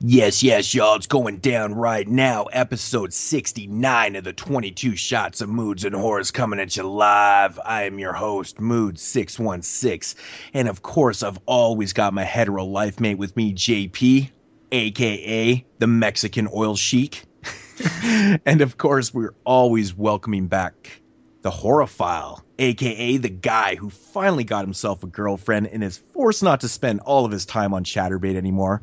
Yes, yes, y'all, it's going down right now. Episode 69 of the 22 Shots of Moods and Horrors coming at you live. I am your host, Mood616. And of course, I've always got my hetero life mate with me, JP, aka the Mexican Oil Sheik. and of course, we're always welcoming back the Horrophile, aka the guy who finally got himself a girlfriend and is forced not to spend all of his time on Chaturbate anymore.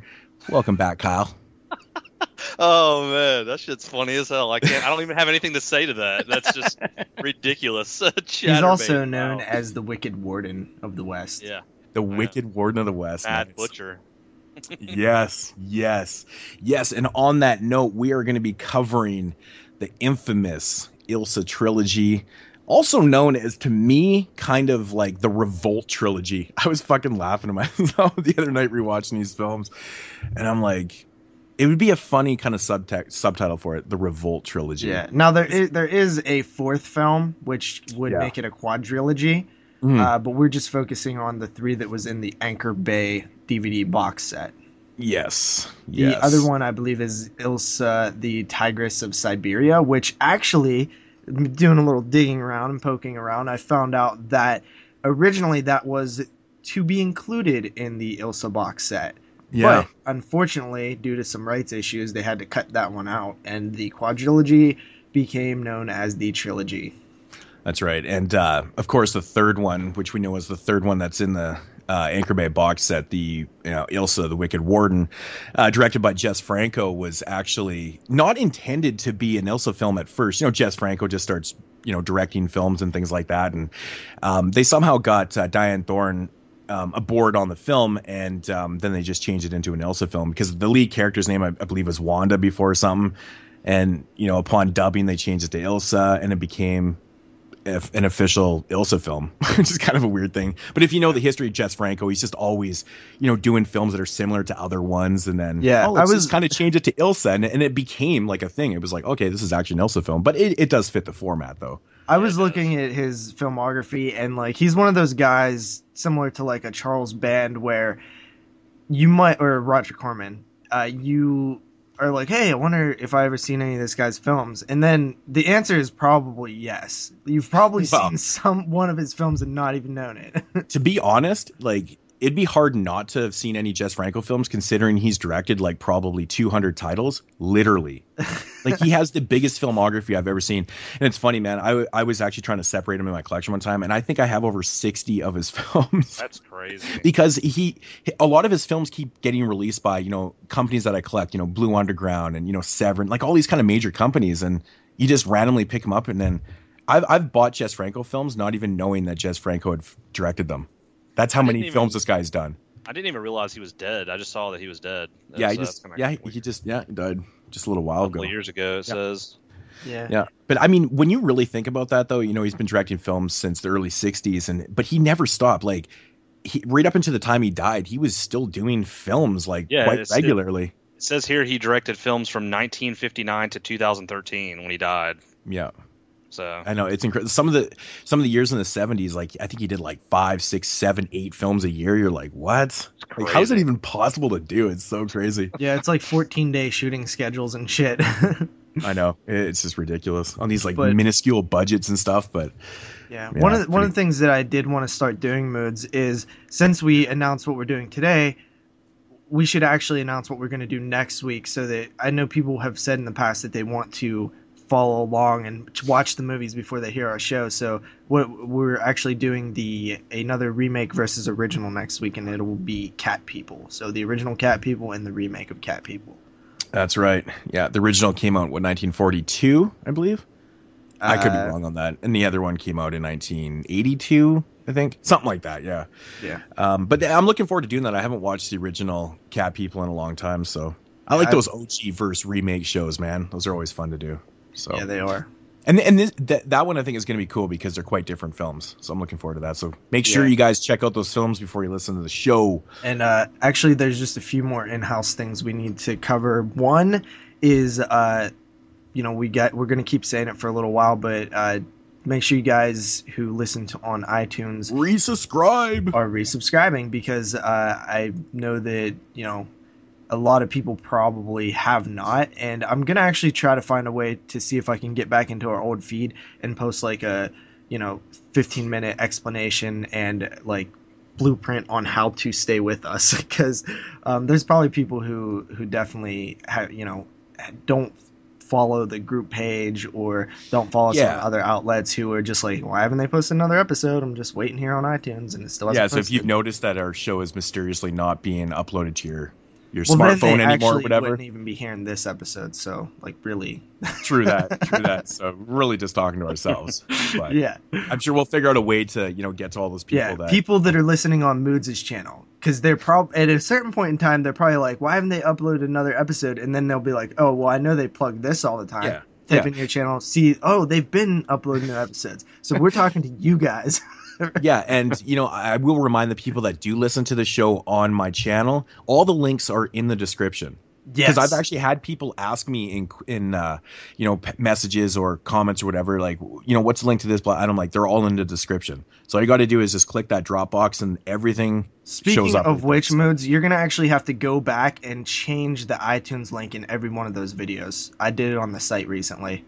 Welcome back, Kyle. oh man, that shit's funny as hell. I can't. I don't even have anything to say to that. That's just ridiculous. He's also known wow. as the Wicked Warden of the West. Yeah, the yeah. Wicked Warden of the West. Mad nice. Butcher. yes, yes, yes. And on that note, we are going to be covering the infamous Ilsa trilogy also known as to me kind of like the revolt trilogy i was fucking laughing to myself the other night rewatching these films and i'm like it would be a funny kind of subtext subtitle for it the revolt trilogy yeah now there is there is a fourth film which would yeah. make it a quadrilogy mm. uh, but we're just focusing on the three that was in the anchor bay dvd box set Yes. The yes. other one I believe is Ilsa, the Tigress of Siberia, which actually doing a little digging around and poking around, I found out that originally that was to be included in the Ilsa box set. Yeah. But unfortunately, due to some rights issues, they had to cut that one out, and the quadrilogy became known as the trilogy. That's right, and uh, of course, the third one, which we know is the third one that's in the uh, Anchor Bay box set, the you know, Ilsa, the Wicked Warden, uh, directed by Jess Franco, was actually not intended to be an Ilsa film at first. You know, Jess Franco just starts you know directing films and things like that, and um, they somehow got uh, Dyanne Thorne um, aboard on the film, and um, then they just changed it into an Ilsa film because the lead character's name, I, I believe, was Wanda before something. And you know, upon dubbing, they changed it to Ilsa, and it became an official Ilsa film, which is kind of a weird thing. But if you know the history of Jess Franco, he's just always, you know, doing films that are similar to other ones, and then yeah, oh, I was kind of change it to Ilsa, and, and, it became like a thing. It was like, okay, this is actually an Ilsa film, but it, it does fit the format though. I was looking at his filmography, and like he's one of those guys similar to like a Charles Band, where you might or Roger Corman, uh, you are like, hey, I wonder if I ever seen any of this guy's films, and then the answer is probably yes. You've probably well, seen some one of his films and not even known it. to be honest, like it'd be hard not to have seen any Jess Franco films, considering he's directed like probably 200 titles, literally. like he has the biggest filmography I've ever seen, and it's funny, man. I I was actually trying to separate him in my collection one time, and I think I have over 60 of his films. That's crazy. because he, a lot of his films keep getting released by you know companies that I collect, you know, Blue Underground and you know Severin, like all these kind of major companies, and you just randomly pick them up, and then. I've, I've bought Jess Franco films not even knowing that Jess Franco had directed them. That's how many even, films this guy's done. I didn't even realize he was dead. I just saw that he was dead. That yeah, was, he uh, just uh, yeah he, he just yeah he died just a little while ago. years ago, it yeah. says. Yeah. Yeah. But I mean, when you really think about that though, you know, he's been directing films since the early 60s and but he never stopped like he, right up until the time he died, he was still doing films like yeah, quite regularly. It, it says here he directed films from 1959 to 2013 when he died. Yeah. So I know it's incredible. Some of the some of the years in the seventies, like I think he did like five, six, seven, eight films a year. You're like, what? Like, how is it even possible to do? It's so crazy. Yeah, it's like 14 day shooting schedules and shit. I know it's just ridiculous on these like but, minuscule budgets and stuff. But yeah, yeah one of the, one of the things that I did want to start doing moods is since we announced what we're doing today, we should actually announce what we're going to do next week so that I know people have said in the past that they want to follow along and watch the movies before they hear our show. So what we're actually doing the another remake versus original next week, and it will be Cat People. So the original Cat People and the remake of Cat People. That's right. Yeah, the original came out what 1942, I believe. Uh, I could be uh, wrong on that. And the other one came out in 1982, I think, something like that. Yeah. Yeah. Um, but I'm looking forward to doing that. I haven't watched the original Cat People in a long time, so I like those OG verse remake shows, man. Those are always fun to do. So yeah, they are. And and this, that that one I think is going to be cool because they're quite different films. So I'm looking forward to that. So make sure yeah. you guys check out those films before you listen to the show. And uh, actually, there's just a few more in-house things we need to cover. One is, uh, you know, we get we're going to keep saying it for a little while, but uh, make sure you guys who listen to on iTunes resubscribe are resubscribing because uh, I know that you know a lot of people probably have not. And I'm gonna actually try to find a way to see if I can get back into our old feed and post like a you know 15 minute explanation and like blueprint on how to stay with us because um, there's probably people who who definitely have you know don't follow the group page or don't follow Yeah. on other outlets who are just like why haven't they posted another episode i'm just waiting here on itunes and it still hasn't Yeah, so if you've noticed that our show is mysteriously not being uploaded to your your well, smartphone anymore, or whatever. wouldn't even be hearing this episode so like really True that, true that. So really just talking to ourselves. But yeah I'm sure we'll figure out a way to you know get to all those people yeah that people that are listening on moods' channel because they're probably at a certain point in time they're probably like why haven't they uploaded another episode and then they'll be like oh well i know they plug this all the time Yeah. type Yeah. in your channel see oh they've been uploading new episodes so we're talking to you guys yeah, and you know, I will remind the people that do listen to the show on my channel. All the links are in the description yes because I've actually had people ask me in in uh, you know p- messages or comments or whatever, like you know what's the link to this, blah, and I'm like they're all in the description. So all you got to do is just click that Dropbox and everything. Speaking shows up of which place. moods, you're gonna actually have to go back and change the iTunes link in every one of those videos. I did it on the site recently.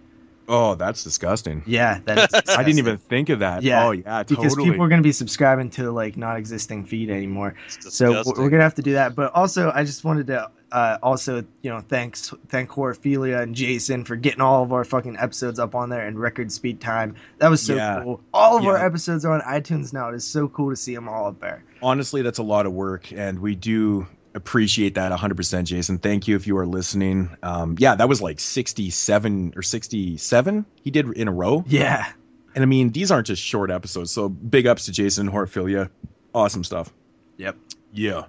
Oh, that's disgusting. Yeah, that is I didn't even think of that. Yeah, Oh yeah, because totally. people are gonna be subscribing to like not existing feed anymore. So we're- gonna have to do that. But also, I just wanted to uh, also you know thanks thank Horophilia and Jason for getting all of our fucking episodes up on there in record speed time. That was so Yeah. cool. All of our episodes are on iTunes now. It is so cool to see them all up there. honestly that's a lot of work and we do appreciate that 100% jason thank you if you are listening um, yeah that was like 67 or 67 he did in a row Yeah. and i mean these aren't just short episodes so big ups to jason horphilia awesome stuff Yep. yeah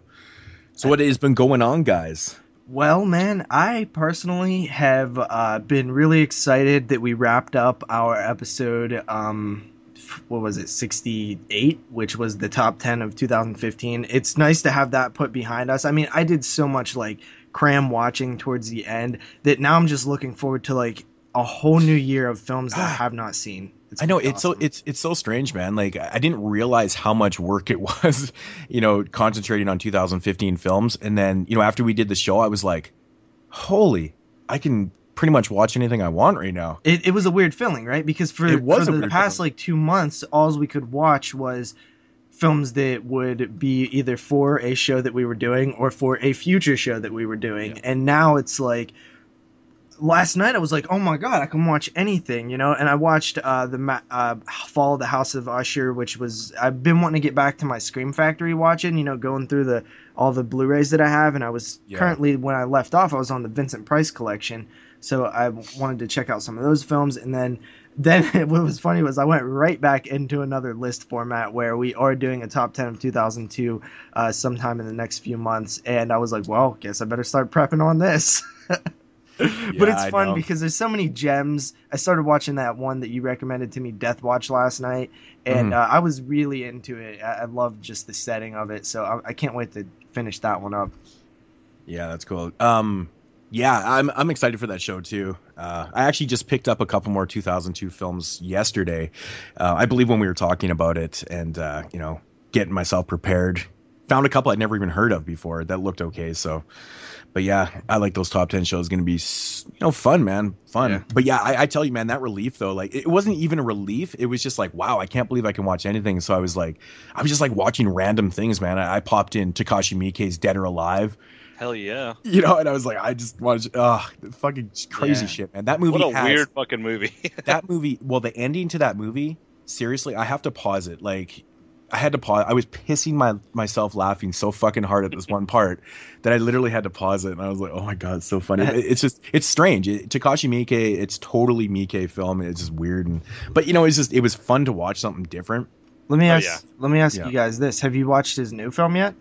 so what has been going on guys Well, man, I personally have uh, been really excited that we wrapped up our episode. Um, what was it, 68, which was the top 10 of 2015. It's nice to have that put behind us. I mean, I did so much like cram watching towards the end that now I'm just looking forward to like a whole new year of films that I have not seen. It's i know gonna it's so it's it's so strange man like i didn't realize how much work it was you know concentrating on 2015 films and then you know after we did the show i was like holy i can pretty much watch anything i want right now It, it was a weird feeling, right? Because for, for the past feeling. like two months, all we could watch was films that would be either for a show that we were doing or for a future show that we were doing. Yeah. And now it's like last night I was like, oh my god, I can watch anything, you know. And I watched uh, the Ma- uh, Fall of the House of Usher, which was I've been wanting to get back to my Scream Factory watching, you know, going through the all the Blu-rays that I have, and I was Yeah. currently when I left off, I was on the Vincent Price collection, so I wanted to check out some of those films, and then. Then what was funny was I went right back into another list format where we are doing a top 10 of 2002 uh, sometime in the next few months. And I was like, well, guess I better start prepping on this. but it's fun because there's so many gems. I started watching that one that you recommended to me, Death Watch, last night, and Mhm. uh, I was really into it. I, I love just the setting of it, so I, I can't wait to finish that one up. Yeah, that's cool. Um, yeah, I'm I'm excited for that show too. Uh, I actually just picked up a couple more 2002 films yesterday. Uh, I believe when we were talking about it and uh, you know getting myself prepared, found a couple I'd never even heard of before that looked okay. So, but yeah, I like those top 10 shows. Going to be you know fun, man, fun. Yeah. But yeah, I, I tell you, man, that relief though, like it wasn't even a relief. It was just like, wow, I can't believe I can watch anything. So I was like, I was just like watching random things, man. I, I popped in Takashi Miike's Dead or Alive Hell yeah! you know, and I was like, I just watched, to, oh, fucking crazy Yeah. shit, man. That movie What a has, weird fucking movie. that movie. Well, the ending to that movie, seriously, I have to pause it. Like, I had to pause. I was pissing my myself laughing so fucking hard at this one part that I literally had to pause it, and I was like, oh my god, it's so funny. It- it's just, it's strange. It, Takashi Miike, it's totally Miike film. It's just weird, and but you know, it's just, it was fun to watch something different. Let me Oh, ask. yeah. Let me ask Yeah. you guys this: Have you watched his new film yet?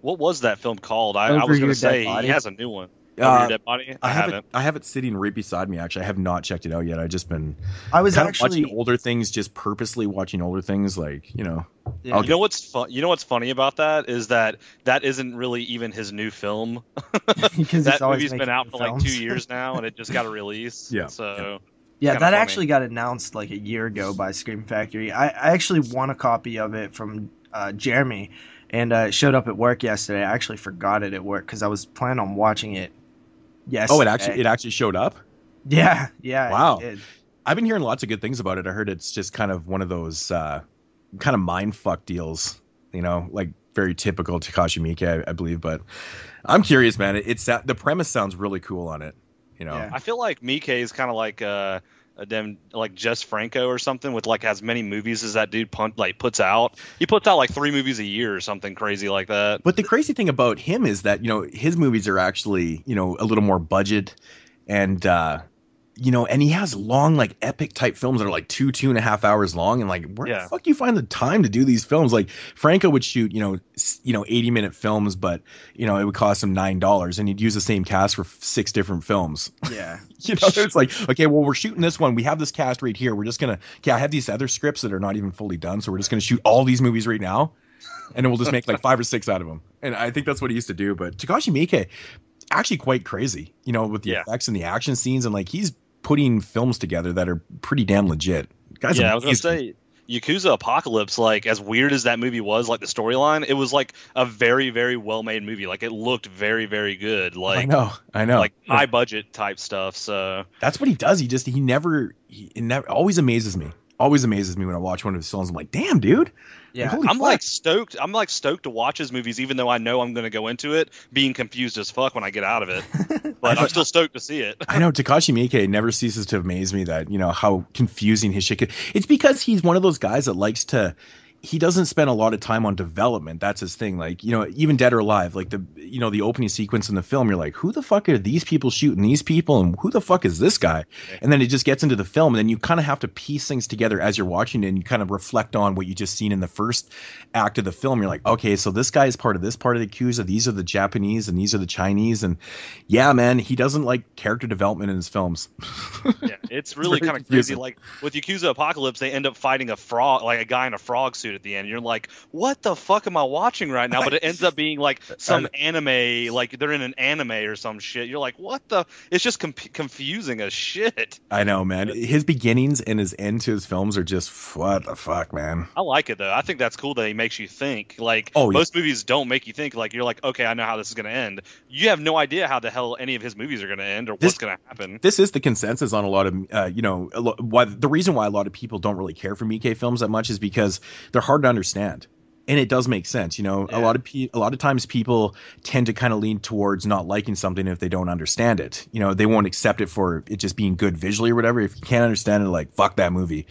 What was that film called? I, I was going to say Body? he has a new one. Over Uh, Your Dead Body. I, I have haven't. it. I have it sitting right beside me. Actually, I have not checked it out yet. I just been I was kind of actually. watching older things, just purposely watching older things, like you know. yeah. You know what's fun? You know what's funny about that is that that isn't really even his new film. because he's that always movie's been out new for like two years now, and it just got a release. Yeah. So Yeah, Kinda that funny. actually got announced like a year ago by Scream Factory. I, I actually won a copy of it from uh, Jeremy, and uh, it showed up at work yesterday. I actually forgot it at work because I was planning on watching it. Yes. Oh, it actually it actually showed up. Yeah, yeah. Wow. it did. I've been hearing lots of good things about it. I heard it's just kind of one of those uh, kind of mind fuck deals, you know, like very typical Takashi Miike, I, I believe. But I'm curious, man. It, it's the premise sounds really cool on it. You know, Yeah. I feel like Mike is kind of like uh, a dem like Jess Franco or something with like as many movies as that dude punt, like puts out. He puts out like three movies a year or something crazy like that. But the crazy thing about him is that you know his movies are actually you know a little more budget, and uh, you know, and he has long like epic type films that are like two two and a half hours long, and like where Yeah. the fuck do you find the time to do these films? Like Franco would shoot you know you know eighty minute films, but you know it would cost him nine dollars, and he'd use the same cast for six different films. Yeah. you know, it's like okay, well we're shooting this one, we have this cast right here, we're just gonna okay, I have these other scripts that are not even fully done, so we're just gonna shoot all these movies right now and then we'll just make like five or six out of them. And I think that's what he used to do. But Takashi Miike, actually quite crazy, you know, with the Yeah. effects and the action scenes, and like he's putting films together that are pretty damn legit. Guys, yeah, I was gonna say Yakuza Apocalypse. Like as weird as that movie was, like the storyline, it was like a very very well made movie. Like it looked very very good. Like I know, I know. like high budget type stuff. So that's what he does. He just he never he never always amazes me. Always amazes me when I watch one of his films. I'm like, damn, dude. Yeah. Holy I'm fuck. like stoked. I'm like stoked to watch his movies, even though I know I'm going to go into it being confused as fuck when I get out of it. But I'm still stoked to see it. I know Takashi Miike never ceases to amaze me that you know how confusing his shit. Could. It's because he's one of those guys that likes to. He doesn't spend a lot of time on development. That's his thing. Like you know, even Dead or Alive, like the you know the opening sequence in the film, you're like, who the fuck are these people shooting these people, and who the fuck is this guy? And then it just gets into the film, and then you kind of have to piece things together as you're watching it, and you kind of reflect on what you just seen in the first act of the film. You're like, okay, so this guy is part of this part of the Yakuza. These are the Japanese, and these are the Chinese, and yeah, man, he doesn't like character development in his films. yeah, it's really kind of crazy. Like with Yakuza Apocalypse, they end up fighting a frog, like a guy in a frog suit at the end. You're like, what the fuck am I watching right now? But it ends up being like some anime, like they're in an anime or some shit. You're like, what the? It's just com- confusing as shit. I know, man. His beginnings and his end to his films are just what the fuck, man. I like it though. I think that's cool that he makes you think. Like Oh, yeah. most movies don't make you think. Like you're like, okay, I know how this is gonna end. You have no idea how the hell any of his movies are gonna end or This- what's gonna happen. This is the consensus on a lot of, uh, you know, a lo- why the reason why a lot of people don't really care for Miike films that much is because they're hard to understand. And it does make sense, you know. A lot of pe- a lot of times people tend to kind of lean towards not liking something if they don't understand it. You know, they won't accept it for it just being good visually or whatever. If you can't understand it, like fuck that movie.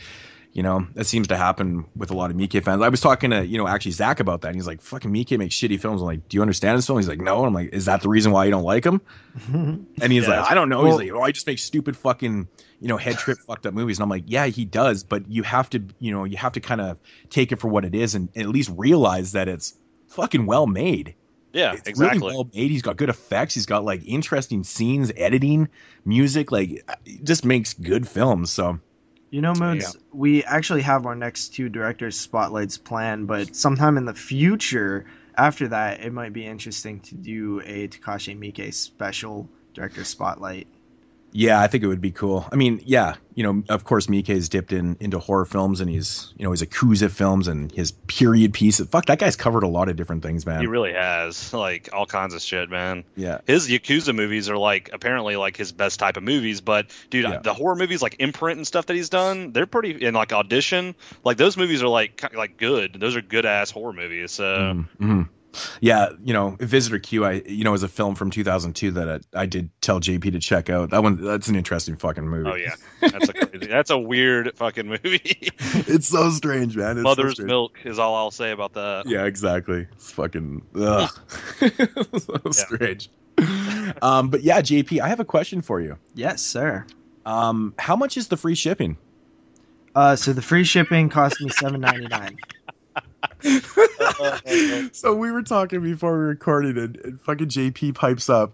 You know, that seems to happen with a lot of Miike fans. I was talking to, you know, actually Zach about that. And he's like, fucking Miike makes shitty films. I'm like, do you understand his film? He's like, no. And I'm like, is that the reason why you don't like him? And he's Yeah, like, I don't know. well- he's like, oh, I just make stupid fucking, you know, head trip fucked up movies. And I'm like, yeah, he does, but you have to, you know, you have to kind of take it for what it is and at least realize that it's fucking well made. Yeah, It's exactly. really well made. He's got good effects. He's got like interesting scenes, editing, music. Like, uh, it just makes good films. So You know, Moods, we actually have our next two directors' spotlights planned, but sometime in the future, after that, it might be interesting to do a Takashi Miike special director spotlight. Yeah, I think it would be cool. I mean, yeah, you know, of course, Miike's dipped in into horror films and he's, you know, his Yakuza films and his period pieces. Fuck, that guy's covered a lot of different things, man. He really has like all kinds of shit, man. yeah. His Yakuza movies are like apparently like his best type of movies, but dude, Yeah. the horror movies like Imprint and stuff that he's done, they're pretty. And like Audition, like those movies are like like good. Those are good ass horror movies. So Mhm, mhm. Yeah, you know, Visitor Q. I you know is a film from 2002 that I, I did tell JP to check out. That one, that's an interesting fucking movie. oh yeah, that's a crazy, that's a weird fucking movie. it's so strange, man. It's so Mother's strange. Milk is all I'll say about that. Yeah, exactly. It's fucking ugh. so strange. Um, but yeah, JP, I have a question for you. Yes, sir. Um, how much is the free shipping? Uh, so the free shipping cost me seven ninety nine. so we were talking before we recorded, and, and fucking JP pipes up.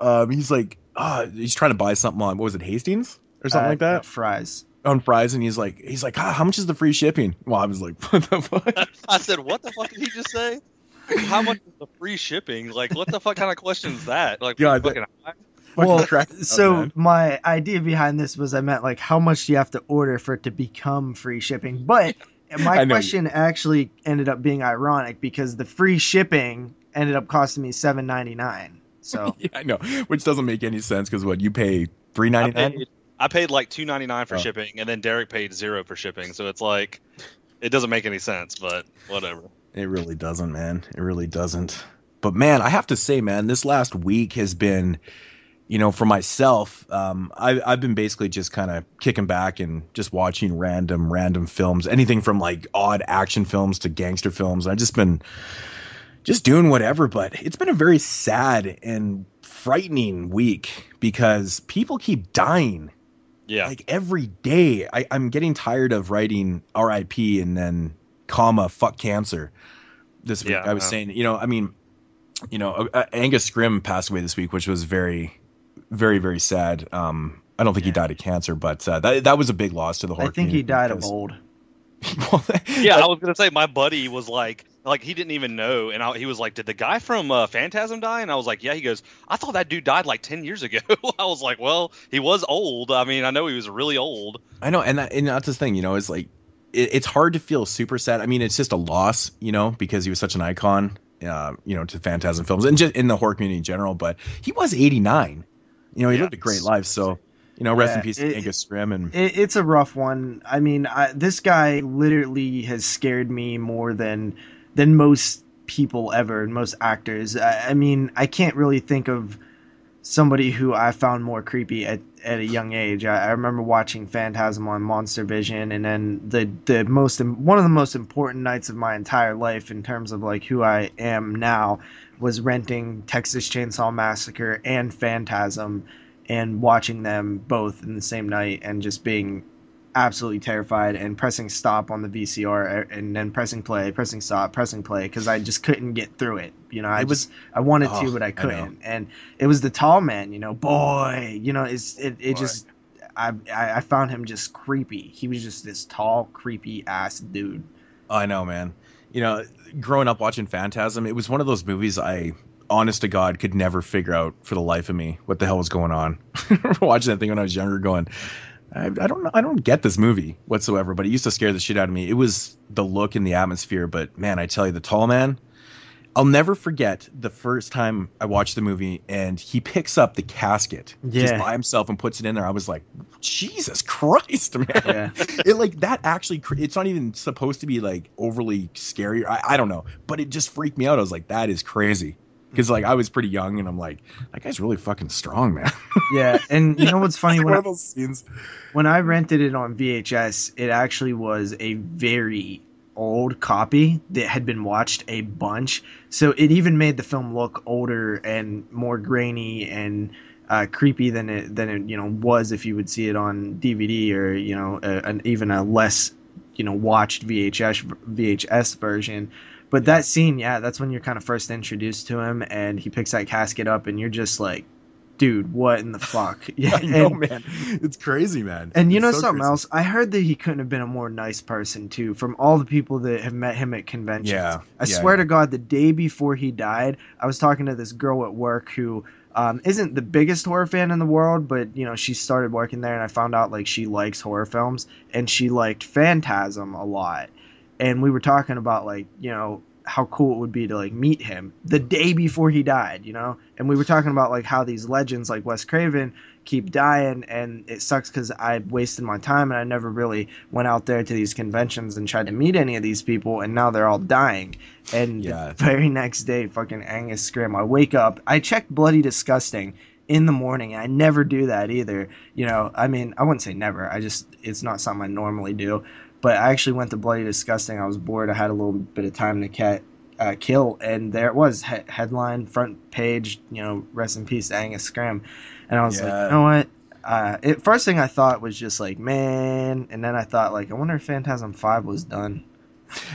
Um, he's like, oh, he's trying to buy something on what was it, Hastings or something like that Fries. on fries, and he's like, he's like, ah, how much is the free shipping? Well, I was like, what the fuck? I said, what the fuck did he just say? How much is the free shipping? Like, what the fuck kind of question is that? Like, Yeah, fucking high? Well, crack up, So man. my idea behind this was I meant like how much do you have to order for it to become free shipping, but my question you. actually ended up being ironic because the free shipping ended up costing me seven ninety nine. So yeah, I know, which doesn't make any sense because what you pay three ninety nine. I paid like two ninety nine for oh. shipping, and then Derek paid zero for shipping. So it's like, it doesn't make any sense, but whatever. It really doesn't, man. It really doesn't. But man, I have to say, man, this last week has been, you know, for myself, um, I, I've been basically just kind of kicking back and just watching random, random films, anything from like odd action films to gangster films. I've just been just doing whatever. But it's been a very sad and frightening week because people keep dying. Yeah. Like every day, I, I'm getting tired of writing RIP and then comma fuck cancer. This week, yeah, I was saying, you know, I mean, you know, uh, uh, Angus Scrimm passed away this week, which was very, very, very sad. Um, I don't think yeah. he died of cancer, but uh, that that was a big loss to the horror. I think he died because... of old. well, yeah, I was gonna say my buddy was like, like he didn't even know, and I, he was like, "Did the guy from uh, Phantasm die?" And I was like, "Yeah." He goes, "I thought that dude died like ten years ago." I was like, "Well, he was old. I mean, I know he was really old." I know, and that, and that's the thing, you know, is like it, it's hard to feel super sad. I mean, it's just a loss, you know, because he was such an icon, uh, you know, to Phantasm films and just in the horror community in general. But he was 89. You know, he yeah. lived a great life. So, you know, rest yeah, in peace, it, Angus Scrimm. And it, it's a rough one. I mean, I, this guy literally has scared me more than than most people ever and most actors. I, I mean, I can't really think of somebody who I found more creepy at, at a young age. I, I, remember watching Phantasm on Monster Vision, and then the the most one of the most important nights of my entire life in terms of like who I am now was renting Texas Chainsaw Massacre and Phantasm and watching them both in the same night and just being absolutely terrified and pressing stop on the VCR and then pressing play, pressing stop, pressing play because I just couldn't get through it. You know, I it was I wanted oh, to, but I couldn't. I and it was the tall man. You know, boy. You know, it's it, it just. I, I found him just creepy. He was just this tall, creepy ass dude. I know, man. You know, growing up watching Phantasm, it was one of those movies I honest to God, could never figure out for the life of me what the hell was going on. Watching that thing when I was younger, going, I, I don't. I don't get this movie whatsoever, but it used to scare the shit out of me. It was the look and the atmosphere, but man, I tell you, the tall man. I'll never forget the first time I watched the movie and he picks up the casket yeah. just by himself and puts it in there. I was like, Jesus Christ, man! Yeah. it like that actually. It's not even supposed to be like overly scary. I, I don't know, but it just freaked me out. I was like, that is crazy because like I was pretty young and I'm like, that guy's really fucking strong, man. yeah, and you know what's funny when I, when I rented it on VHS, it actually was a very old copy that had been watched a bunch, so it even made the film look older and more grainy and uh, creepy than it than it you know was if you would see it on DVD or you know a, an, even a less you know watched VHS VHS version. But that scene, yeah, that's when you're kind of first introduced to him, and he picks that casket up, and you're just like, dude, what in the fuck? Yeah, I know, and, man. It's crazy, man. And you it's know so something crazy. else? I heard that he couldn't have been a more nice person too. From all the people that have met him at conventions, yeah, I yeah, swear yeah. to God, the day before he died, I was talking to this girl at work who um, isn't the biggest horror fan in the world, but you know she started working there, and I found out like she likes horror films, and she liked Phantasm a lot and we were talking about like you know how cool it would be to like meet him the day before he died, you know? And we were talking about like how these legends like Wes Craven keep dying and it sucks cuz I wasted my time and I never really went out there to these conventions and tried to meet any of these people and now they're all dying. And yeah. the very next day fucking Angus Scrimm, I wake up, I check Bloody Disgusting in the morning. I never do that either. You know, I mean, I wouldn't say never. I just it's not something I normally do. But I actually went to Bloody Disgusting. I was bored. I had a little bit of time to cat, uh, kill, and there it was he- headline, front page. You know, rest in peace, Angus Scrimm. And I was yeah. like, you know what? Uh, it, first thing I thought was just like, man, and then I thought like, I wonder if Phantasm Five was done.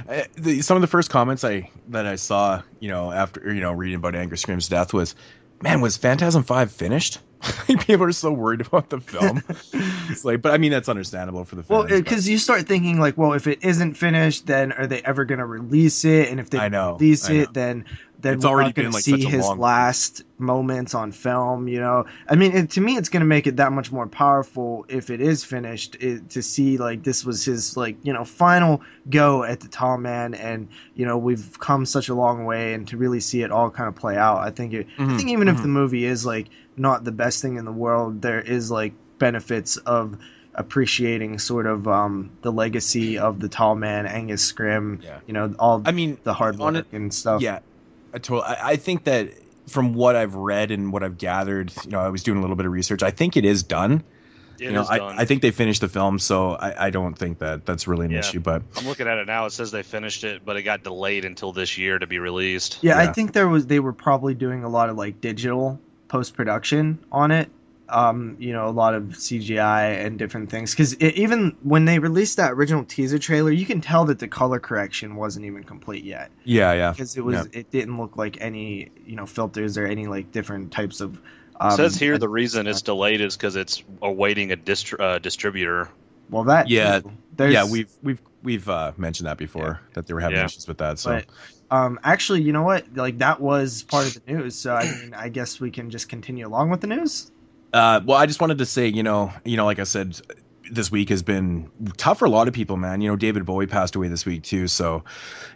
Uh, the, some of the first comments I that I saw, you know, after you know reading about Angus Scrimm's death was, man, was Phantasm Five finished? people are so worried about the film. it's like, but I mean, that's understandable for the film. Well, because you start thinking like, well, if it isn't finished, then are they ever going to release it? And if they I know, release I it, then then It's we're already not going been, to see his long- last moments on film. You know, I mean, and to me, it's going to make it that much more powerful if it is finished it, to see like this was his like you know final go at the tall man, and you know we've come such a long way, and to really see it all kind of play out, I think it, I Mhm, think even if mhm. the movie is like not the best thing in the world, there is like benefits of appreciating sort of um the legacy of the tall man Angus Scrimm Yeah. you know all I mean, the hard on work it- and stuff Yeah, I, totally. I, I think that from what I've read and what I've gathered, you know, I was doing a little bit of research. I think it is done. It you know, is I, done. I think they finished the film, so I, I don't think that that's really an Yeah. issue. But I'm looking at it now. It says they finished it, but it got delayed until this year to be released. Yeah, I think there was they were probably doing a lot of like digital post production on it. Um, you know, a lot of CGI and different things. Because even when they released that original teaser trailer, you can tell that the color correction wasn't even complete yet. yeah, yeah, Because it was, Yeah. it didn't look like any you know filters or any like different types of. Um, it says here the reason it's delayed is because it's awaiting a distri- uh, distributor. well that Yeah, too. Yeah. We've we've we've uh, mentioned that before that they were having Yeah. issues with that. So But um, actually, you know what? Like that was part of the news. So I mean, I guess we can just continue along with the news. Uh, well, I just wanted to say, you know, you know, like I said, this week has been tough for a lot of people, man. You know, David Bowie passed away this week too, so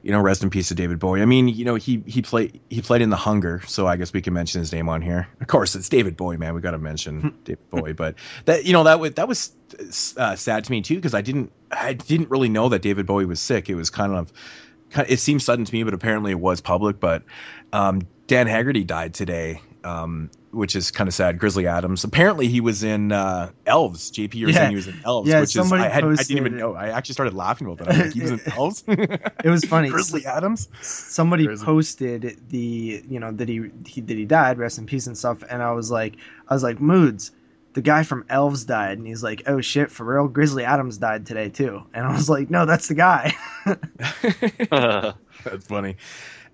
you know, rest in peace to David Bowie. I mean, you know, he he played he played in The Hunger, so I guess we can mention his name on here. Of course, it's David Bowie, man. We got to mention David Bowie, but that you know that was that was uh, sad to me too because I didn't I didn't really know that David Bowie was sick. It was kind of it seems sudden to me, but apparently it was public. But um, Dan Haggerty died today, um, which is kind of sad. Grizzly Adams. Apparently he was in uh, Elves. JP, you were Yeah. saying he was in Elves, Yeah, which is I, had, I didn't even know. I actually started laughing about that. Like, he was in Elves. It was funny. Grizzly Adams. somebody Crazy. posted the you know that he, he that he died rest in peace and stuff and i was like i was like moods the guy from elves died and he's like oh shit for real grizzly adams died today too and i was like no that's the guy That's funny.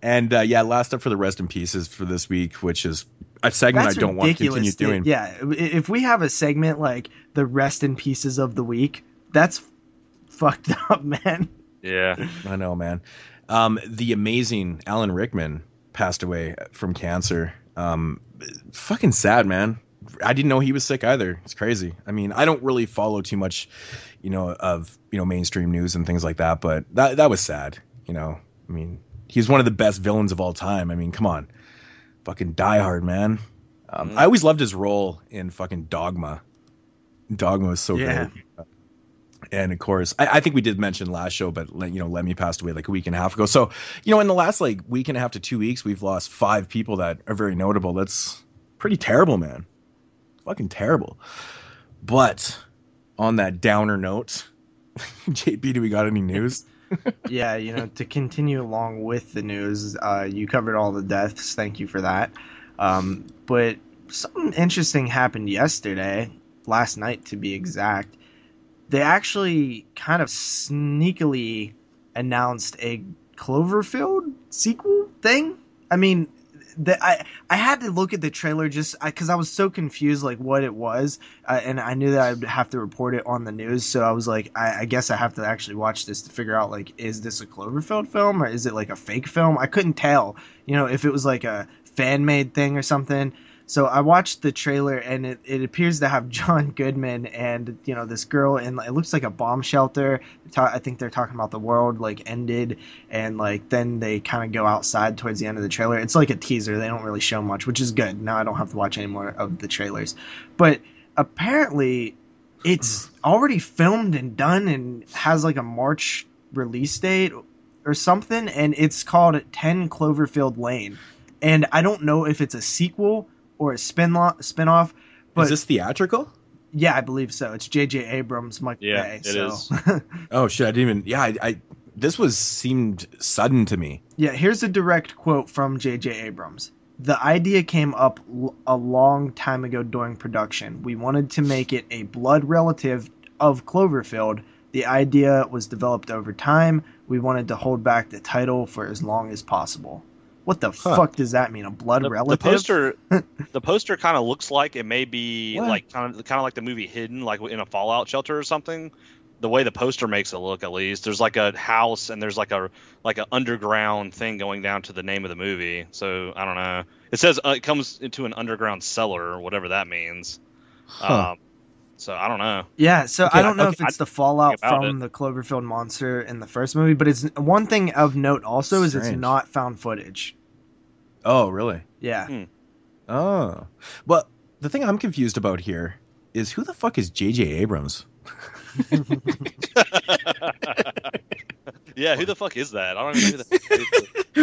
And uh, yeah, last up for the rest in pieces for this week, which is a segment that's I don't want to continue ridiculous that- doing. yeah if we have a segment like the rest in pieces of the week that's fucked up man yeah. I know, man. Um, the amazing Alan Rickman passed away from cancer. Um, fucking sad, man. I didn't know he was sick either. It's crazy. I mean, I don't really follow too much, you know, of you know mainstream news and things like that, but that that was sad. You know, I mean, he's one of the best villains of all time. I mean, come on, fucking Die Hard, man. Um, Mhm. I always loved his role in fucking Dogma. Dogma was so Yeah. great. And of course, I, I think we did mention last show, but you know, Lemmy passed away like a week and a half ago. So, you know, in the last like week and a half to two weeks, we've lost five people that are very notable. That's pretty terrible, man. Fucking terrible. But on that downer note, JP, do we got any news? yeah, you know, to continue along with the news, uh, you covered all the deaths. Thank you for that. Um, but something interesting happened yesterday, last night to be exact. They actually kind of sneakily announced a Cloverfield sequel thing. I mean, I I had to look at the trailer just because I, was so confused like what it was, uh, and I knew that I'd have to report it on the news. So I was like, I, I guess I have to actually watch this to figure out like, is this a Cloverfield film or is it like a fake film? I couldn't tell, you know, if it was like a fan made thing or something. So I watched the trailer and it, it appears to have John Goodman and you know this girl and it looks like a bomb shelter. I think they're talking about the world like ended and like then they kind of go outside towards the end of the trailer. It's like a teaser. They don't really show much, which is good. Now I don't have to watch any more of the trailers. But apparently it's mm. already filmed and done and has like a March release date or something and it's called 10 Cloverfield Lane. And I don't know if it's a sequel or a spin spin-off, but Is this theatrical? yeah, I believe so. It's J.J. Abrams, Michael Yeah, Bay. it so. is. Oh shit! I didn't even. Yeah, I, I. This was seemed sudden to me. Yeah, here's a direct quote from J.J. Abrams. The idea came up l- a long time ago during production. We wanted to make it a blood relative of Cloverfield. The idea was developed over time. We wanted to hold back the title for as long as possible. What the Huh. fuck does that mean? A blood The, the relative? poster, the poster kind of looks like it may be What? like kind of kind of like the movie Hidden, like in a fallout shelter or something. the way the poster makes it look at least there's like a house and there's like a like an underground thing going down to the name of the movie so i don't know it says uh, it comes into an underground cellar or whatever that means Huh. um, so i don't know Yeah, so Okay, I don't know okay, if it's the fallout about from the Cloverfield monster in the first movie, but it's one thing of note also is it's not found footage. Oh, really? Yeah. Hmm. Oh. Well, the thing I'm confused about here is who the fuck is J.J. Abrams? yeah who the fuck is that i don't even know who the fuck is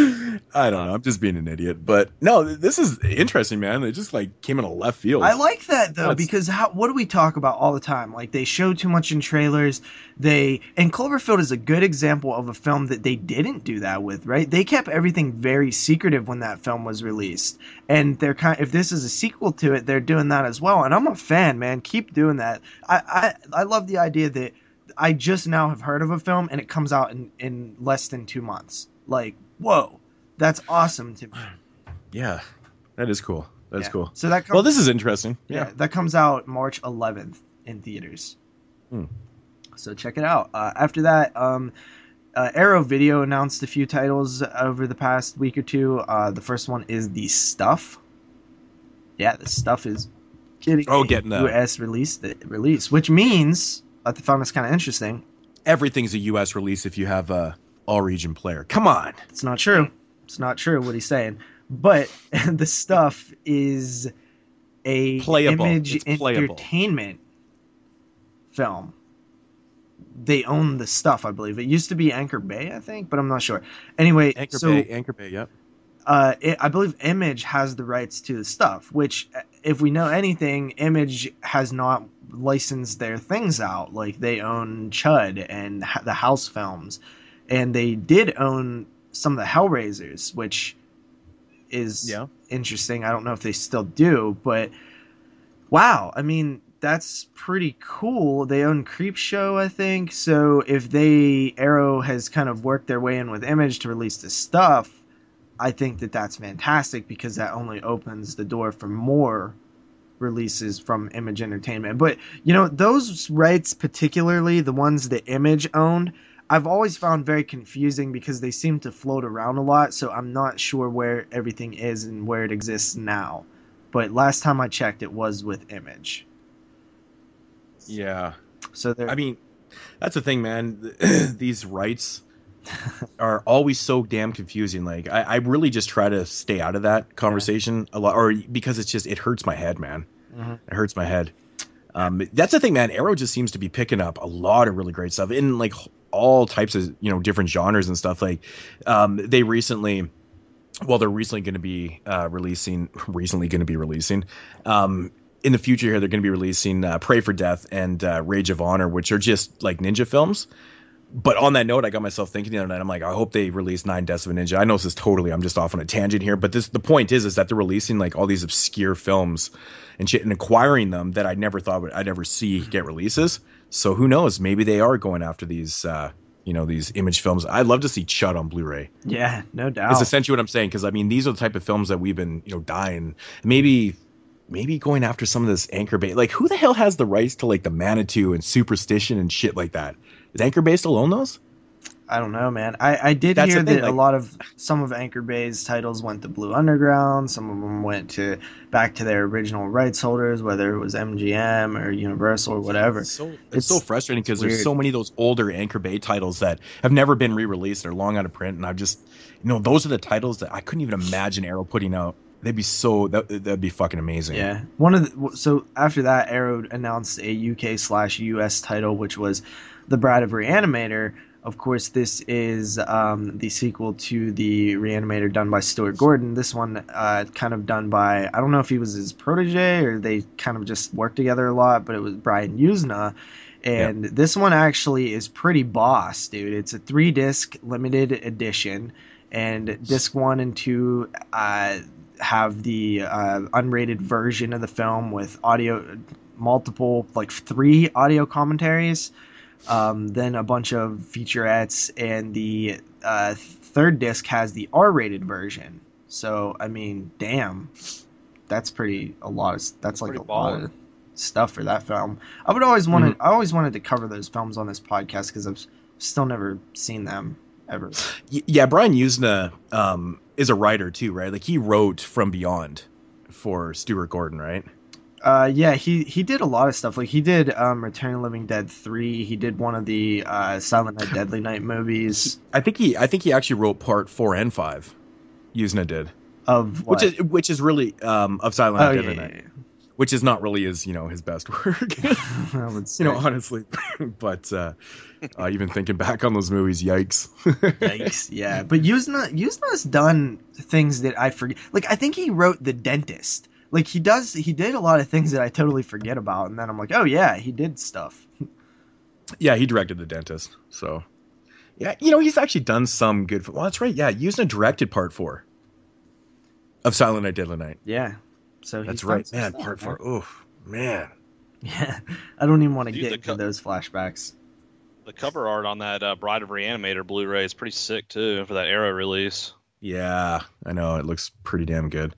I don't know. I'm just being an idiot. But no, this is interesting, man. It just like came in a left field. I like that though That's- because how what do we talk about all the time? Like they show too much in trailers. They and Cloverfield is a good example of a film that they didn't do that with, right? They kept everything very secretive when that film was released. And they're kind if this is a sequel to it, they're doing that as well. And I'm a fan, man. Keep doing that. I I, I love the idea that I just now have heard of a film and it comes out in, in less than two months. Like, whoa. That's awesome to me. yeah, that is cool. That's Yeah. cool. So that comes Well, this is interesting. yeah. Yeah. that comes out March 11th in theaters. Hmm. So check it out. Uh, after that, um, uh, Arrow Video announced a few titles over the past week or two. Uh, the first one is The Stuff. Yeah, The Stuff is getting Oh, getting the- U.S. release, release, which means I found this kind of interesting. Everything's a U.S. release if you have a all-region player. Come on. It's not true. It's not true what he's saying. But the stuff is a Playable. image It's playable. entertainment film. They own the stuff, I believe. It used to be Anchor Bay, I think, but I'm not sure. Anyway, Anchor so Bay. Anchor Bay. Yep. uh, it, I believe Image has the rights to the stuff. Which, if we know anything, Image has not licensed their things out. Like they own Chud and the House films, and they did own some of the Hellraisers, which is Yeah. interesting. I don't know if they still do, but wow, I mean that's pretty cool. They own Creepshow, I think. So if they Arrow has kind of worked their way in with Image to release this stuff, I think that that's fantastic because that only opens the door for more releases from Image Entertainment. But you know, those rights particularly, the ones that Image owned, I've always found very confusing because they seem to float around a lot, so I'm not sure where everything is and where it exists now. But last time I checked it was with Image. Yeah. So there I mean, that's the thing, man. These rights are always so damn confusing. Like, I, I really just try to stay out of that conversation a lot, or because it's just it hurts my head, man. Mhm. It hurts my head. Um, that's the thing, man. Arrow just seems to be picking up a lot of really great stuff in like all types of you know different genres and stuff. Like, um, they recently. Well, they're recently going to be uh, releasing. Recently going to be releasing. Um, in the future here, they're going to be releasing uh, Pray for Death and uh, Rage of Honor, which are just like ninja films. But on that note, I got myself thinking the other night. I'm like, I hope they release Nine Deaths of a Ninja. I know this is totally. I'm just off on a tangent here, but this the point is, is that they're releasing like all these obscure films and shit and acquiring them that I never thought would, I'd ever see get releases. So who knows? Maybe they are going after these, uh, you know, these image films. I'd love to see Chud on Blu-ray. yeah, no doubt. It's essentially what I'm saying because I mean these are the type of films that we've been you know dying. Maybe maybe going after some of this anchor bait. Like who the hell has the rights to like the Manitou and Superstition and shit like that? Is Anchor Bay still own those? I don't know, man. I, I did That's hear thing, that a lot of some of Anchor Bay's titles went to Blue Underground. Some of them went to back to their original rights holders, whether it was MGM or Universal or whatever. It's so, it's, It's- so frustrating because there's so many of those older Anchor Bay titles that have never been re-released. They're long out of print, and I've just you know those are the titles that I couldn't even imagine Arrow putting out. They'd be so that that'd be fucking amazing. Yeah, one of the, so after that, Arrow announced a UK slash US title, which was the Bride of Reanimator. Of course, this is um, the sequel to the Reanimator done by Stuart Gordon. This one, uh, kind of done by I don't know if he was his protege or they kind of just worked together a lot, but it was Brian Yuzna. And this one actually is pretty boss, dude. It's a three disc limited edition, and disc one and two uh, have the uh, unrated version of the film with audio, multiple like three audio commentaries, um, then a bunch of featurettes, and the uh, third disc has the R-rated version. So I mean, damn, that's pretty a lot. Of, that's like pretty a lot. Of, stuff for that film. I would always wanted mm-hmm. I always wanted to cover those films on this podcast because I've still never seen them ever. Yeah, Brian Yuzna um, is a writer too, right? Like he wrote From Beyond for Stuart Gordon, right? Uh, yeah, he he did a lot of stuff. Like he did um, Return of the Living Dead three. He did one of the uh, Silent Night, Deadly Night movies. I think he I think he actually wrote part four and five. Yuzna did of what? which is which is really um, of Silent Night, oh, Deadly yeah, Night. Yeah, yeah which is not really his you know his best work you know honestly but uh, uh, even thinking back on those movies yikes yikes yeah but Yuzna Yuzna's done things that I forget like I think he wrote The Dentist like he does he did a lot of things that I totally forget about and then I'm like oh yeah he did stuff yeah he directed The Dentist so yeah you know he's actually done some good well that's right yeah Yuzna directed part four of Silent Night Deadly Night yeah so that's right, man. Part four. Oof, man. Yeah, I don't even want to get into co- those flashbacks. The cover art on that uh, Bride of Reanimator Blu-ray is pretty sick too for that era release. Yeah, I know it looks pretty damn good.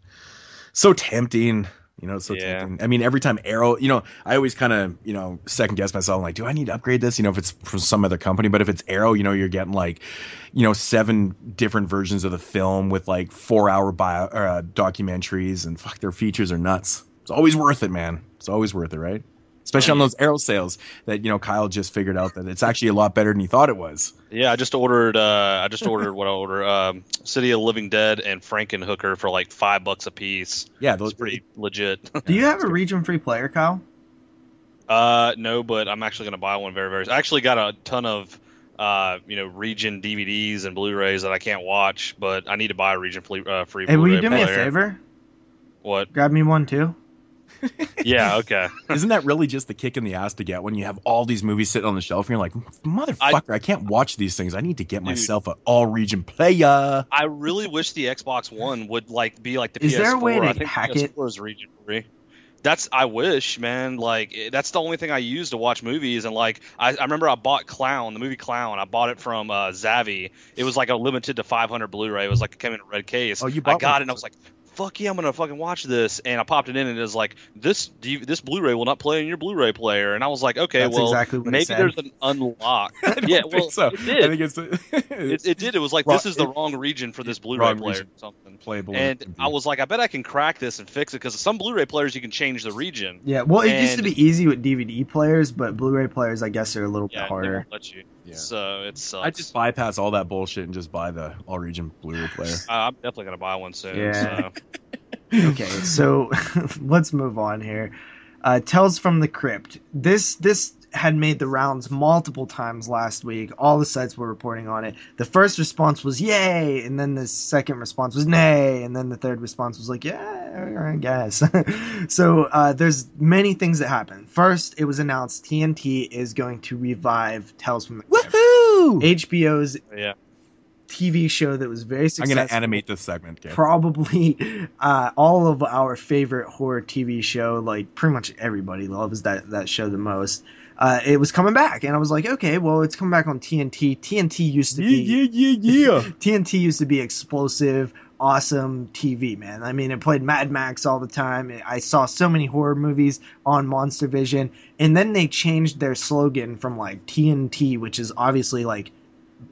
So tempting. You know, so yeah. tempting. I mean, every time Arrow, you know, I always kind of, you know, second guess myself. I'm like, do I need to upgrade this? You know, if it's from some other company, but if it's Arrow, you know, you're getting like, you know, seven different versions of the film with like four hour bio uh, documentaries and fuck, their features are nuts. It's always worth it, man. It's always worth it, right? Especially on those arrow sales that you know Kyle just figured out that it's actually a lot better than he thought it was. Yeah, I just ordered. Uh, I just ordered what I ordered: um, City of Living Dead and Frankenhooker for like five bucks a piece. Yeah, those are pretty legit. Do you have a region free player, Kyle? Uh, no, but I'm actually going to buy one very, very. I actually got a ton of. Uh, you know, region DVDs and Blu-rays that I can't watch, but I need to buy a region free, uh, free. Hey, Blu-ray will you do player. me a favor? What? Grab me one too yeah, okay. Isn't that really just the kick in the ass to get when you have all these movies sitting on the shelf and you're like, motherfucker, I, I can't watch these things. I need to get dude, myself an all region player. I really wish the Xbox One would like be like the Is PS4. there a way to I think hack PS4 it? Is region free. That's I wish, man. Like that's the only thing I use to watch movies. And like I, I remember I bought Clown, the movie Clown. I bought it from uh, Zavvi. It was like a limited to 500 Blu-ray. It was like it came in a red case. Oh, you bought I got one. it. and I was like, fuck yeah, I'm gonna fucking watch this. And I popped it in, and it was like this this Blu-ray will not play in your Blu-ray player. And I was like, okay, That's well, exactly maybe there's an unlock. yeah, well, so. it did. I think it's, it, it, did. It was like this is the it, wrong region for this Blu-ray player. Region. Or something playable. And I was like, I bet I can crack this and fix it because some Blu-ray players you can change the region. Yeah, well, it and, used to be easy with DVD players, but Blu-ray players, I guess, are a little yeah, bit harder. let you. Yeah. So it's. I just bypass all that bullshit and just buy the all region Blu-ray player. Uh, I'm definitely gonna buy one soon. Yeah. So. okay, so let's move on here. Uh, Tales from the Crypt. This this had made the rounds multiple times last week. All the sites were reporting on it. The first response was "Yay!" and then the second response was "Nay!" and then the third response was like "Yeah, I guess." so uh, there's many things that happen. First, it was announced TNT is going to revive Tales from the Crypt. Woohoo! HBO's yeah. TV show that was very successful. I'm going to animate this segment. Okay? Probably uh, all of our favorite horror TV show, like pretty much everybody loves that that show the most. Uh, it was coming back, and I was like, okay, well, it's coming back on TNT. TNT used to be, yeah, yeah, yeah, yeah. TNT used to be explosive, awesome TV, man. I mean, it played Mad Max all the time. I saw so many horror movies on Monster Vision, and then they changed their slogan from like TNT, which is obviously like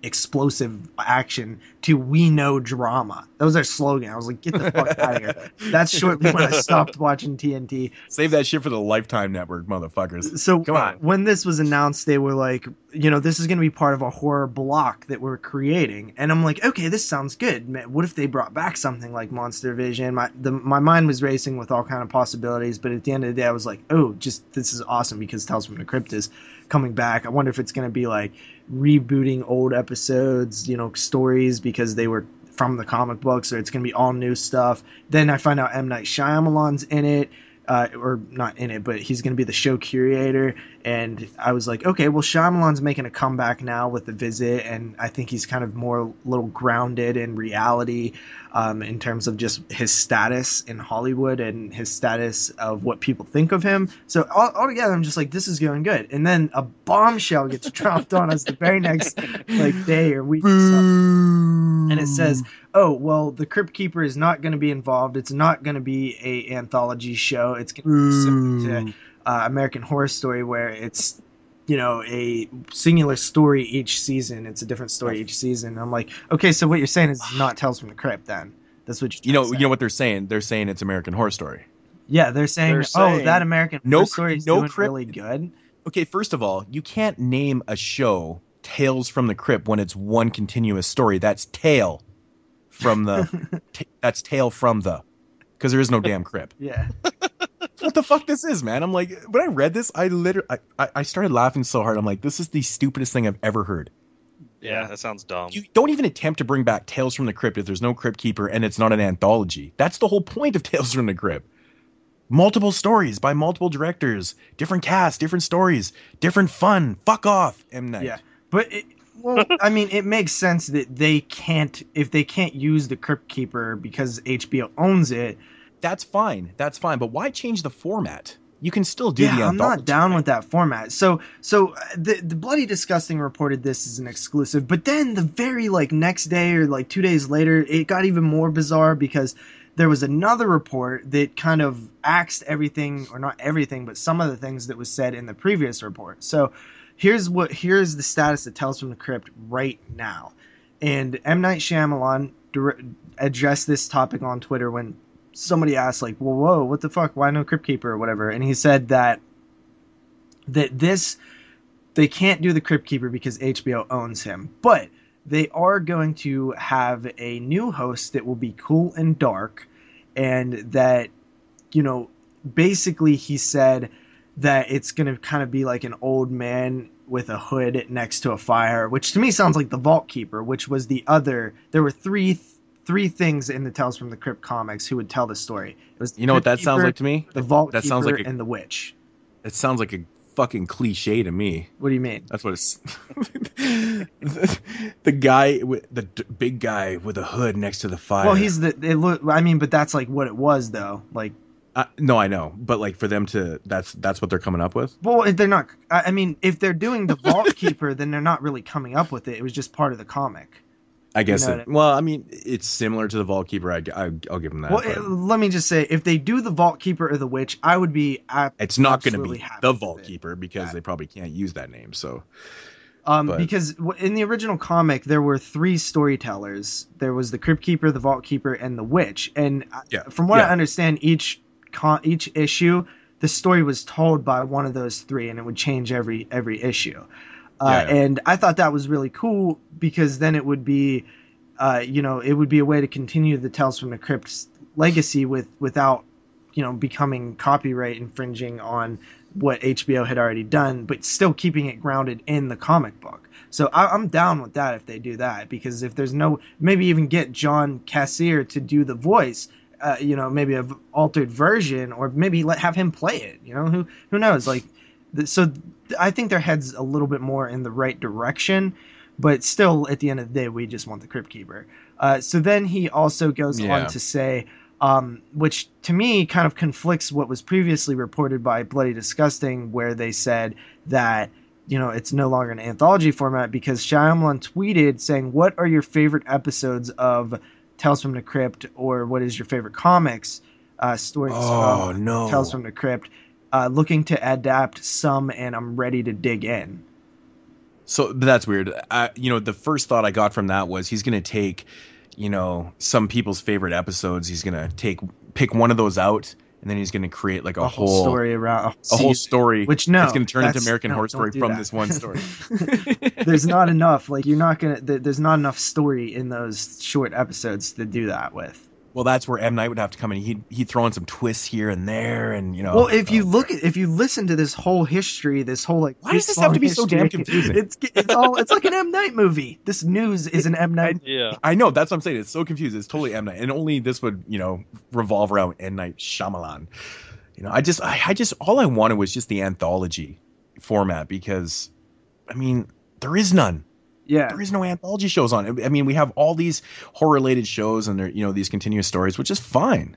explosive action to we know drama. That was their slogan. I was like, get the fuck out of here. That's shortly when I stopped watching TNT. Save that shit for the Lifetime Network, motherfuckers. So come on. When this was announced, they were like, you know, this is going to be part of a horror block that we're creating, and I'm like, okay, this sounds good. Man, what if they brought back something like Monster Vision? My the, my mind was racing with all kind of possibilities, but at the end of the day, I was like, oh, just this is awesome because Tales from the Crypt is coming back. I wonder if it's going to be like rebooting old episodes, you know, stories because they were from the comic books, or it's going to be all new stuff. Then I find out M Night Shyamalan's in it uh, or not in it, but he's going to be the show curator. And I was like, okay, well, Shyamalan's making a comeback now with The Visit, and I think he's kind of more little grounded in reality um, in terms of just his status in Hollywood and his status of what people think of him. So all, altogether, I'm just like, this is going good. And then a bombshell gets dropped on us the very next like day or week, or and it says oh well the crypt keeper is not going to be involved it's not going to be a anthology show it's going to be to uh, American Horror Story, where it's you know a singular story each season. It's a different story each season. I'm like, okay, so what you're saying is not Tales from the Crypt, then. That's what you know. You know what they're saying? They're saying it's American Horror Story. Yeah, they're saying, They're oh, saying- that American No Horror Story is no doing crypt- really good. Okay, first of all, you can't name a show Tales from the Crypt when it's one continuous story. That's tale from the. t- that's tale from the, because there is no damn crypt. Yeah, what the fuck this is, man? I'm like, when I read this, I literally, I, I, I started laughing so hard. I'm like, this is the stupidest thing I've ever heard. Yeah, that sounds dumb. You don't even attempt to bring back Tales from the Crypt if there's no Crypt Keeper and it's not an anthology. That's the whole point of Tales from the Crypt. Multiple stories by multiple directors, different casts, different stories, different fun. Fuck off, M Night. yeah, but it, well, I mean, it makes sense that they can't if they can't use the Crypt Keeper because HBO owns it. That's fine. That's fine. But why change the format? You can still do yeah, the I'm not down with that format. So, so uh, the the bloody disgusting reported this as an exclusive, but then the very like next day or like two days later, it got even more bizarre because there was another report that kind of axed everything, or not everything, but some of the things that was said in the previous report. So, here's what here's the status that Tales from the Crypt right now, and M Night Shyamalan addressed this topic on Twitter when somebody asked like, "Well, whoa, what the fuck? Why no Crypt Keeper or whatever?" And he said that that this they can't do the Crypt Keeper because HBO owns him, but they are going to have a new host that will be cool and dark, and that you know, basically he said that it's going to kind of be like an old man with a hood next to a fire, which to me sounds like the Vault Keeper, which was the other. There were three three things in the Tales from the Crypt comics who would tell the story. It was the You know what that sounds like to me? The Vault that Keeper sounds like a, and the Witch. it sounds like a fucking cliche to me. What do you mean? That's what it's. the, the guy with the d- big guy with a hood next to the fire. Well, he's the. It look. I mean, but that's like what it was, though. Like, Uh, no, I know, but like for them to that's that's what they're coming up with. well, they're not. I I mean, if they're doing the Vault Keeper, then they're not really coming up with it. It was just part of the comic. I guess. know it, I- well, I mean, it's similar to the Vault Keeper. I, I will give them that. Well, it- let me just say, if they do the Vault Keeper or the Witch, I would be. it's not going to be the Vault. Keeper because Yeah. they probably can't use that name. So Um, But- because in the original comic, there were three storytellers. There was the Crypt Keeper, the Vault Keeper, and the Witch. And uh, Yeah, from what I understand, each con- each issue, the story was told by one of those three, and it would change every every issue. Uh, Yeah. And I thought that was really cool because then it would be, uh, you know, it would be a way to continue the Tales from the Crypt's legacy with without, you know, becoming copyright infringing on what HBO had already done, but still keeping it grounded in the comic book. So I, I'm down with that if they do that because if there's no, maybe even get John Kassir to do the voice. Uh, you know, maybe a v- altered version, or maybe let have him play it. You know, who who knows? Like, th- so th- I think their heads a little bit more in the right direction, but still, at the end of the day, we just want the Crypt Keeper. Uh, so then he also goes Yeah. on to say, um, which to me kind of conflicts what was previously reported by Bloody Disgusting, where they said that you know it's no longer an anthology format because Shyamalan tweeted saying, "What are your favorite episodes of Tales from the Crypt, or what is your favorite comics uh, stories Oh, from no. Tales from the Crypt?" Uh, looking to adapt some, and I'm ready to dig in. So but that's weird. I, you know, the first thought I got from that was he's going to take, you know, some people's favorite episodes. He's going to take pick one of those out, and then he's going to create like a, A whole story around a whole story. Which no, it's going to turn into American no, Horror Story from that. this one story. there's not enough like you're not gonna there's not enough story in those short episodes to do that with well, that's where M Night would have to come in. He'd he'd throw in some twists here and there, and you know. well if you uh, look at if you listen to this whole history this whole like Why does this have to be so damn confusing? it's it's all it's like an m night movie this news is an m night Yeah. I know that's what I'm saying. It's so confused. It's totally M Night, and only this would you know revolve around M Night Shyamalan. You know, I just I, I just all I wanted was just the anthology format because, I mean, there is none. Yeah There is no anthology shows on. I mean, we have all these horror related shows and they're you know these continuous stories, which is fine.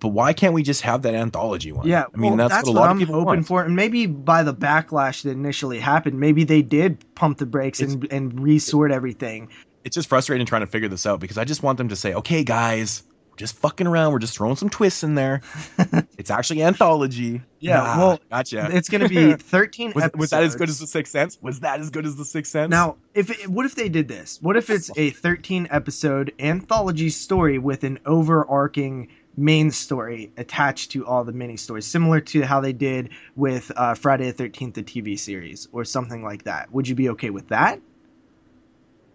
But why can't we just have that anthology one? yeah, I mean well, that's, that's, what a lot I'm of people hoping want. for, and maybe by the backlash that initially happened, maybe they did pump the brakes and and resort everything. It's just frustrating trying to figure this out because I just want them to say, "Okay, guys, just fucking around. We're just throwing some twists in there. it's actually anthology. Yeah, Nah, well, gotcha. It's going to be 13 Was, episodes. was that as good as the Sixth Sense? Was that as good as the Sixth Sense? Now, if it, what if they did this? What if it's a 13 episode anthology story with an overarching main story attached to all the mini stories, similar to how they did with uh, Friday the 13th, the TV series, or something like that? Would you be okay with that?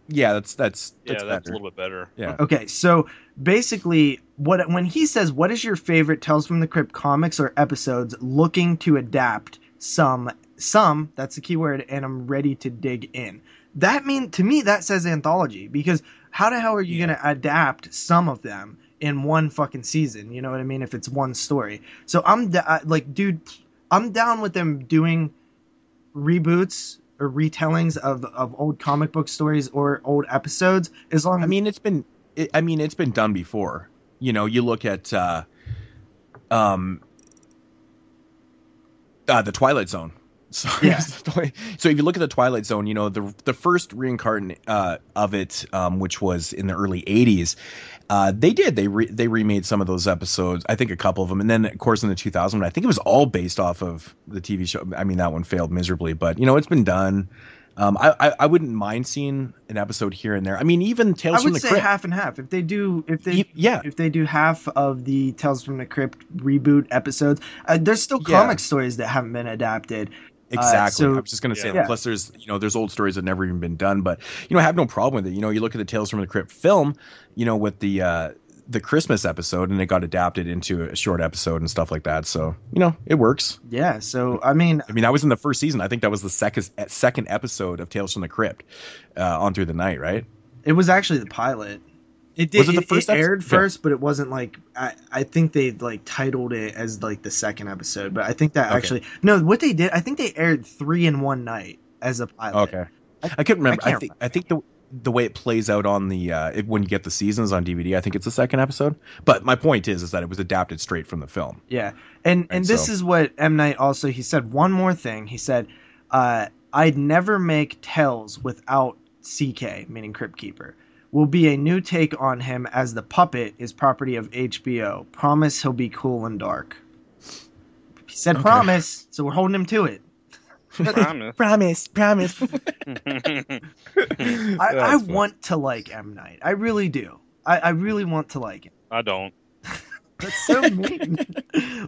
Yeah, that's that's Yeah, that's, that's a little bit better. Yeah. Okay, so basically, what when he says, "What is your favorite Tales from the Crypt comics or episodes?" looking to adapt some, some that's the key word, and I'm ready to dig in. That mean to me that says anthology because how the hell are you Yeah. gonna adapt some of them in one fucking season? You know what I mean? If it's one story, so I'm da- like, dude, I'm down with them doing reboots or retellings of of old comic book stories or old episodes as long as I mean, it's been. It, I mean, it's been done before. You know, you look at, uh, um, uh, the Twilight Zone. So, Yeah. so if you look at the Twilight Zone, you know the the first reincarnate uh, of it, um, which was in the early '80s, uh, they did they re- they remade some of those episodes. I think a couple of them, and then of course in the 2000, I think it was all based off of the TV show. I mean that one failed miserably, but you know it's been done. Um, I, I I wouldn't mind seeing an episode here and there. I mean, even Tales I from would say half and half. If they do, if they, Ye- yeah. if they do half of the Tales from the Crypt reboot episodes, uh, there's still Yeah. comic stories that haven't been adapted. Exactly. so- I was just gonna say. Yeah. Plus, there's you know there's old stories that never even been done, but you know I have no problem with it. You know, you look at the Tales from the Crypt film, you know, with the uh, the Christmas episode, and it got adapted into a short episode and stuff like that. So you know, it works. Yeah. So I mean, I mean, that was in the first season. I think that was the second second episode of Tales from the Crypt, uh, on through the night, right? it was actually the pilot. It did. Was it the first it episode? aired Yeah. first, but it wasn't like I. I think they like titled it as like the second episode, but I think that Okay. actually no. What they did, I think they aired three in one night as a pilot. Okay. I, couldn't remember. I, can't think I think the the way it plays out on the uh, it, when you get the seasons on DVD, I think it's the second episode. But my point is, is that it was adapted straight from the film. Yeah, and and this so- is what M Night also he said one more thing. He said, uh, "I'd never make Tales without CK, meaning Crypt Keeper. Will be a new take on him as the puppet is property of HBO. Promise he'll be cool and dark." He said Okay. promise, so we're holding him to it. Promise. Promise, promise. I, I want to like M Night. I really do. I, I really want to like him. I don't. That's so mean.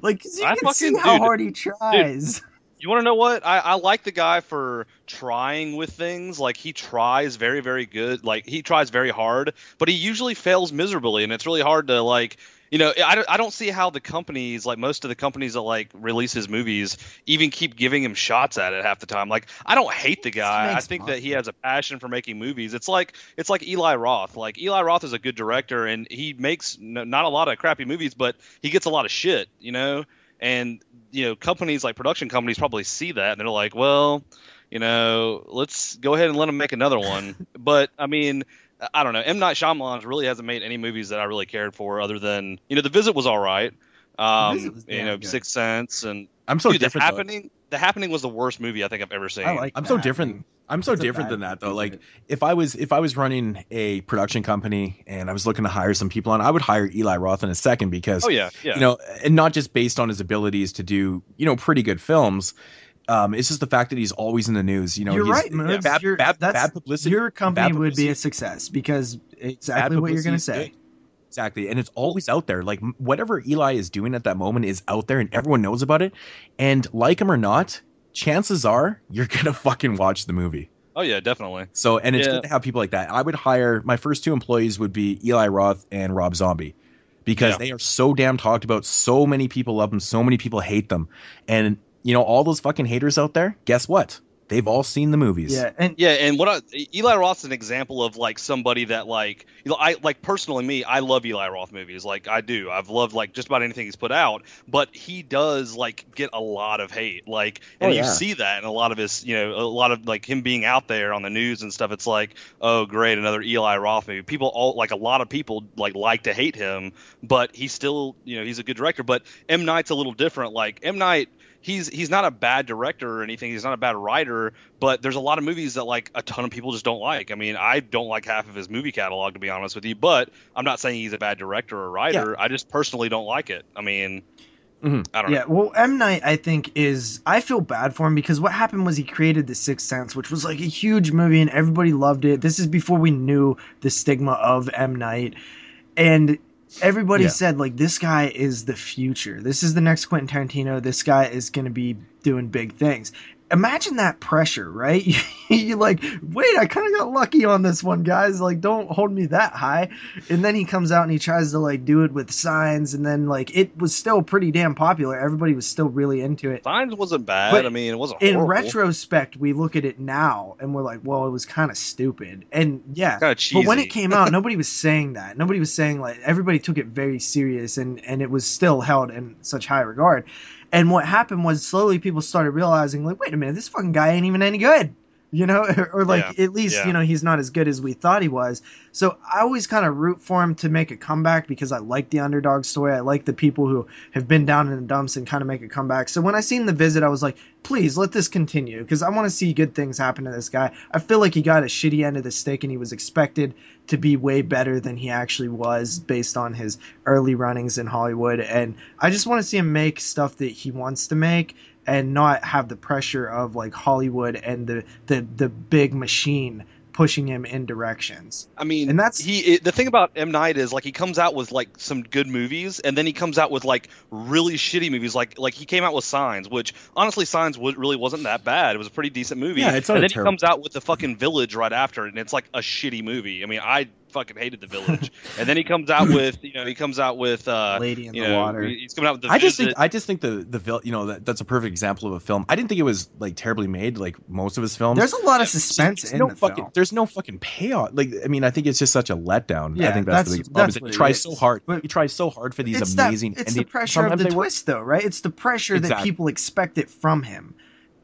like 'cause you I can see how dude, hard he tries. You want to know what? I, I like the guy for trying with things. Like he tries very, very good. Like he tries very hard, but he usually fails miserably, and it's really hard to like. You know, I don't, I don't see how the companies, like most of the companies that like release his movies, even keep giving him shots at it half the time. Like I don't hate the guy. I think that he has a passion for making movies. It's like it's like Eli Roth. Like Eli Roth is a good director, and he makes not a lot of crappy movies, but he gets a lot of shit. You know, and you know companies like production companies probably see that and they're like well you know let's go ahead and let them make another one but i mean i don't know m night Shyamalan really hasn't made any movies that i really cared for other than you know the visit was all right um was you know good. sixth sense and I'm so dude, different. happening the happening was the worst movie i think i've ever seen I like. I'm so different. I'm so It's different than that though. Like if I was if I was running a production company and I was looking to hire some people on, I would hire Eli Roth in a second because oh yeah yeah you know, and not just based on his abilities to do you know pretty good films. Um, it's just the fact that he's always in the news. You know, you're he's, right, Moods. Bad, You're- bad, that's- bad publicity. Your company bad would be a success because exactly what you're going to publicity is say. Good. Exactly, and it's always out there. Like whatever Eli is doing at that moment is out there, and everyone knows about it. And like him or not, chances are you're gonna fucking watch the movie. oh yeah definitely So, and it's Yeah. good to have people like that. I would hire my first two employees would be Eli Roth and Rob Zombie because Yeah. they are so damn talked about. So many people love them. So many people hate them. And you know, all those fucking haters out there. Guess what? They've all seen the movies. Yeah, and Yeah, and what I, Eli Roth's an example of like somebody that like you know, I like personally me, I love Eli Roth movies. Like I do. I've loved like just about anything he's put out, but he does like get a lot of hate. Like and Oh, you see that in a lot of his, you know, a lot of like him being out there on the news and stuff. It's like, "Oh, great, another Eli Roth movie." People all like a lot of people like like to hate him, but he's still, you know, he's a good director, but M Night's a little different. Like M Night he's he's not a bad director or anything. He's not a bad writer, but there's a lot of movies that like a ton of people just don't like. I mean, I don't like half of his movie catalog to be honest with you, but I'm not saying he's a bad director or writer. I just personally don't like it. I mean, Mhm. I don't Yeah, know. well, M Night, I think is I feel bad for him because what happened was he created The Sixth Sense, which was like a huge movie and everybody loved it. This is before we knew the stigma of M Night, and everybody Yeah. said like this guy is the future. This is the next Quentin Tarantino. This guy is going to be doing big things. Imagine that pressure, right? you like, wait, I kind of got lucky on this one, guys. Like, don't hold me that high. And then he comes out and he tries to like do it with signs, and then like it was still pretty damn popular. Everybody was still really into it. Signs wasn't bad. But I mean, it wasn't In horrible. retrospect, we look at it now and we're like, well, it was kind of stupid. And yeah, but when it came out, nobody was saying that. Nobody was saying like everybody took it very serious, and and it was still held in such high regard. And what happened was slowly people started realizing like, wait a minute, this fucking guy ain't even any good. You know, or, like at least yeah. you know he's not as good as we thought he was. So I always kind of root for him to make a comeback because I like the underdog story. I like the people who have been down in the dumps and kind of make a comeback. So when I seen the visit, I was like, please let this continue because I want to see good things happen to this guy. I feel like he got a shitty end of the stick and he was expected to be way better than he actually was based on his early runnings in Hollywood. And I just want to see him make stuff that he wants to make and not have the pressure of like Hollywood and the the, the big machine pushing him in directions. I mean, And that's- he. It, the thing about M Night is like he comes out with like some good movies, and then he comes out with like really shitty movies. Like like he came out with Signs, which honestly Signs w- really wasn't that bad. It was a pretty decent movie. Yeah, it's and then he comes out with the fucking Village right after, and it's like a shitty movie. I mean, I fucking hated the Village. and then he comes out with you know he comes out with uh Lady in the know water. he's coming out with the I just think I just think the the vil- you know that that's a perfect example of a film. I didn't think it was like terribly made like most of his films. There's a lot of suspense There's in no the fucking film. there's no fucking payoff. Like I mean, I think it's just such a letdown. Yeah, I think that's, that's- the biggest problem. is that he it tries so hard. But he tries so hard for these it's amazing. That, it's and the pressure of the they work. twist, though, right? It's the pressure that people expect it from him.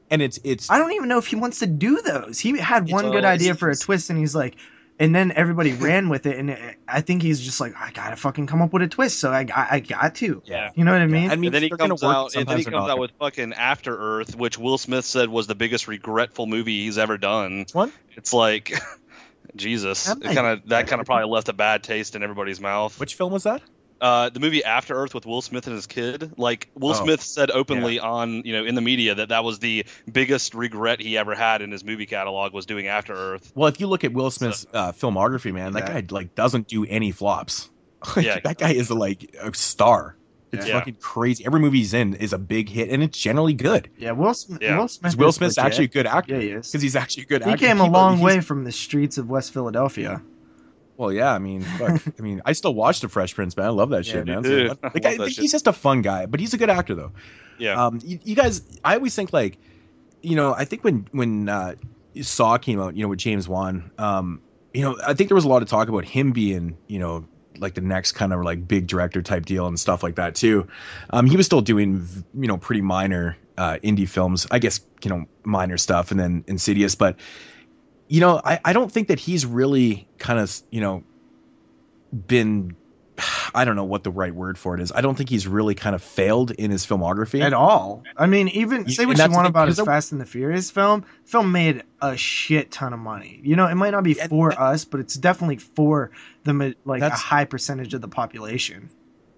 and it's it's I don't even know if he wants to do those. He had one all- good idea for a twist, and he's like, and then everybody ran with it, and it, I think he's just like, I gotta fucking come up with a twist, so I, I, I got to. yeah. You know what I mean? I mean, and then he they're gonna comes out, and then he comes out with fucking After Earth, which Will Smith said was the biggest regretful movie he's ever done. Which one? It's like, Jesus, it kind of that kind of probably left a bad taste in everybody's mouth. Which film was that? Uh, the movie After Earth with Will Smith and his kid. Like Will Oh. Smith said openly on you know in the media that that was the biggest regret he ever had in his movie catalog was doing After Earth. Well, if you look at Will Smith's uh, filmography, man, that Yeah. guy like doesn't do any flops. Like, Yeah. that guy is like a star. It's Yeah. fucking crazy. Every movie he's in is a big hit, and it's generally good. Yeah, Will Smith. Yeah. Will Smith. 'Cause Will is Smith's legit. actually a good actor. Yeah, he is. Because he's actually a good He actor. came a long way from the streets of West Philadelphia. Well, yeah, I mean, fuck. I mean, I still watch The Fresh Prince, man. I love that Yeah, shit, man. too. So, like, love I think shit. he's just a fun guy, but he's a good actor, though. Yeah, Um, you, you guys, I always think like, you know, I think when when uh, Saw came out, you know, with James Wan, um, you know, I think there was a lot of talk about him being, you know, like the next kind of like big director type deal and stuff like that too. Um, he was still doing, you know, pretty minor uh, indie films, I guess, you know, minor stuff, and then Insidious, but you know, I, I don't think that he's really kind of, you know, been I don't know what the right word for it is. I don't think he's really kind of failed in his filmography. At all. I mean, even say what you want about his Fast and the Furious film. Film made a shit ton of money. You know, it might not be for that- us, but it's definitely for the like a high percentage of the population.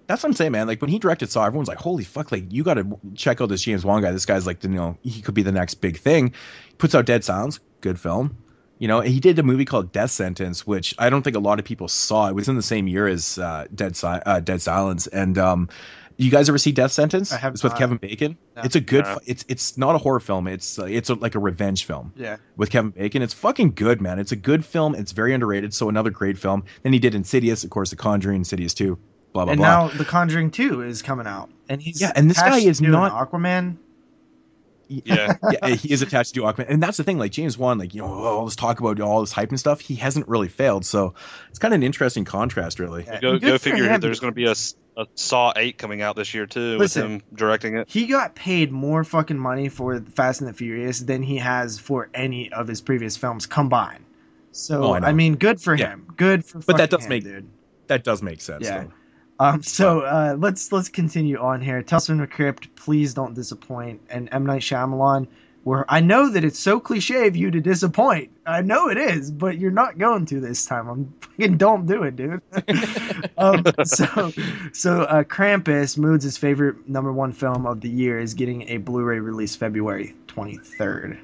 That's what I'm saying, man. Like when he directed Saw, everyone's like, "Holy fuck!" Like you got to check out this James Wan guy. This guy's like, you know, he could be the next big thing. He puts out Dead Silence, good film. You know, he did a movie called Death Sentence, which I don't think a lot of people saw. It was in the same year as uh, Dead Si- uh, Dead Silence. And um, you guys ever see Death Sentence? I have It's with. Kevin Bacon. No. It's a good. No. It's it's not a horror film. It's uh, it's a, like a revenge film Yeah. with Kevin Bacon. It's fucking good, man. It's a good film. It's very underrated. So another great film. Then he did Insidious, of course, The Conjuring, Insidious two. Blah blah and blah. now The Conjuring 2 is coming out. And he's Yeah, and this guy is doing not- Aquaman. Yeah. yeah, he is attached to Aquaman, and that's the thing. Like James Wan, like you know, oh, all this talk about all this hype and stuff, he hasn't really failed. So it's kind of an interesting contrast, really. Yeah, go go figure. him. There's going to be a Saw eight coming out this year too, Listen. with him directing it. He got paid more fucking money for Fast and the Furious than he has for any of his previous films combined. So Oh, I I, mean, good for Yeah. him. Good for. But that does him, make- dude. That does make sense. Yeah. though. Um, so uh, let's let's continue on here. Tales from the Crypt, please don't disappoint. And M Night Shyamalan, where I know that it's so cliche of you to disappoint. I know it is, but you're not going to this time. I'm fucking don't do it, dude. um, so so uh, Krampus, Moods' his favorite number one film of the year, is getting a Blu-ray release February 23rd.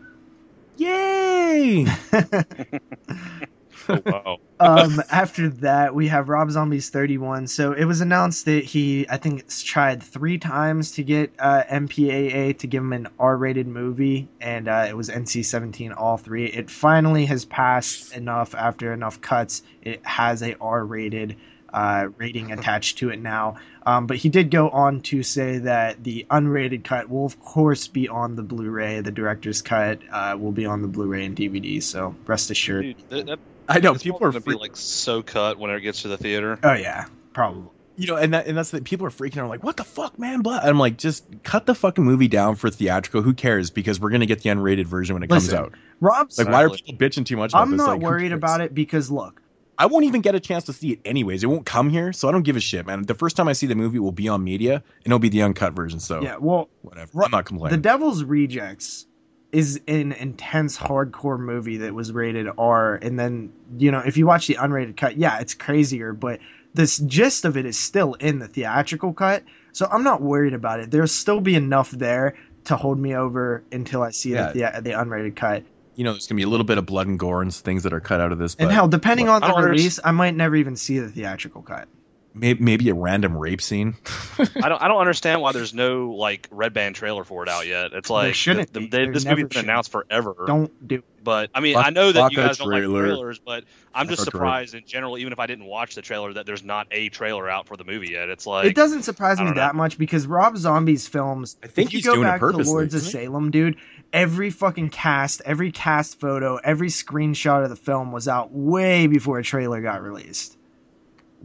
Yay! Oh, wow. um, after that, we have Rob Zombie's 31. So it was announced that he, I think, it's tried three times to get uh, MPAA to give him an R-rated movie, and uh, it was NC-17 all three. It finally has passed enough after enough cuts. It has a R-rated uh, rating attached to it now. Um, but he did go on to say that the unrated cut will, of course, be on the Blu-ray. The director's cut uh, will be on the Blu-ray and DVD. So rest assured. Dude, that, that, I know this people are gonna be like so cut whenever it gets to the theater. Oh yeah, probably. you know, and that and that's the people are freaking out like, what the fuck, man? Blah. I'm like, just cut the fucking movie down for theatrical. Who cares? Because we're gonna get the unrated version when it Listen, comes out. Rob's. Like, why are people bitching too much? About I'm this? not Like, worried about it because look, I won't even get a chance to see it anyways. It won't come here, so I don't give a shit, man. The first time I see the movie will be on media, and it'll be the uncut version. So yeah. Well, whatever. Ro- I'm not complaining. The. Devil's Rejects is an intense hardcore movie that was rated R, and then you know if you watch the unrated cut, yeah, it's crazier, but this gist of it is still in the theatrical cut, so I'm not worried about it. There'll still be enough there to hold me over until I see Yeah. the, the unrated cut. you know, there's gonna be a little bit of blood and gore and things that are cut out of this, but And hell, depending Well, on the release, I might never even see the theatrical cut. Maybe, maybe a random rape scene. I don't I don't understand why there's no like red band trailer for it out yet. It's like shouldn't the, the, There this movie's been should announced forever. Don't do. But I mean, Fuck- I know that you guys don't like trailer. trailers, but I'm just Fuck a trailer. surprised in general, even if I didn't watch the trailer, that there's not a trailer out for the movie yet. It's like it doesn't surprise me know. that much because Rob Zombie's films. I think if you go doing it back to purposely, Lords of? Salem, dude, every fucking cast, every cast photo, every screenshot of the film was out way before a trailer got released.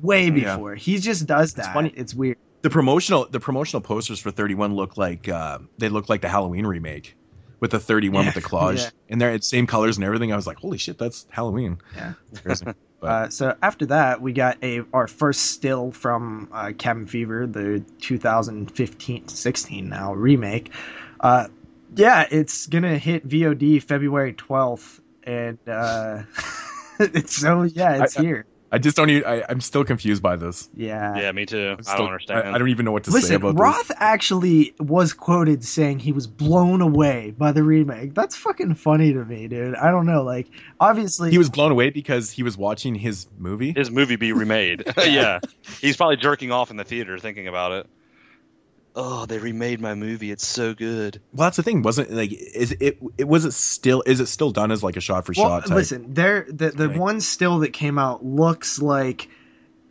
Way Yeah. before. He just does It's that. funny. It's weird. the promotional the promotional posters for 31 look like uh, they look like the Halloween remake with the 31 with the collage yeah. and they're the same colors and everything. I was like, holy shit, that's Halloween. Yeah. It's. But- Uh, so after that, we got a our first still from uh, Cabin Fever, the 2015-16 now remake. Uh, yeah, it's gonna hit VOD February 12th, and uh, it's so yeah, it's I- here. I just don't even. I, I'm still confused by this. Yeah. yeah, me too. I'm I don't understand. I, I don't even know what to say Listen, about Roth actually was quoted saying he was blown away by the remake. That's fucking funny to me, dude. I don't know. Like, obviously. He was blown away because he was watching his movie. His movie be remade. yeah, he's probably jerking off in the theater thinking about it. Oh, they remade my movie. It's so good. Well, that's the thing. Wasn't like is it? It was it still? Is it still done as like a shot for well, shot? type? listen, there the the Right. one still that came out looks like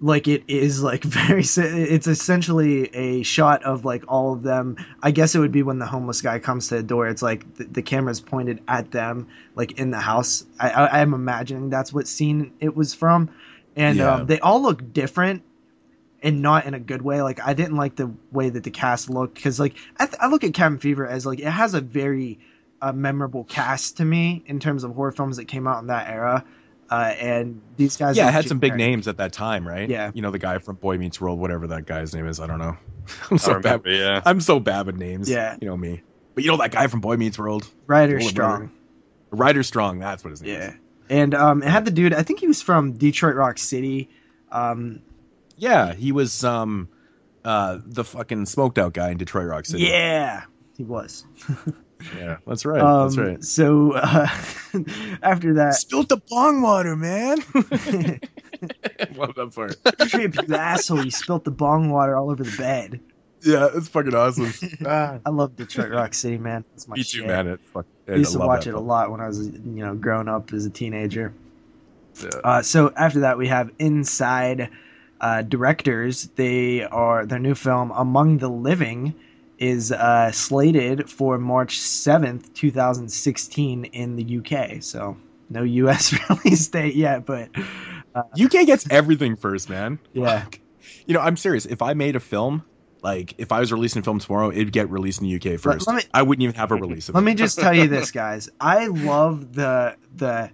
like it is like very it's essentially a shot of like all of them i guess it would be when the homeless guy comes to the door it's like the, the camera's pointed at them like in the house i i i'm imagining that's what scene it was from and Yeah. um, they all look different and not in a good way like i didn't like the way that the cast looked because like I, th- I look at cabin fever as like it has a very uh, memorable cast to me in terms of horror films that came out in that era uh, and these guys yeah, are it had some big generic. names at that time, right? Yeah. You know the guy from Boy Meets World, whatever that guy's name is. I don't know. I'm I so bad. yeah. I'm so bad with names. Yeah. You know me. But you know that guy from Boy Meets World, Ryder Strong. Ryder Strong. That's what his name Yeah. is. And um, it had the dude. I think he was from Detroit Rock City. Um, Yeah, he was um, uh, the fucking smoked out guy in Detroit Rock City. yeah, he was. yeah, that's right. Um, that's right. So uh, after that, Spilt the bong water, man. Love that part. Trip, you asshole! You spilt the bong water all over the bed. Yeah, it's fucking awesome. ah, I love Detroit Rock City, man. That's my me shit. too, man. It fuck, I used to watch that it a lot when I was, you know, growing up as a teenager. Yeah. Uh, so after that, we have Inside uh, directors. They are their new film Among the Living is uh, slated for March seventh, two thousand sixteen, in the UK. So no US release date yet, but uh, UK gets everything first, man. Yeah. Fuck. You know, I'm serious. If I made a film, like if I was releasing a film tomorrow, it'd get released in the UK first. me- I wouldn't even have a release of let me just tell you this, guys. I love the the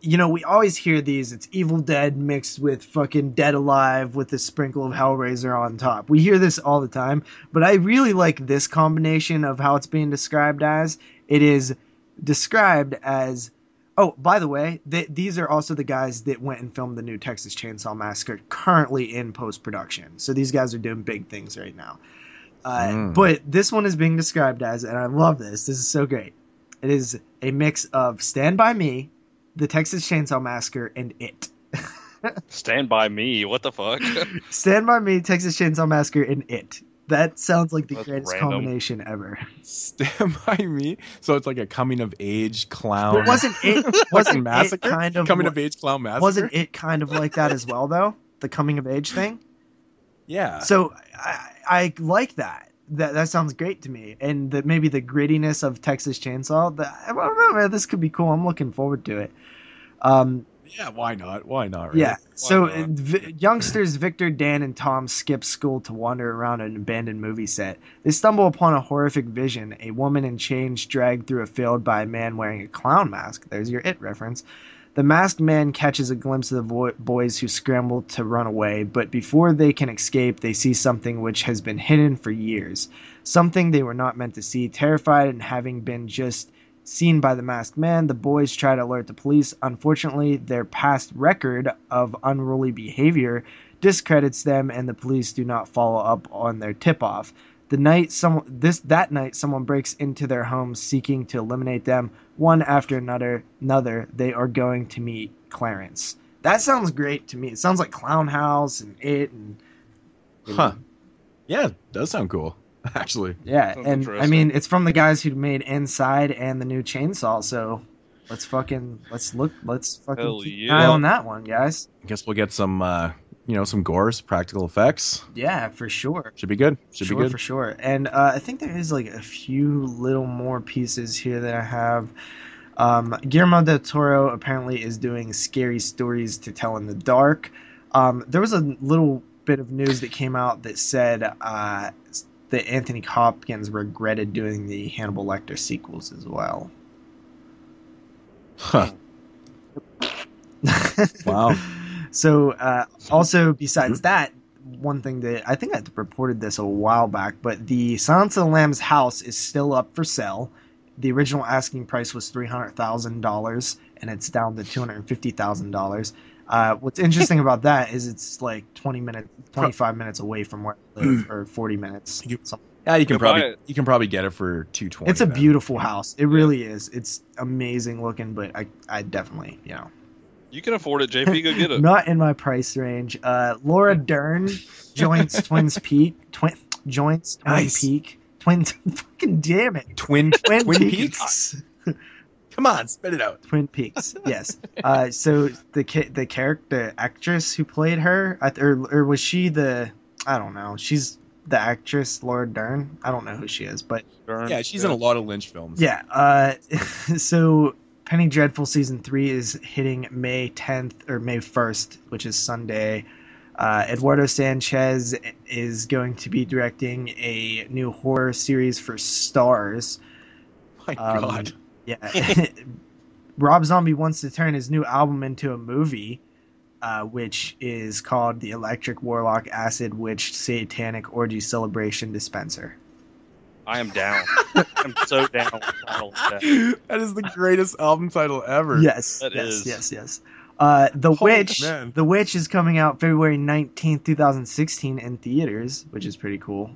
you know we always hear these. It's Evil Dead mixed with fucking Dead Alive with a sprinkle of Hellraiser on top. We hear this all the time, but I really like this combination of how it's being described as. It is described as. Oh, by the way, th- these are also the guys that went and filmed the new Texas Chainsaw Massacre, currently in post production. So these guys are doing big things right now. Uh, Mm. But this one is being described as, and I love this. This is so great. It is a mix of Stand by Me, The Texas Chainsaw Massacre, and It. Stand by me. What the fuck? Stand by Me, Texas Chainsaw Massacre, and It. That sounds like the That's greatest random. combination ever. Stand by me. So it's like a coming of age clown. But wasn't it wasn't it massacre? kind of coming of age clown massacre. wasn't it kind of like that as well though? The coming of age thing. Yeah. So I, I like that. That that sounds great to me, and that maybe the grittiness of Texas Chainsaw. The, I don't know, man. This could be cool. I'm looking forward to it. Um, yeah. Why not? Why not? Yeah. So not? vi- youngsters Victor, Dan, and Tom skip school to wander around an abandoned movie set. They stumble upon a horrific vision: a woman in chains dragged through a field by a man wearing a clown mask. There's your it reference. The masked man catches a glimpse of the boys who scramble to run away, but before they can escape, they see something which has been hidden for years. Something they were not meant to see. Terrified and having been just seen by the masked man, the boys try to alert the police. Unfortunately, their past record of unruly behavior discredits them, and the police do not follow up on their tip-off. The night some this that night someone breaks into their home seeking to eliminate them. One after another, another they are going to meet Clarence. That sounds great to me. It sounds like Clown House and it and Huh. Yeah. It does sound cool. Actually. yeah, Sounds and I mean it's from the guys who made Inside and the new Chainsaw. So let's fucking let's look let's fucking Hell keep yeah. an eye on that one, guys. I guess we'll get some, uh, you know, some gores, practical effects. Yeah, for sure. Should be good. Should sure, be good. for sure. And uh, I think there is like a few little more pieces here that I have. Um, Guillermo del Toro apparently is doing scary stories to tell in the dark. Um, there was a little bit of news that came out that said uh, that Anthony Hopkins regretted doing the Hannibal Lecter sequels as well. Huh. Wow. So, uh, also besides that, one thing that I think I reported this a while back, but the Silence of the Lambs house is still up for sale. The original asking price was three hundred thousand dollars, and it's down to two hundred fifty thousand dollars. Uh, what's interesting about that is it's like twenty minutes, twenty five minutes away from where I live, or forty minutes. You- Yeah, you can Go buy probably it. you can probably get it for two twenty. It's a beautiful house. It really is. It's amazing looking, but I, I definitely, you know, You can afford it, JP. Go get it. Not in my price range. Uh, Laura Dern joins Twins Peak. Twin joins Twin Nice. Peak. Twins. Fucking damn it. Twin Twin, Twin Peaks. Come on, spit it out. Twin Peaks. Yes. Uh, so the ca- the character, the actress who played her, I th- or or was she the? I don't know. She's the actress Laura Dern. I don't know who she is, but Darn. Yeah, she's in a lot of Lynch films. Yeah. Uh, so Penny Dreadful season three is hitting May 10th or May 1st, which is Sunday. Uh, Eduardo Sanchez is going to be directing a new horror series for Starz. My Um, God. Yeah. Rob Zombie wants to turn his new album into a movie, uh, which is called The Electric Warlock Acid Witch Satanic Orgy Celebration Dispenser. I am down. I'm so down. with all of that. that is the greatest album title ever. Yes, That yes, is. yes, yes. Uh, the Holy Witch, man. The Witch is coming out February nineteenth, two thousand sixteen, in theaters, which is pretty cool.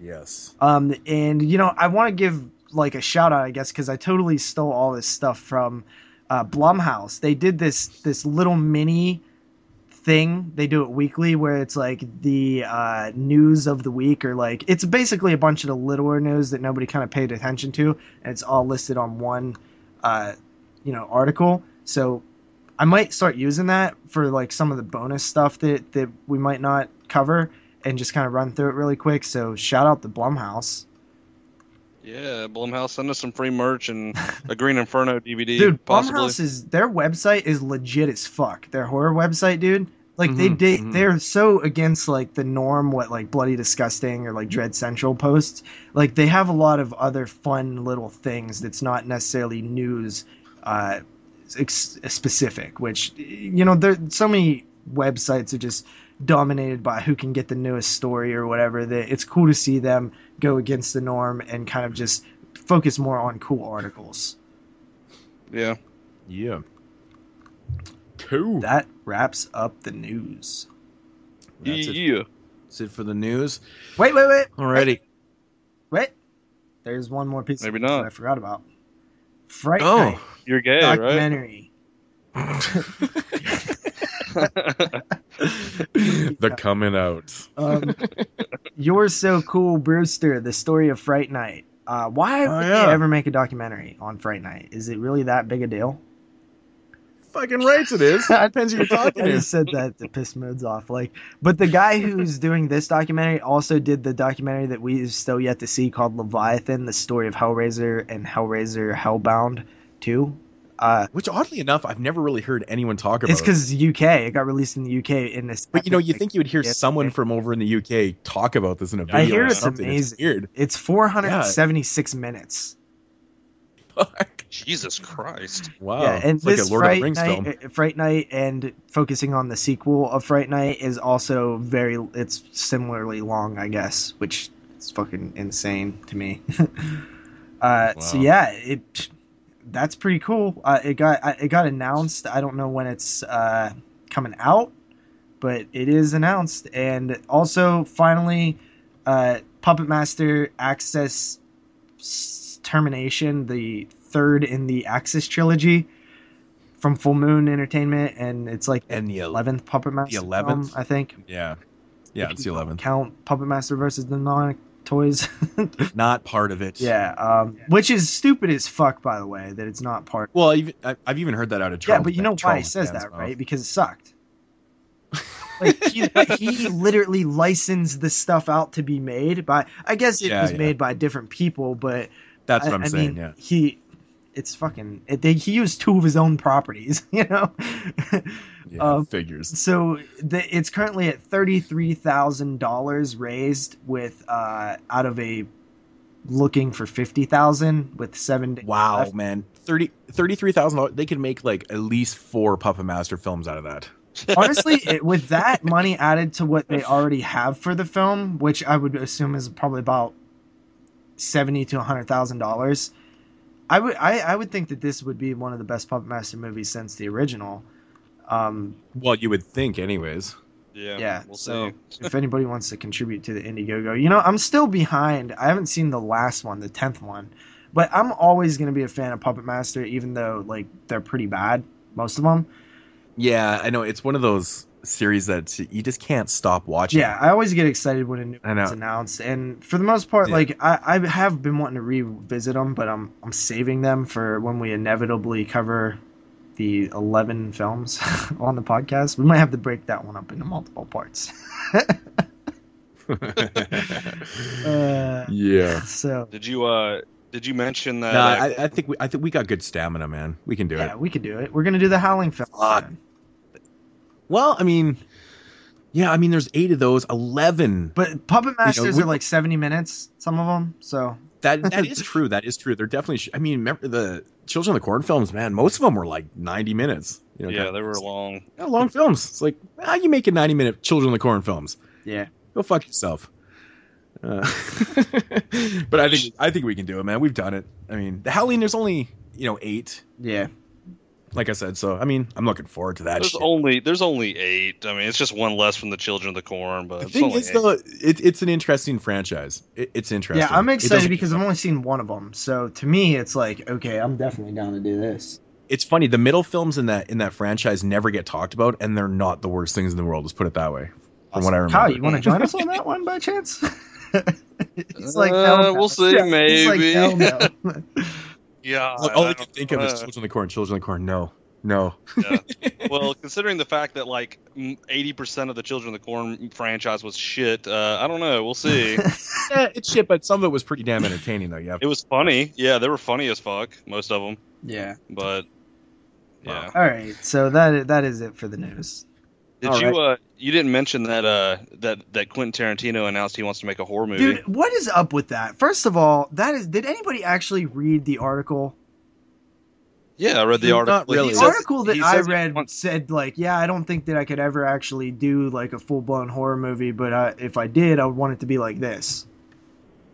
Yes. Um, and you know, I want to give like a shout out, I guess, because I totally stole all this stuff from uh, Blumhouse. They did this this little mini thing. They do it weekly, where it's like the uh, news of the week, or like it's basically a bunch of the littler news that nobody kind of paid attention to, and it's all listed on one, uh, you know, article. So I might start using that for like some of the bonus stuff that that we might not cover, and just kind of run through it really quick. So shout out to Blumhouse. Yeah, Blumhouse, send us some free merch and a Green Inferno DVD. dude possibly. blumhouse is their website is legit as fuck their horror website dude like they Mhm, they mhm. they're so against like the norm what like bloody disgusting or like dread central posts like they have a lot of other fun little things that's not necessarily news uh ex- specific. Which you know, there so many websites are just dominated by who can get the newest story or whatever. That it's cool to see them go against the norm and kind of just focus more on cool articles. Yeah. Yeah. Cool. That wraps up the news. That's it. yeah. That's it for the news. Wait, wait, wait. Alrighty. Wait. There's one more piece Maybe of news not. that I forgot about. Fright Oh. Night You're gay, right? Documentary. the coming out. Um, You're so cool, Brewster. The story of Fright Night. Uh, why Oh, would yeah. they ever make a documentary on Fright Night? Is it really that big a deal? Fucking rights it is. Depends who you're talking I to. just said that to piss moods off. Like, but the guy who's doing this documentary also did the documentary that we've still yet to see called Leviathan: The Story of Hellraiser and Hellraiser Hellbound Two. Uh, Which oddly enough, I've never really heard anyone talk about. it's because it's UK. It got released in the UK in this. But you know, you like, think you would hear yeah, someone from over in the UK talk about this in a video. I hear or it's something. amazing. It's weird. It's 476 minutes. Fuck. Jesus Christ. Wow. Yeah, and it's like a this Lord Fright the Rings Night, film. uh, Fright Night, and focusing on the sequel of Fright Night is also very. It's similarly long, I guess, which is fucking insane to me. uh, So yeah, it that's pretty cool. Uh, it got it got announced. I don't know when it's uh, coming out, but it is announced, and also finally, uh, Puppet Master Axis Termination, the third in the Axis trilogy from Full Moon Entertainment, and it's like And the eleventh Puppet Master. the 11th? film, I think. Yeah. Yeah, it's the 11th. Count Puppet Master versus Demonic Toys. Not part of it. yeah, um, which is stupid as fuck, by the way, that it's not part. Well, I've, I've even heard that out of Yeah, but you know why he says that, mouth. right? Because it sucked. like he, he literally licensed the stuff out to be made by. I guess it Yeah, was yeah. made by different people, but That's I, what I'm I saying. mean, yeah. he. It's fucking. It, they, he used two of his own properties, you know. Yeah. um, figures. so the, it's currently at thirty three thousand dollars raised with uh out of a looking for fifty thousand with seven. Wow, left. man. 30 $33,000. They could make like at least four Puppet Master films out of that. honestly it, with that money added to what they already have for the film which i would assume is probably about 70 to 100 thousand dollars i would I, I would think that this would be one of the best puppet master movies since the original um Well, you would think, anyways. Yeah. yeah We'll so see. if anybody wants to contribute to the indiegogo you know i'm still behind i haven't seen the last one the 10th one but i'm always going to be a fan of puppet master even though like they're pretty bad most of them Yeah, I know. It's one of those series that you just can't stop watching. Yeah, I always get excited when a new I know. one's announced, and for the most part, Yeah. like I, I have been wanting to revisit them, but I'm I'm saving them for when we inevitably cover the eleven films on the podcast. We might have to break that one up into multiple parts. Uh, yeah. so Did you uh did you mention that No, I, I think we I think we got good stamina, man. We can do yeah, it. Yeah, we can do it. We're gonna do the Howling film. Fuck. Well, I mean, yeah, I mean, there's eight of those, eleven. But Puppet Masters we- are like seventy minutes, some of them. So That that is true. That is true. They're definitely. sh- I mean, remember the Children of the Corn films, man? Most of them were like ninety minutes. You know, yeah, they were long. Yeah, long films. It's like, how you making ninety minute Children of the Corn films? yeah, Go fuck yourself. Uh, but I think I think we can do it, man. We've done it. I mean, the Halloween. There's only you know eight. yeah. Like I said, so I mean, I'm looking forward to that. There's shit. only there's only eight. I mean, it's just one less from the Children of the Corn, but the it's thing only is, eight. though, it, it's an interesting franchise. It, it's interesting. Yeah, I'm excited because I've only seen one of them. So to me, it's like, okay, I'm definitely down to do this. it's funny. The middle films in that in that franchise never get talked about, and they're not the worst things in the world. Let's put it that way. From what I remember. Kyle, you want to join us on that one by chance? He's like, Uh, hell no. we'll see, Yeah, he's like, maybe. hell no. yeah. All, all I I can don't- think of is Children of the Corn. Children of the Corn. No, no. yeah. well, considering the fact that like eighty percent of the Children of the Corn franchise was shit, uh, I don't know. We'll see. yeah, it's shit, but some of it was pretty damn entertaining, though. Yeah. it was funny. Yeah, they were funny as fuck, most of them. yeah. But yeah. All right. So that that is it for the news. Did All you uh you didn't mention that uh that that Quentin Tarantino announced he wants to make a horror movie? Dude, what is up with that? First of all, that is. Did anybody actually read the article? Yeah, I read the article. Not really. The He article that I read wants- said like, yeah, I don't think that I could ever actually do like a full blown horror movie, but uh, if I did, I would want it to be like this.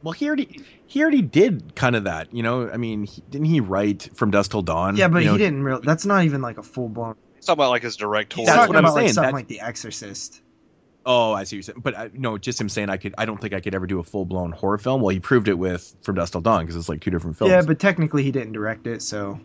Well, he already he already did kind of that. You know, I mean, he, didn't he write From Dusk Till Dawn? Yeah, but You know, he didn't really. That's not even like a full blown. He's talking about like his direct He's That's talking what I'm about like saying, something that's- like The Exorcist. Oh, I see what you're saying. But I, no, just him saying I could. I don't think I could ever do a full blown horror film. Well, he proved it with From Dusk Till Dawn because it's like two different films. Yeah, but technically he didn't direct it, so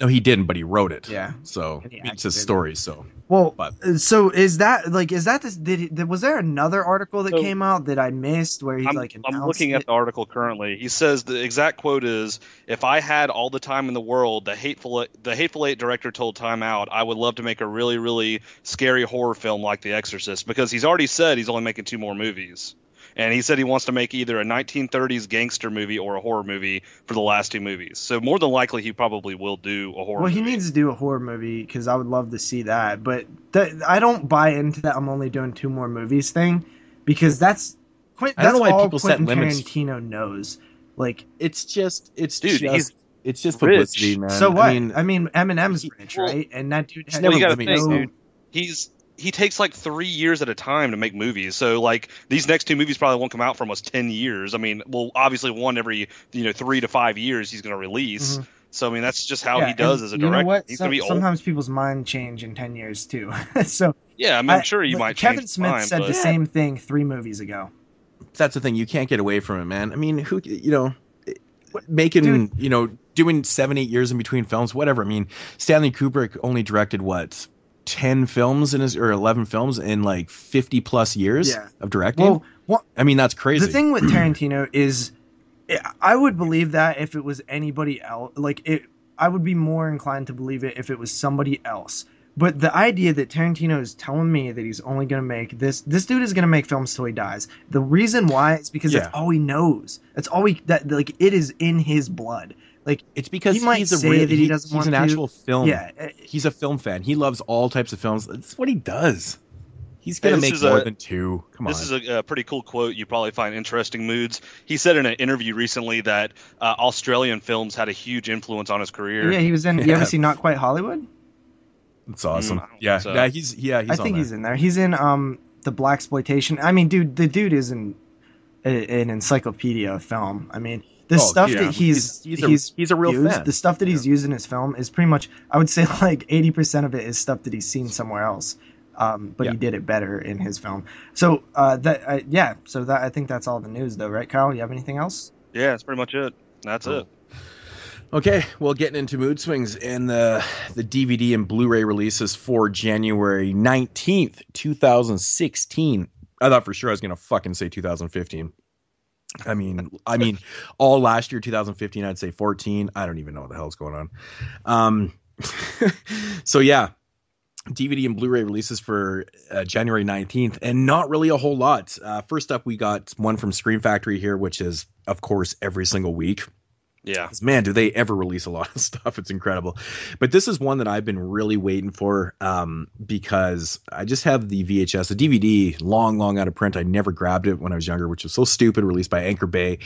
no, he didn't. But he wrote it. yeah. So it's his story. So Well, But- so is that like is that this? Did he, was there another article that So- came out that I missed where he I'm, like I'm looking it? at the article currently. He says the exact quote is, "If I had all the time in the world, the hateful the hateful eight director told Time Out, I would love to make a really really scary horror film like The Exorcist because he's already said he's only making two more movies." And he said he wants to make either a 1930s gangster movie or a horror movie for the last two movies. So more than likely, he probably will do a horror. Well, he needs to do a horror movie because I would love to see that. But th- I don't buy into that. I'm only doing two more movies thing because that's Quint, I don't that's know why all people set Quentin limits. Tarantino knows. Like, it's just it's Dude, just he's it's just rich. publicity, man. so what? I mean, Eminem's he- rich, well, right? And that dude. Has never you gotta living think, dude. he's he takes like three years at a time to make movies. So like these next two movies probably won't come out for almost ten years. I mean, well, obviously one every you know three to five years he's going to release. Mhm. So I mean that's just how Yeah, he does as a you know director. what? He's Some- going to be old. sometimes people's mind change in ten years too. so Yeah, I mean, I- I'm sure you but might. Kevin change Smith mind, said but- the same thing three movies ago. that's the thing. You can't get away from it, man. I mean, who you know, making Dude. you know, doing seven, eight years in between films, whatever. I mean, Stanley Kubrick only directed what ten films in his or eleven films in like fifty plus years Yeah. of directing. Well, what, I mean, that's crazy. The thing with Tarantino is, eh, I would believe that if it was anybody else, like it, I would be more inclined to believe it if it was somebody else. But the idea that Tarantino is telling me that he's only going to make this, this dude is going to make films till he dies. The reason why is because Yeah. that's all he knows. That's all he that like it is in his blood. Like it's because he might he's a say real, that he doesn't he's want an to. actual film. yeah, uh, he's a film fan. He loves all types of films. That's what he does. He's gonna this make more a- than two. Come This on. is a, a pretty cool quote. You probably find interesting moods. He said in an interview recently that uh, Australian films had a huge influence on his career. yeah, he was in. You ever see Not Quite Hollywood? It's awesome. Mm, yeah, so. yeah, he's yeah, he's I on think there. he's in there. He's in um the black exploitation. I mean, dude, the dude is an an encyclopedia of film. I mean, the Oh, stuff yeah. that he's he's, he's, a, he's a real used, fan. the stuff that he's used in his film is pretty much I would say like eighty percent of it is stuff that he's seen somewhere else. Um, but Yeah. he did it better in his film. So uh, that uh, yeah, so that I think that's all the news though, right, Kyle? You have anything else? Yeah, that's pretty much it. That's Cool. it. Okay, well, getting into mood swings and the the DVD and Blu-ray releases for January nineteenth, two thousand sixteen. I thought for sure I was gonna fucking say two thousand fifteen. I mean, I mean, all last year, 2015, I'd say 14. I don't even know what the hell's going on. Um, so yeah, DVD and Blu-ray releases for uh, January 19th, and not really a whole lot. Uh, first up, we got one from Scream Factory here, which is, of course, every single week. Yeah. man, do they ever release a lot of stuff? It's incredible. But this is one that I've been really waiting for um, because I just have the VHS, the DVD, long, long out of print. I never grabbed it when I was younger, which was so stupid. Released by Anchor Bay,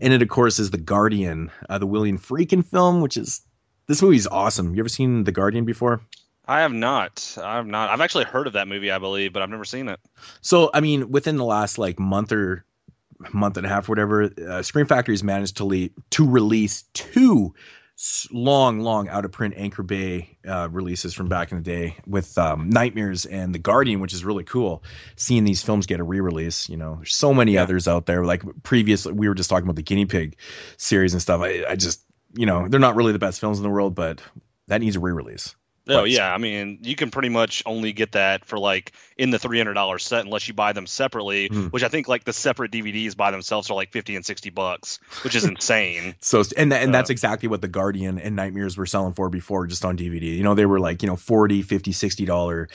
and it of course is The Guardian, uh, the William Friedkin film, which is this movie's awesome. You ever seen The Guardian before? I have not. I have not. I've actually heard of that movie, I believe, but I've never seen it. So, I mean, within the last like month or month and a half, whatever, uh, Scream Factory's managed to le- to release two long, long out of print Anchor Bay uh, releases from back in the day with um, Nightmares and The Guardian, which is really cool. Seeing these films get a re-release, you know, there's so many Yeah. others out there. Like previously, we were just talking about the Guinea Pig series and stuff. I, I just, you know, they're not really the best films in the world, but that needs a re-release. Oh yeah, I mean, you can pretty much only get that for like in the three hundred dollar set unless you buy them separately, Mhm. which I think like the separate DVDs by themselves are like fifty and sixty bucks, which is insane. So and and that's exactly what the Guardian and Nightmares were selling for before just on DVD. You know, they were like, you know, 40, 50, 60 dollar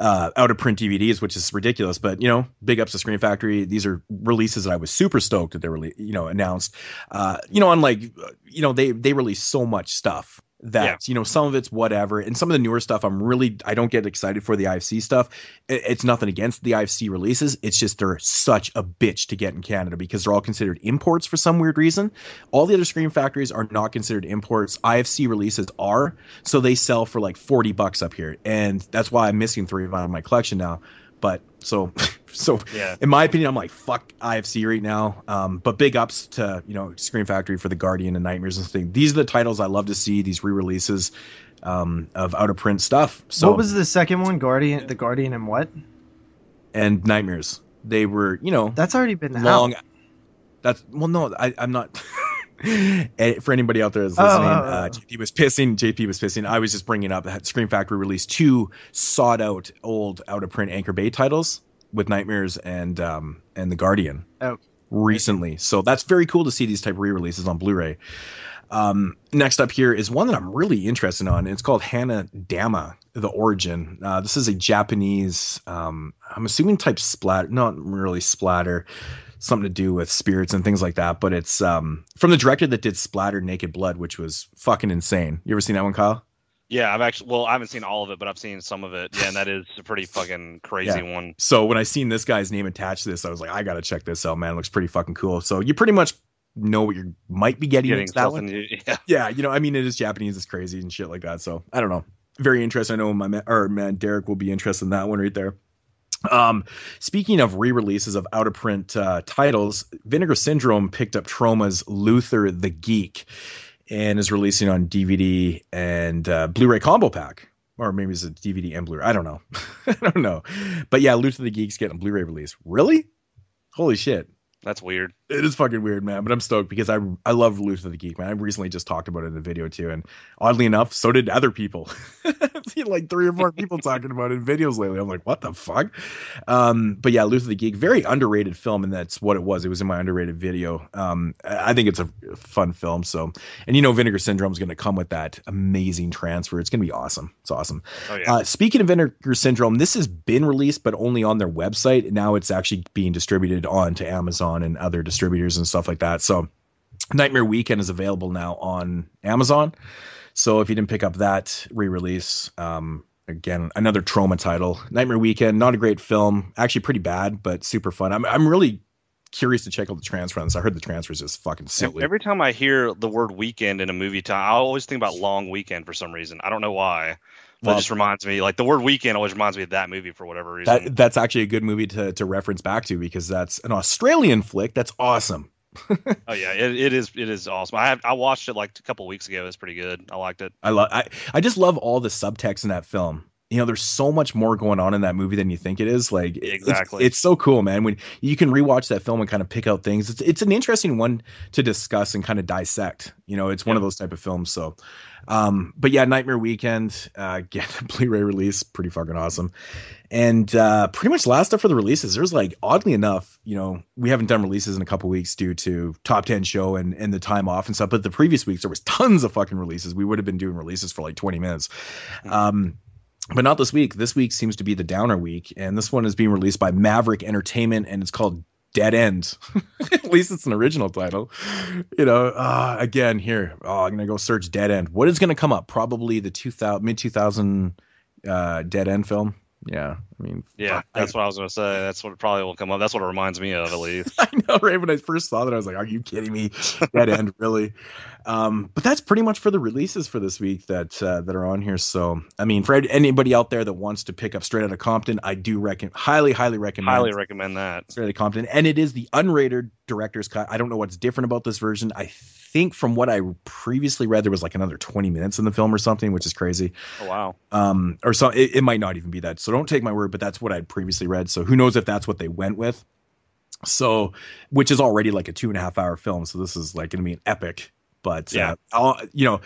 uh out of print DVDs, which is ridiculous, but you know, big ups to Scream Factory. These are releases that I was super stoked that they were you know announced. Uh you know, unlike uh, you know, they they release so much stuff that Yeah. you know some of it's whatever. And some of the newer stuff i'm really i don't get excited for the ifc stuff. It- it's nothing against the ifc releases. It's just they're such a bitch to get in canada because they're all considered imports for some weird reason. All the other Scream Factories are not considered imports. Ifc releases are. So they sell for like 40 bucks up here. And that's why i'm missing three of of my collection now but so so Yeah. in my opinion, I'm like fuck IFC right now. Um, but big ups to you know Scream Factory for the Guardian and Nightmares and thing. These are the titles I love to see. These re-releases um, of out of print stuff. So what was the second one? Guardian, the Guardian, and what? and Nightmares. They were you know That's already been long. out. That's well, no, I, I'm not. Eh, For anybody out there that's Oh, listening, oh, uh, oh. JP was pissing. JP was pissing. I was just bringing up that Scream Factory released two sought out old out of print Anchor Bay titles with Nightmares and um and the Guardian Oh. recently. So that's very cool to see these type of re-releases on Blu-ray. Um, next up here is one that I'm really interested on. It's called Hana Dama, The Origin. Uh, this is a Japanese, um, I'm assuming type splatter, not really splatter, something to do with spirits and things like that. But it's um, from the director that did Splatter Naked Blood, which was fucking insane. You ever seen that one, Kyle? Yeah, I've actually well, I haven't seen all of it, but I've seen some of it. Yeah, and that is a pretty fucking crazy one. So when I seen this guy's name attached to this, I was like, I gotta check this out, man. It looks pretty fucking cool. So you pretty much know what you might be getting, Getting that one. yeah. yeah, you know, I mean, it is Japanese, it's crazy and shit like that. So I don't know. Very interesting. I know my man, or man, Derek will be interested in that one right there. Um, speaking of re-releases of out of print uh, titles, Vinegar Syndrome picked up Troma's Luther the Geek and is releasing on DVD and uh, Blu-ray combo pack. Or maybe it's a DVD and Blu-ray. I don't know. I don't know. But yeah, Luther the Geek's getting a Blu-ray release. Really? Holy shit That's weird. It is fucking weird, man. But I'm stoked because I I love Luther the Geek, man. I recently just talked about it in a video too, and oddly enough, so did other people. Like three or four people talking about it in videos lately. I'm like, what the fuck? Um, but yeah, Luther the Geek, very underrated film, and that's what it was. It was in my underrated video. Um, I I think it's a fun film. So, and you know, Vinegar Syndrome is going to come with that amazing transfer. It's going to be awesome. It's awesome. Oh yeah. Uh, speaking of Vinegar Syndrome, this has been released, but only on their website. Now it's actually being distributed on to Amazon and other distributors and stuff like that. So, Nightmare Weekend is available now on Amazon. So, if you didn't pick up that re-release, um, again another Troma title, Nightmare Weekend, not a great film, actually pretty bad, but super fun. I'm I'm really curious to check out the transfer on this. I heard the transfer is just fucking silly. Every time I hear the word weekend in a movie time, I always think about Long Weekend for some reason. I don't know why. But Well- it just reminds me, like the word weekend always reminds me of that movie for whatever reason. that that's actually a good movie to to reference back to because that's an Australian flick. That's awesome. oh yeah, it, it is. It is awesome. I have, I watched it like a couple weeks ago. It's pretty good. I liked it. I love I, I just love all the subtext in that film. You know, there's so much more going on in that movie than you think it is. Like it- it's- Exactly. it's, so cool, man. When you can rewatch that film and kind of pick out things, it's it's an interesting one to discuss and kind of dissect. You know, it's one of those type of films. So, um, but yeah, Nightmare Weekend, uh, get a Blu-ray release, pretty fucking awesome. And uh, pretty much last up for the releases. There's like oddly enough, you know, we haven't done releases in a couple weeks due to top ten show and and the time off and stuff. But the previous weeks there was tons of fucking releases. We would have been doing releases for like 20 minutes. Um, but not this week. This week seems to be the downer week, and this one is being released by Maverick Entertainment, and it's called Dead End. At least it's an original title. You know, uh, again here, oh, I'm gonna go search Dead End. What is gonna come up? Probably the 2000 mid 2000 uh, Dead End film. Yeah, I mean, Yeah, that's what I was gonna say. That's what probably will come up. That's what it reminds me of, at least. I know, right? When I first saw that, I was like, "Are you kidding me? Dead end, really?" Um, but that's pretty much for the releases for this week that uh, that are on here. So, I mean, for anybody out there that wants to pick up Straight Outta Compton, I do reckon, highly, highly recommend. Highly recommend that. Straight Outta Compton, and it is the unrated director's cut. I don't know what's different about this version. I think from what I previously read, there was like another 20 minutes in the film or something, which is crazy Oh wow. um or so it, it might not even be that so don't take my word but that's what i'd previously read. So who knows if that's what they went with. So which is already like a two and a half hour film. So this is like gonna be an epic but Yeah. uh, I'll, you know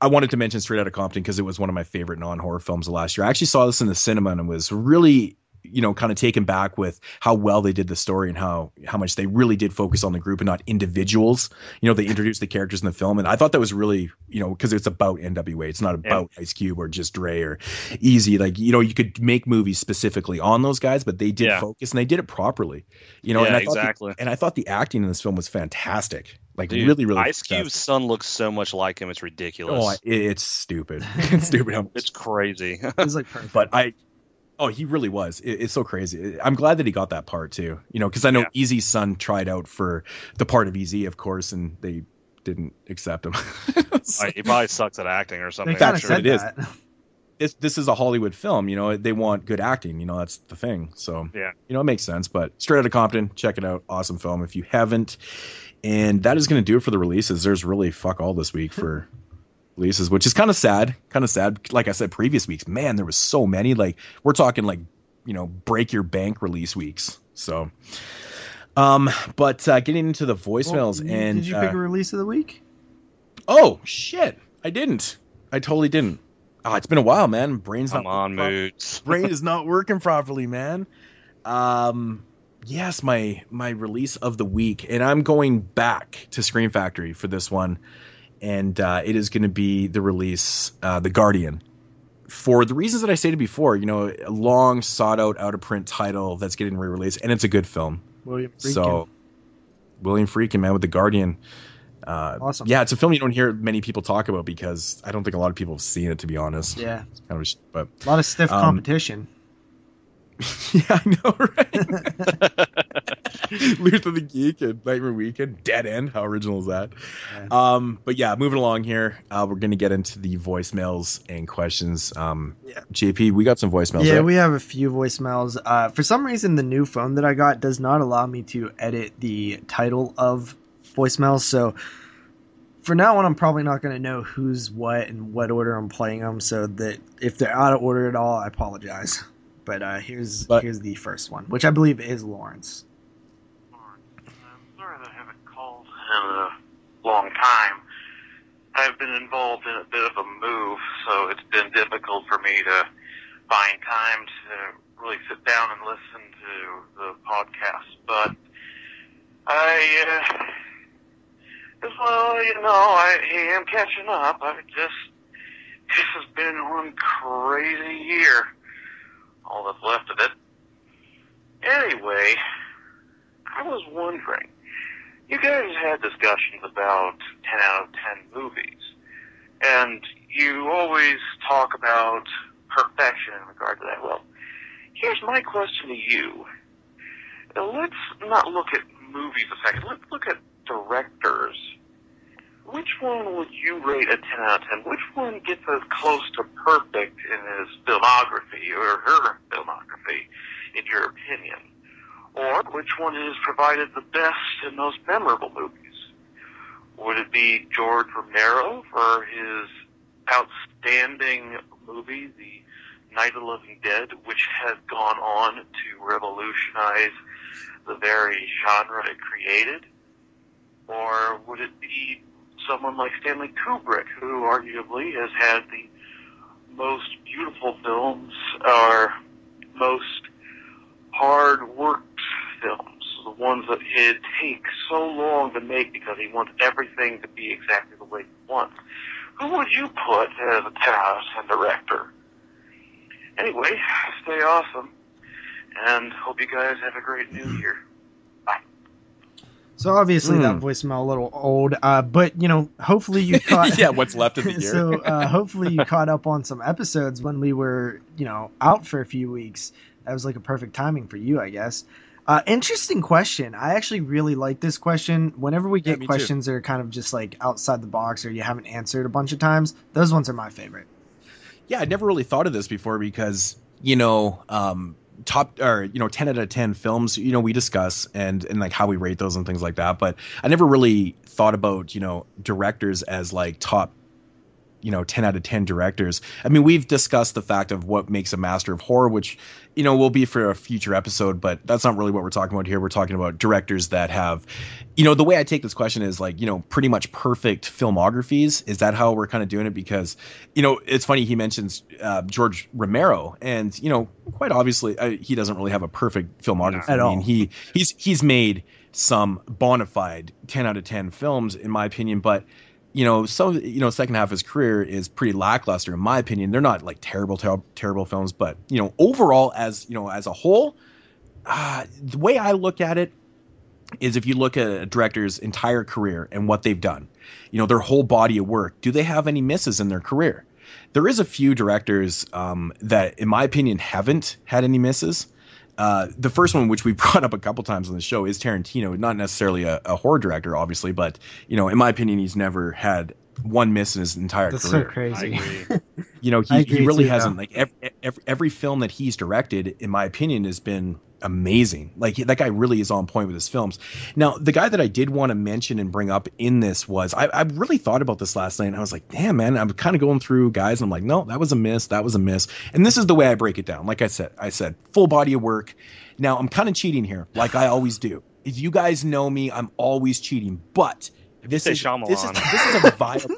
i wanted to mention straight out of compton because it was one of my favorite non-horror films of last year. I actually saw this in the cinema and it was really you know kind of taken back with how well they did the story and how how much they really did focus on the group and not individuals. You know, they introduced the characters in the film, and I thought that was really you know because it's about NWA. It's not about yeah. Ice Cube or just Dre or Eazy. Like you know, you could make movies specifically on those guys, but they did yeah. focus and they did it properly. You know, yeah, and I exactly. The, and I thought the acting in this film was fantastic. Like Dude, really, really. Ice Cube's son looks so much like him; it's ridiculous. Oh, it's stupid. it's stupid. it's crazy. it's like perfect. But I, oh, he really was. It, it's so crazy. I'm glad that he got that part too. You know, because I know yeah. Eazy's son tried out for the part of Easy, of course, and they didn't accept him. so, he probably sucks at acting or something. They kind of sure said it that. is. It's, this is a Hollywood film, you know. They want good acting, you know. That's the thing. So, yeah, you know, it makes sense. But Straight Outta Compton, check it out. Awesome film. If you haven't, and that is going to do it for the releases. There's really fuck all this week for releases, which is kind of sad. Kind of sad. Like I said, previous weeks, man, there was so many. Like we're talking like you know break your bank release weeks. So, um, but uh, getting into the voicemails well, and did you pick uh, a release of the week? Oh shit, I didn't. I totally didn't. Oh, it's been a while, man. Brain's Come not on, moods. Brain is not working properly, man. Um, yes, my my release of the week, and I'm going back to Scream Factory for this one, and uh, it is going to be the release, uh, The Guardian, for the reasons that I stated before. You know, a long sought out out of print title that's getting re released, and it's a good film. William Friedkin. So, William Friedkin, man, with The Guardian. Uh, awesome. Yeah, it's a film you don't hear many people talk about because I don't think a lot of people have seen it. To be honest. Yeah. It's kind of, but a lot of stiff um, competition. yeah, I know, right? Luther the Geek and Nightmare Weekend, Dead End. How original is that? Yeah. Um, but yeah, moving along here, uh, we're gonna get into the voicemails and questions. Um, yeah. JP, we got some voicemails. Yeah, right? we have a few voicemails. Uh, for some reason, the new phone that I got does not allow me to edit the title of voicemails, so for now on, I'm probably not going to know who's what and what order I'm playing them. So that if they're out of order at all, I apologize. But uh, here's but, here's the first one, which I believe is Lawrence. I'm sorry that I haven't called in a long time. I've been involved in a bit of a move, so it's been difficult for me to find time to really sit down and listen to the podcast. But I, uh, well, you know, I am catching up. I just, this has been one crazy year all that's left of it. Anyway, I was wondering, you guys had discussions about 10 out of 10 movies, and you always talk about perfection in regard to that. Well, here's my question to you. Let's not look at movies a second. Let's look at directors which one would you rate a 10 out of 10? Which one gets as close to perfect in his filmography or her filmography, in your opinion? Or which one has provided the best and most memorable movies? Would it be George Romero for his outstanding movie, The Night of the Living Dead, which has gone on to revolutionize the very genre it created? Or would it be someone like Stanley Kubrick, who arguably has had the most beautiful films or most hard worked films, the ones that it takes so long to make because he wants everything to be exactly the way he wants. Who would you put as a 10 out of 10 director? Anyway, stay awesome, and hope you guys have a great new year. So obviously mm. that hmm. voicemail a little old, uh, but you know, hopefully you caught. yeah, what's left of the year. so uh, hopefully you caught up on some episodes when we were, you know, out for a few weeks. That was like a perfect timing for you, I guess. Uh, interesting question. I actually really like this question. Whenever we get yeah, questions too. that are kind of just like outside the box or you haven't answered a bunch of times, those ones are my favorite. Yeah, I never really thought of this before because you know, um, top or you know 10 out of 10 films you know we discuss and and like how we rate those and things like that. But i never really thought about you know directors as like top you know 10 out of 10 directors. I mean we've discussed the fact of what makes a master of horror which you know will be for a future episode but that's not really what we're talking about here. We're talking about directors that have you know the way i take this question is like you know pretty much perfect filmographies. Is that how we're kind of doing it? Because you know it's funny he mentions uh, george romero and you know quite obviously uh, he doesn't really have a perfect filmography. At i mean all. he he's he's made some bona fide 10 out of 10 films in my opinion but you know, some you know, second half of his career is pretty lackluster in my opinion. They're not like terrible, ter- terrible films, but you know, overall as you know, as a whole, uh, the way I look at it is if you look at a director's entire career and what they've done, you know, their whole body of work, do they have any misses in their career? There is a few directors um, that, in my opinion, haven't had any misses. Uh, the first one, which we brought up a couple times on the show, is Tarantino. Not necessarily a, a horror director, obviously, but you know, in my opinion, he's never had one miss in his entire That's so career. I crazy. You know, he, he really too, hasn't. though. Like every, every every film that he's directed, in my opinion, has been amazing. Like that guy really is on point with his films. Now, the guy that I did want to mention and bring up in this was I, I really thought about this last night. and I was like, damn, man, I'm kind of going through guys. And I'm like, no, that was a miss. That was a miss. And this is the way I break it down. Like I said, I said full body of work. Now I'm kind of cheating here, like I always do. If you guys know me, I'm always cheating. But this is this is this is a viable.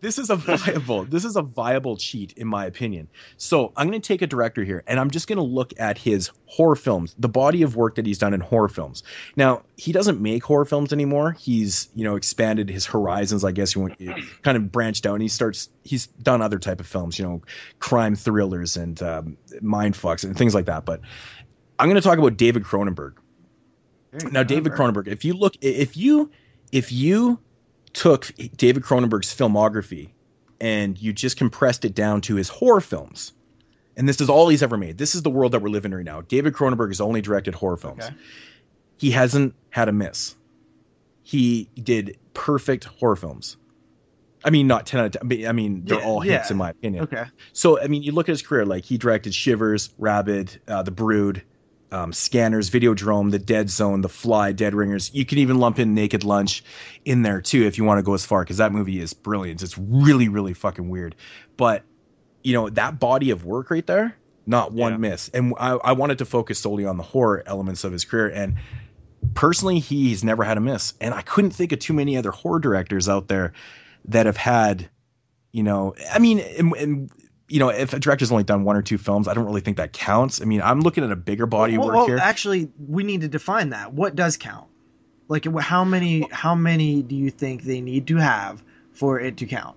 This is a viable. This is a viable cheat, in my opinion. So I'm going to take a director here, and I'm just going to look at his horror films, the body of work that he's done in horror films. Now he doesn't make horror films anymore. He's you know expanded his horizons, I guess you want kind of branched out. And he starts. He's done other type of films, you know, crime thrillers and um, mind fucks and things like that. But I'm going to talk about David Cronenberg. Now, David Cronenberg, if you look, if you, if you took David Cronenberg's filmography and you just compressed it down to his horror films, and this is all he's ever made. This is the world that we're living in right now. David Cronenberg has only directed horror films. Okay. He hasn't had a miss. He did perfect horror films. I mean, not 10 out of 10. I mean, they're Yeah, all hits yeah. in my opinion. Okay. So, I mean, you look at his career, like he directed Shivers, Rabid, uh, The Brood, um, Scanners, Videodrome, The Dead Zone, The Fly, Dead Ringers. You can even lump in Naked Lunch in there too if you want to go as far because that movie is brilliant. It's really, really fucking weird. But, you know, that body of work right there, not one Yeah. miss. And I, I wanted to focus solely on the horror elements of his career. And personally, he's never had a miss. And I couldn't think of too many other horror directors out there that have had, you know, I mean, and, and you know, if a director's only done one or two films, I don't really think that counts. I mean, I'm looking at a bigger body of well, work well, here. actually, we need to define that. What does count? Like, how many? How many do you think they need to have for it to count?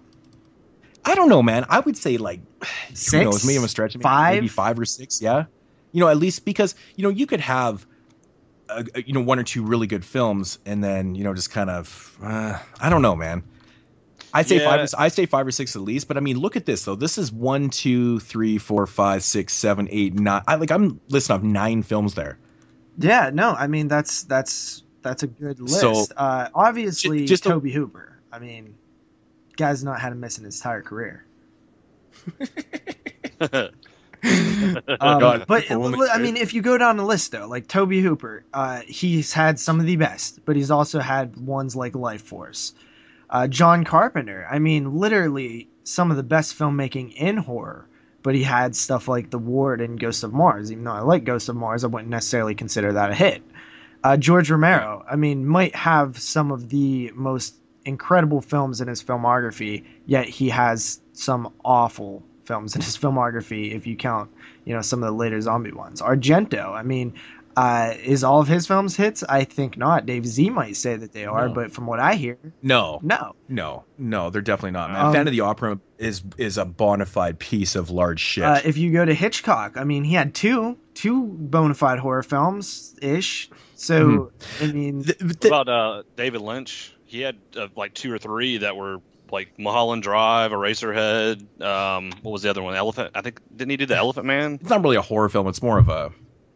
I don't know, man. I would say like Six, who knows, maybe I'm stretching maybe, five? maybe five or six. Yeah, you know, at least because you know you could have. Uh, you know, one or two really good films, and then you know, just kind of, uh, I don't know, man. I'd say Yeah. five. Or, I say five or six at least. But I mean, look at this though. This is one, two, three, four, five, six, seven, eight, nine. I like. I'm listing off nine films there. Yeah, no, I mean that's that's that's a good list. So- uh, obviously, Ju- just a- Tobe Hooper. I mean, guy's not had a miss in his entire career. Um, God, but people will make I mean, if you go down the list though, like Tobe Hooper, uh, he's had some of the best, but he's also had ones like Life Force. Uh, John Carpenter, I mean, literally some of the best filmmaking in horror, but he had stuff like The Ward and Ghost of Mars. Even though I like Ghost of Mars, I wouldn't necessarily consider that a hit. Uh, George Romero, I mean, might have some of the most incredible films in his filmography, yet he has some awful films in his filmography if you count, you know, some of the later zombie ones. Argento, I mean, uh, is all of his films hits? I think not. Dave Z might say that they are, No. but from what I hear, no, no. no, no, they're definitely not. Man, Um, Phantom of the Opera is is a bona fide piece of large shit. Uh, if you go to Hitchcock, I mean, he had two two bona fide horror films ish. So I mean, Th- What about uh, David Lynch? He had uh, like two or three that were like Mulholland Drive, Eraserhead. Um, what was the other one? Elephant. I think didn't he do the Elephant Man? it's not really a horror film. It's more of a.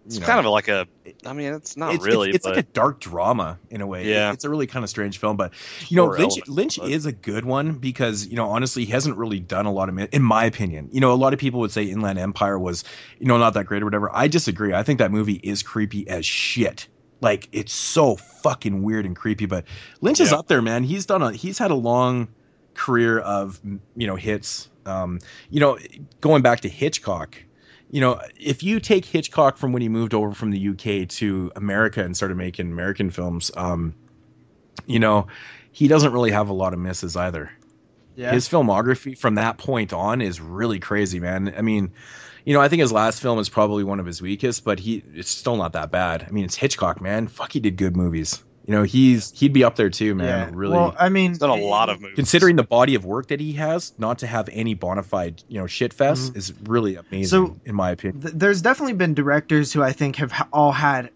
It's know, kind of like a. I mean, it's not it's, really, It's, it's but like a dark drama in a way. Yeah. it's a really kind of strange film. But you know, Horror Lynch element, Lynch but- is a good one because you know honestly he hasn't really done a lot of in my opinion. You know, a lot of people would say Inland Empire was you know not that great or whatever. I disagree. I think that movie is creepy as shit. Like it's so fucking weird and creepy. But Lynch is up there, man. He's done a he's had a long career of you know hits. Um, you know, going back to Hitchcock, you know, if you take Hitchcock from when he moved over from the UK to America and started making American films, um, you know, he doesn't really have a lot of misses either. Yeah. His filmography from that point on is really crazy, man. I mean, you know, I think his last film is probably one of his weakest, but he it's still not that bad. I mean, it's Hitchcock, man. Fuck, he did good movies. You know, he's he'd be up there too, man. yeah. Really. Well, I mean, He's done a lot of movies. Considering the body of work that he has, not to have any bona fide, you know, shit fest Mhm. is really amazing, So- in my opinion. th- there's definitely been directors who I think have ha- all had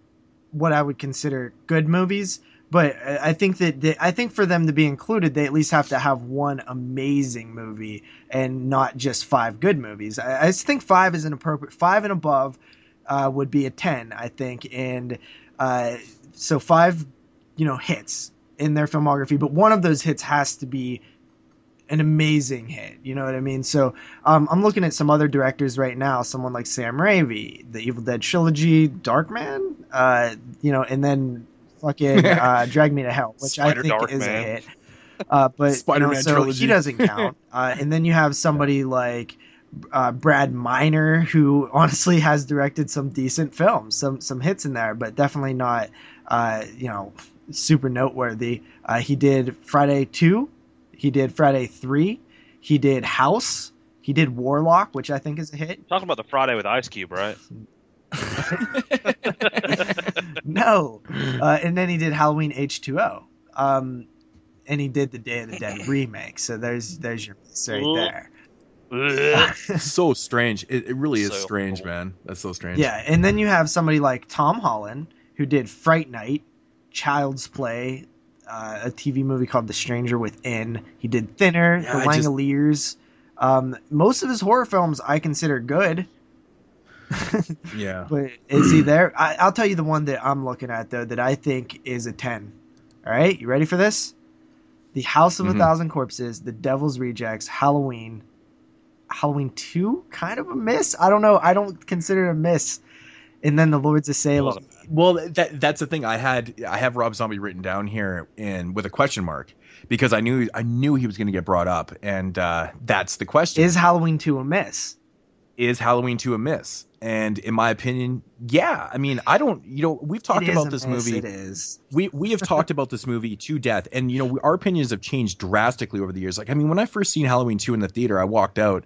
what I would consider good movies, but I I think that they, I think for them to be included, they at least have to have one amazing movie and not just five good movies. I, I just think five is an appropriate five and above uh, would be a ten, I think, and uh, so five, you know, hits in their filmography, but one of those hits has to be an amazing hit. You know what I mean? So um, I'm looking at some other directors right now, someone like Sam Raimi, the Evil Dead trilogy, Darkman, uh, you know, and then fucking uh, Drag Me to Hell, which Spider I think is a hit. Uh, but you know, Spider-Man so trilogy. he doesn't count. Uh, and then you have somebody like uh, Brad Miner, who honestly has directed some decent films, some some hits in there, but definitely not, uh, you know, super noteworthy. Uh, he did Friday Two, he did Friday Three, he did House, he did Warlock, which I think is a hit. Talking about the Friday with Ice Cube, right? no, uh, and then he did Halloween H two O, um, and he did the Day of the Dead remake. So there's there's your miss right there. So strange. It, it really is So strange, cool. man. That's so strange. Yeah, and then you have somebody like Tom Holland who did Fright Night, Child's Play, uh, a TV movie called The Stranger Within. He did Thinner, Yeah, The I just- Langoliers. Um, most of his horror films I consider good, Yeah. but is he there? I, I'll tell you the one that I'm looking at though that I think is a ten. All right, you ready for this? The House of Mhm. a Thousand Corpses, The Devil's Rejects, Halloween, Halloween Two, kind of a miss. I don't know. I don't consider it a miss. And then The Lords of Salem. Well, that that's the thing. I had I have Rob Zombie written down here in with a question mark because I knew I knew he was going to get brought up, and uh, that's the question: Is Halloween 2 a miss? is Halloween two a miss? And in my opinion, yeah. I mean, I don't. You know, we've talked It is about a this miss, movie. It is. we we have talked about this movie to death and you know we, our opinions have changed drastically over the years like i mean when i first seen halloween 2 in the theater i walked out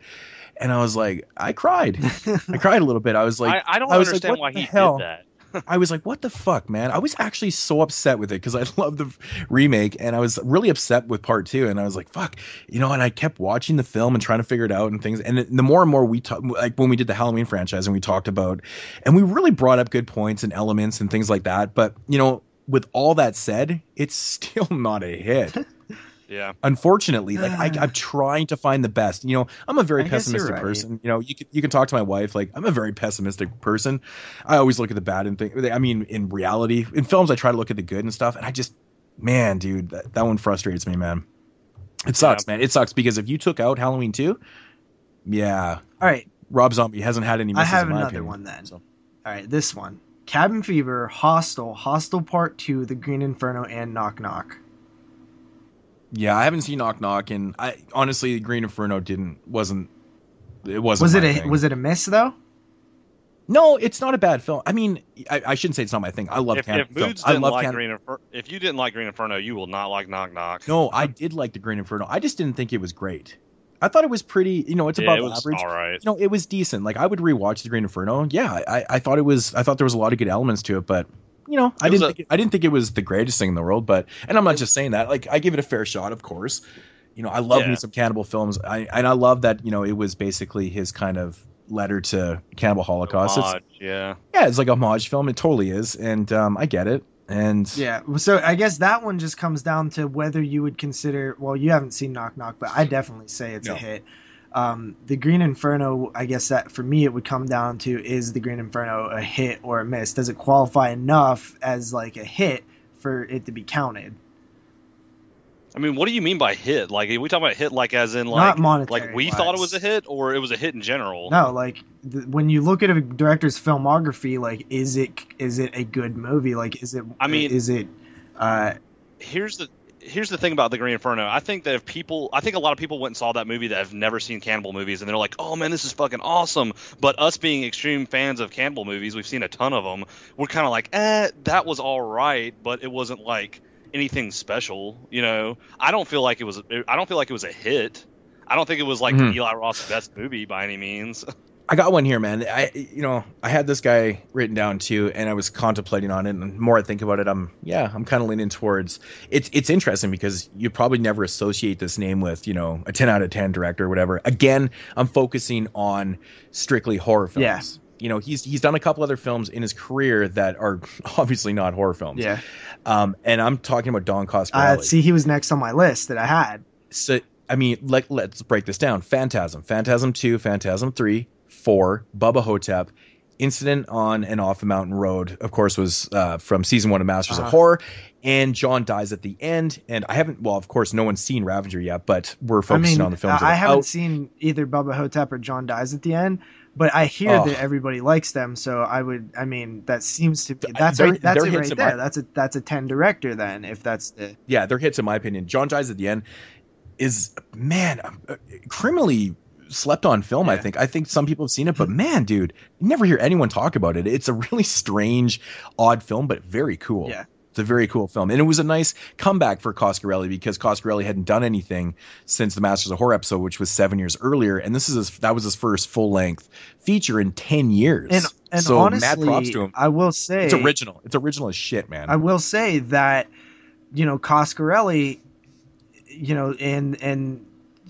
and i was like i cried i cried a little bit i was like I, I don't I was like, understand what why he hell? did that. I was like, what the fuck, man? I was actually so upset with it because I love the remake and I was really upset with part two. And I was like, fuck, you know, and I kept watching the film and trying to figure it out and things. And the more and more we talk, like when we did the Halloween franchise and we talked about, and we really brought up good points and elements and things like that. But, you know, with all that said, it's still not a hit. Yeah. Unfortunately, like I, I'm trying to find the best. You know, I'm a very I pessimistic right. person. You know, you can you can talk to my wife. Like I'm a very pessimistic person. I always look at the bad and think. I mean, in reality, in films, I try to look at the good and stuff. And I just, man, dude, that, that one frustrates me, man. It sucks, man. It sucks because if you took out Halloween two, yeah, All right, Rob Zombie hasn't had any. I Misses have in my another opinion. one then. So- All right, this one. Cabin Fever, Hostel, Hostel Part 2, The Green Inferno, and Knock Knock. Yeah, I haven't seen Knock Knock, and I honestly, Green Inferno didn't wasn't. It wasn't. Was it a thing. was it a miss though? No, it's not a bad film. I mean, I, I shouldn't say it's not my thing. I love If, Can- if Moods I didn't love like Can- Green Inferno, if you didn't like Green Inferno, you will not like Knock Knock. No, I did like the Green Inferno. I just didn't think it was great. I thought it was pretty. You know, it's yeah, above it was average. all right. You know, it was decent. Like I would rewatch the Green Inferno. Yeah, I, I thought it was. I thought there was a lot of good elements to it, but you know, I It was didn't. a- think it, I didn't think it was the greatest thing in the world. But and I'm not just saying that. Like I give it a fair shot, of course. You know, I love Yeah. me some cannibal films. I and I love that. You know, it was basically his kind of letter to cannibal holocaust. It's, yeah. yeah, it's like a homage film. It totally is, and um, I get it. And Yeah. So I guess that one just comes down to whether you would consider. Well, you haven't seen Knock Knock, but I definitely say it's No. a hit. Um, the Green Inferno, I guess that for me it would come down to is the Green Inferno a hit or a miss? Does it qualify enough as like a hit for it to be counted? I mean, what do you mean by hit? Like, are we talking about hit like as in like monetary. like we thought it was a hit, or it was a hit in general? No, like th- when you look at a director's filmography, like is it is it a good movie? Like is it? I mean- is it? Uh, Here's the here's the thing about the Green Inferno. I think that if people, I think a lot of people went and saw that movie that have never seen cannibal movies, and they're like, "Oh man, this is fucking awesome." But us being extreme fans of cannibal movies, we've seen a ton of them. We're kind of like, "Eh, that was all right," but it wasn't like anything special. You know, I don't feel like it was. I don't feel like it was a hit. I don't think it was like Mhm. Eli Roth's best movie by any means. I got one here, man. I, you know, I had this guy written down too, and I was contemplating on it. And the more I think about it, I'm, yeah, I'm kind of leaning towards. It's, it's interesting because you probably never associate this name with, you know, a 10 out of 10 director or whatever. Again, I'm focusing on strictly horror films. Yeah. You know, he's he's done a couple other films in his career that are obviously not horror films. Yeah. Um, and I'm talking about Don Uh, Coscarelli. see, he was next on my list that I had. so I mean, like let's break this down. Phantasm, Phantasm two, Phantasm three, four, Bubba Hotep, Incident on and off the mountain road. Of course, was uh, from season one of Masters Uh-huh. of Horror, and John dies at the end. And I haven't, well, of course, no one's seen Ravager yet, but we're I focusing mean, on the films. that I haven't out. seen either Bubba Hotep or John Dies at the end, but I hear Oh. that everybody likes them. So I would, I mean, that seems to be that's they're- a, that's it right in my- there. That's a that's a ten director then. If that's the yeah, they're hits in my opinion. John dies at the end is man uh, criminally slept on film. I think. I think some people have seen it, but mm-hmm. man, dude, you never hear anyone talk about it. It's a really strange, odd film, but very cool. Yeah. It's a very cool film, and it was a nice comeback for Coscarelli because Coscarelli hadn't done anything since the Masters of Horror episode, which was seven years earlier, and this is his, that was his first full length feature in ten years. and and so honestly, mad props to him. I will say It's original. It's original as shit, man. I will say that you know Coscarelli, you know, and and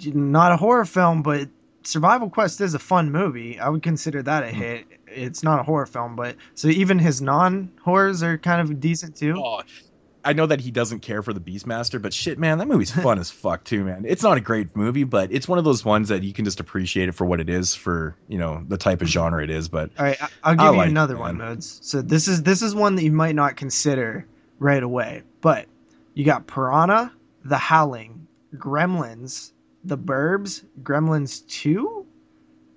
not a horror film, but Survival Quest is a fun movie. I would consider that Hmm. a hit. It's not a horror film, but so even his non horrors are kind of decent too. Oh, I know that he doesn't care for the Beastmaster, but shit, man, that movie's fun as fuck too, man. It's not a great movie, but it's one of those ones that you can just appreciate it for what it is, for you know the type of genre it is. But All right, I'll give I you like another man. one, modes. So this is this is one that you might not consider right away, but you got Piranha, The Howling, Gremlins, The Burbs, Gremlins Two,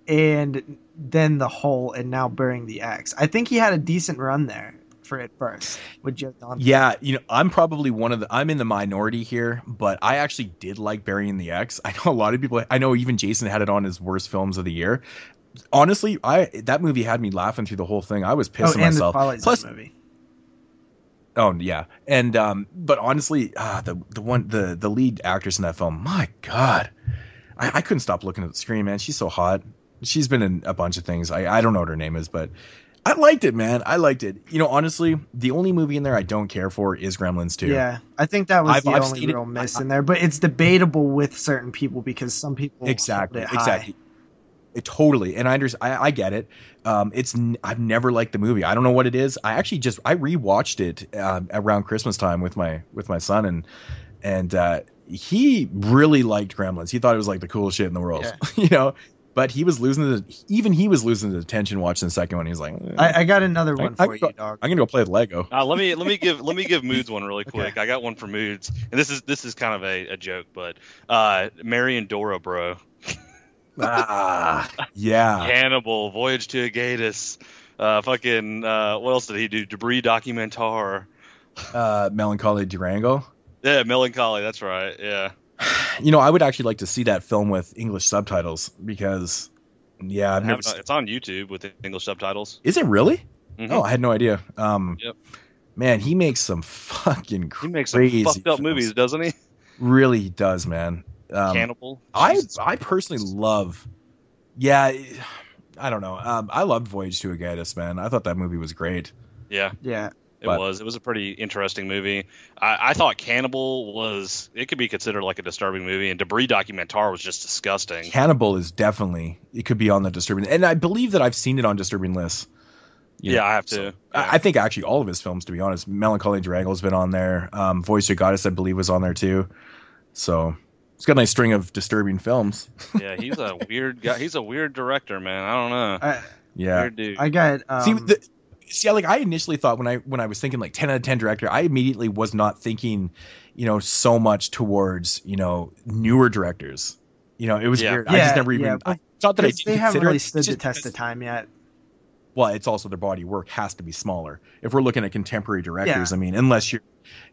and then The Hole, and now Burying the Ex. I think he had a decent run there for it first with Joe Dante. yeah, you know, I'm probably one of the I'm in the minority here, but I actually did like Burying the Ex. I know a lot of people. I know even Jason had it on his worst films of the year. Honestly, I that movie had me laughing through the whole thing. I was Oh, pissing and myself. Plus, movie. Oh yeah, and um, but honestly, ah, the the one the the lead actress in that film, my god, I, I couldn't stop looking at the screen, man. She's so hot. She's been in a bunch of things. I I don't know what her name is, but I liked it, man. I liked it. You know, honestly, the only movie in there I don't care for is Gremlins 2. Yeah, I think that was I've- the I've only seen it- real miss in there, but it's debatable with certain people because some people exactly, exactly. It totally, and I understand. I, I get it. Um, it's n- I've never liked the movie. I don't know what it is. I actually just I rewatched it um, around Christmas time with my with my son, and and uh, he really liked Gremlins. He thought it was like the coolest shit in the world, you know. But he was losing the even he was losing the attention watching the second one. He was like, eh, I, I got another one I- for I- you, dog. I'm gonna go play with Lego. Uh, let me let me give let me give moods one really Okay. quick. I got one for moods, and this is this is kind of a, a joke, but uh, Marian Dora, bro, ah, yeah. Cannibal, Voyage to Agatis, uh, fucking uh, what else did he do? Debris Documentar, Uh, Melancholie der Engel. Yeah, Melancholy. That's right. Yeah, You know, I would actually like to see that film with English subtitles because, yeah, I've never. it's on YouTube with English subtitles. Is it really? Mhm. Oh, I had no idea. Um, Yep. Man, he makes some fucking he makes some crazy fucked up films. movies, doesn't he? Really, he does, man. Um, Cannibal. I I personally love. Yeah, I don't know. Um, I loved Voyage to Agatis, man. I thought that movie was great. yeah, Yeah, it but- was. It was a pretty interesting movie. I, I thought Cannibal was. It could be considered like a disturbing movie, and Debris Documentar was just disgusting. Cannibal is definitely it could be on the disturbing, and I believe that I've seen it on disturbing lists. You yeah, know, I have so- to. I I think actually all of his films, to be honest, Melancholie der Engel's been on there. Um, Voyage to Agatis, I believe, was on there too. So it's got a nice string of disturbing films. yeah, he's a weird guy. He's a weird director, man. I don't know. I, Yeah. Weird dude. I got. Um, see, the, see, like I initially thought when I when I was thinking like ten out of ten director, I immediately was not thinking, you know, so much towards you know newer directors. You know, it was Yeah. weird. I just never even. yeah, I thought that I didn't they haven't consider really stood the just test of time yet. well, it's also their body work has to be smaller. If we're looking at contemporary directors, Yeah. I mean, unless you're,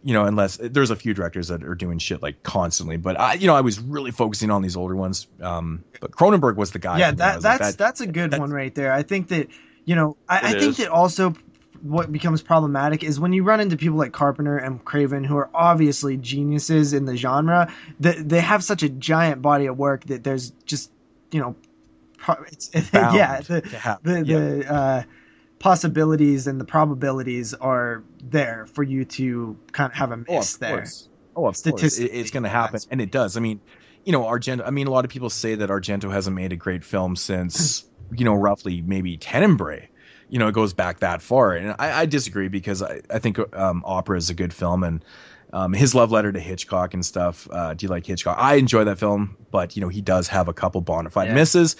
you know, unless there's a few directors that are doing shit like constantly, but I, you know, I was really focusing on these older ones. Um, but Cronenberg was the guy. yeah, for that was like, that's that- that's a good that's- one right there. I think that you know, I, I think is. that also what becomes problematic is when you run into people like Carpenter and Craven, who are obviously geniuses in the genre. That they have such a giant body of work that there's just you know, pro- it's, yeah, the the, yeah. the uh, possibilities and the probabilities are there for you to kind of have a Oh, miss of there. course. Oh, of course. It, it's going to happen, and it does. I mean, you know, Argento. I mean, a lot of people say that Argento hasn't made a great film since, you know, roughly maybe Tenebrae. You know, it goes back that far, and I, I disagree because I, I think um, Opera is a good film, and um, his love letter to Hitchcock and stuff. Uh, do you like Hitchcock? I enjoy that film, but you know, he does have a couple bona fide Yeah. misses.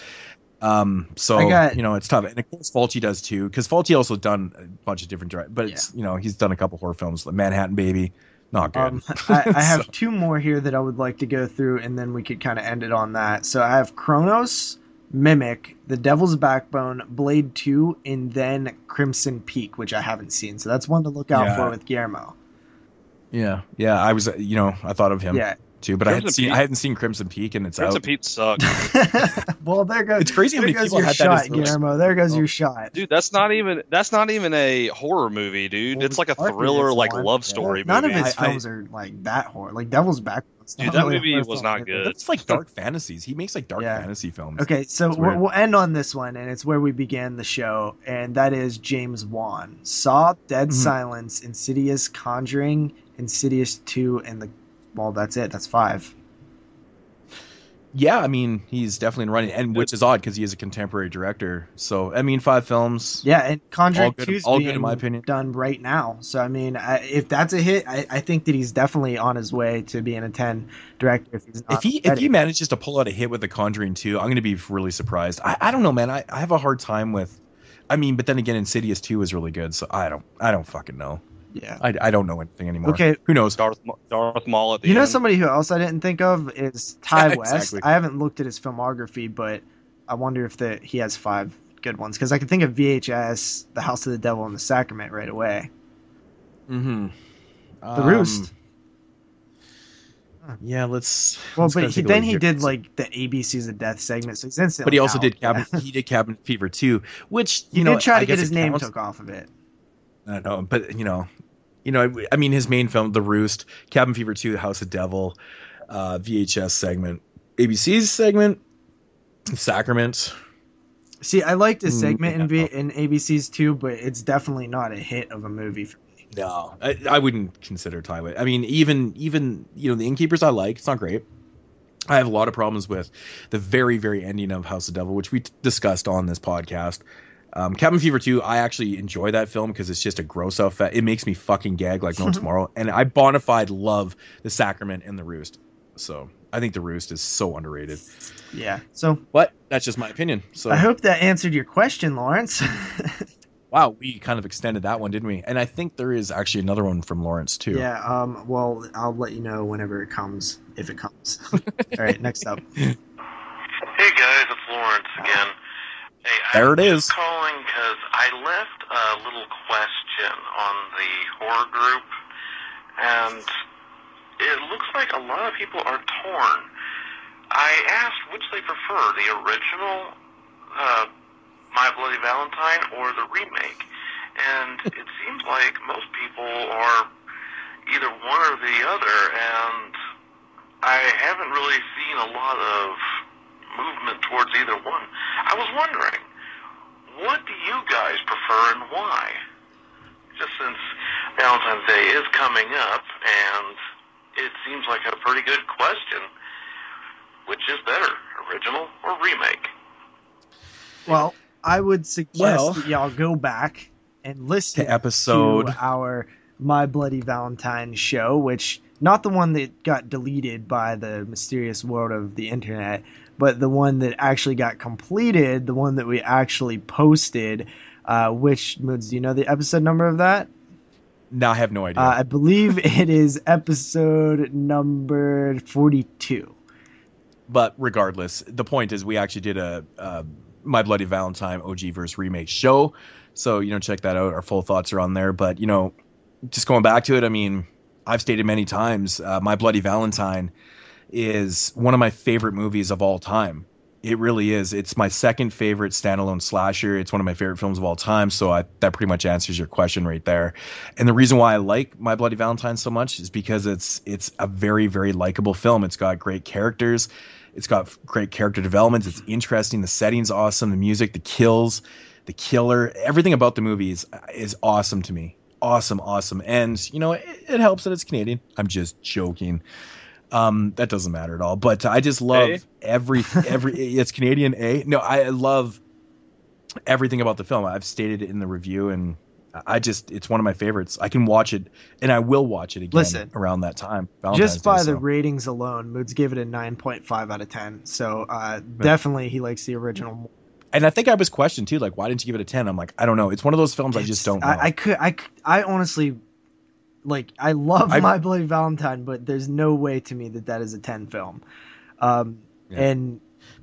Um, so got- you know, it's tough, and of course, Fulci does too, because Fulci also done a bunch of different direct, but it's you know, he's done a couple horror films, like Manhattan Baby, not good. Um, I, I have So- two more here that I would like to go through, and then we could kind of end it on that. So I have Cronos, Mimic, The Devil's Backbone, Blade 2, and then Crimson Peak, which I haven't seen. So that's one to look out Yeah. for with Guillermo. Yeah, yeah. I was, uh, you know, I thought of him Yeah. too, but I hadn't seen, Peak? I hadn't seen Crimson Peak, and it's Crimson out. Pete sucks. well, there goes. It's crazy how many goes people your had that shot, as the- Guillermo. There goes Oh. your shot. Dude, that's not even that's not even a horror movie, dude. Well, it's like a thriller, like one. love Well, story None movie. of his I- I- films are like that horror. Like Devil's Backbone. Dude, that movie was not good. That's like dark fantasies. He makes like dark Yeah. fantasy films. Okay, so we'll, we'll end on this one, and it's where we began the show, and that is James Wan. Saw, Dead Mhm. Silence, Insidious, Conjuring, Insidious 2, and the. Well, that's it. That's five. Yeah, I mean, he's definitely running, and which is odd because he is a contemporary director. So, I mean, five films. Yeah, and Conjuring All good- 2 is all good being in my opinion. done right now. So, I mean, I, if that's a hit, I, I think that he's definitely on his way to being a 10 director if he's not If he if he manages to pull out a hit with The Conjuring 2, I'm going to be really surprised. I, I don't know, man. I, I have a hard time with. I mean, but then again, Insidious 2 is really good, so I don't I don't fucking know. Yeah. I, I don't know anything anymore. Okay, Who knows? Darth Ma- Darth Maul at the You know end. somebody who else I didn't think of is Ti Yeah, West. exactly. I haven't looked at his filmography, but I wonder if the, he has five good ones because I can think of VHS, The House of the Devil, and The Sacrament right away. Mm-hmm. The Roost. Yeah, let's. Well, let's but he, then he here. did like the ABCs of Death segment, so he's instantly. But he also out. did cabin. he did Cabin Fever too, which you He know did try I to get his name counts. took off of it. I don't know, but you know, you know, I- I mean, his main film, The Roost, Cabin Fever Two, The House of Devil, uh, VHS segment, ABC's segment, Sacrament. See, I liked his Mm, segment in, v- in ABCs too, but it's definitely not a hit of a movie for me. No, I, I wouldn't consider Ti West. I mean, even even you know, the Innkeepers I like. It's not great. I have a lot of problems with the very very ending of House of Devil, which we t- discussed on this podcast. Um, Cabin Fever 2, I actually enjoy that film because it's just a gross out. Fa- it makes me fucking gag like no tomorrow. And I bona fide love The Sacrament and The Roost. So I think The Roost is so underrated. Yeah. So But that's just my opinion. So I hope that answered your question, Lawrence. wow, we kind of extended that one, didn't we? And I think there is actually another one from Lawrence too. yeah. Um. Well, I'll let you know whenever it comes, if it comes. All right. Next up. Hey guys, it's Lawrence again. Hey, There I'm it calling because I left a little question on the horror group, and it looks like a lot of people are torn. I asked which they prefer, the original uh, My Bloody Valentine or the remake, and it seems like most people are either one or the other, and I haven't really seen a lot of movement towards either one. I was wondering, what do you guys prefer and why? Just since Valentine's Day is coming up, and it seems like a pretty good question. Which is better, original or remake? Well, I would suggest Well- that y'all go back and listen To episode to our My Bloody Valentine show, which not the one that got deleted by the mysterious world of the internet, but the one that actually got completed, the one that we actually posted. Uh, which moods? Do you know the episode number of that? No, I have no idea. Uh, I believe it is episode number forty-two. but regardless, the point is we actually did a, a My Bloody Valentine OG versus remake show. So you know, check that out. Our full thoughts are on there. But you know, just going back to it, I mean, I've stated many times, uh, My Bloody Valentine is one of my favorite movies of all time. It really is. It's my second favorite standalone slasher. It's one of my favorite films of all time. So I, that pretty much answers your question right there. And the reason why I like My Bloody Valentine so much is because it's it's a very very likable film. It's got great characters. It's got great character development. It's interesting. The setting's awesome. The music, the kills, the killer, everything about the movie is is awesome to me. Awesome, awesome. And you know, it, it helps that it's Canadian. I'm just joking. Um, that doesn't matter at all. But I just love A? every every. it's Canadian. A no, I love everything about the film. I've stated it in the review, and I just it's one of my favorites. I can watch it, and I will watch it again Listen, around that time. Valentine's Just by Day, the so. ratings alone, Moods gave it a 9.5 out of 10. So uh, definitely he likes the original. and I think I was questioned too, like why didn't you give it a ten? I'm like, I don't know. It's one of those films I just don't know. I, I could. I. c- I honestly, like, I love I- My Bloody Valentine, but there's no way to me that that is a 10 film. Um, Yeah. and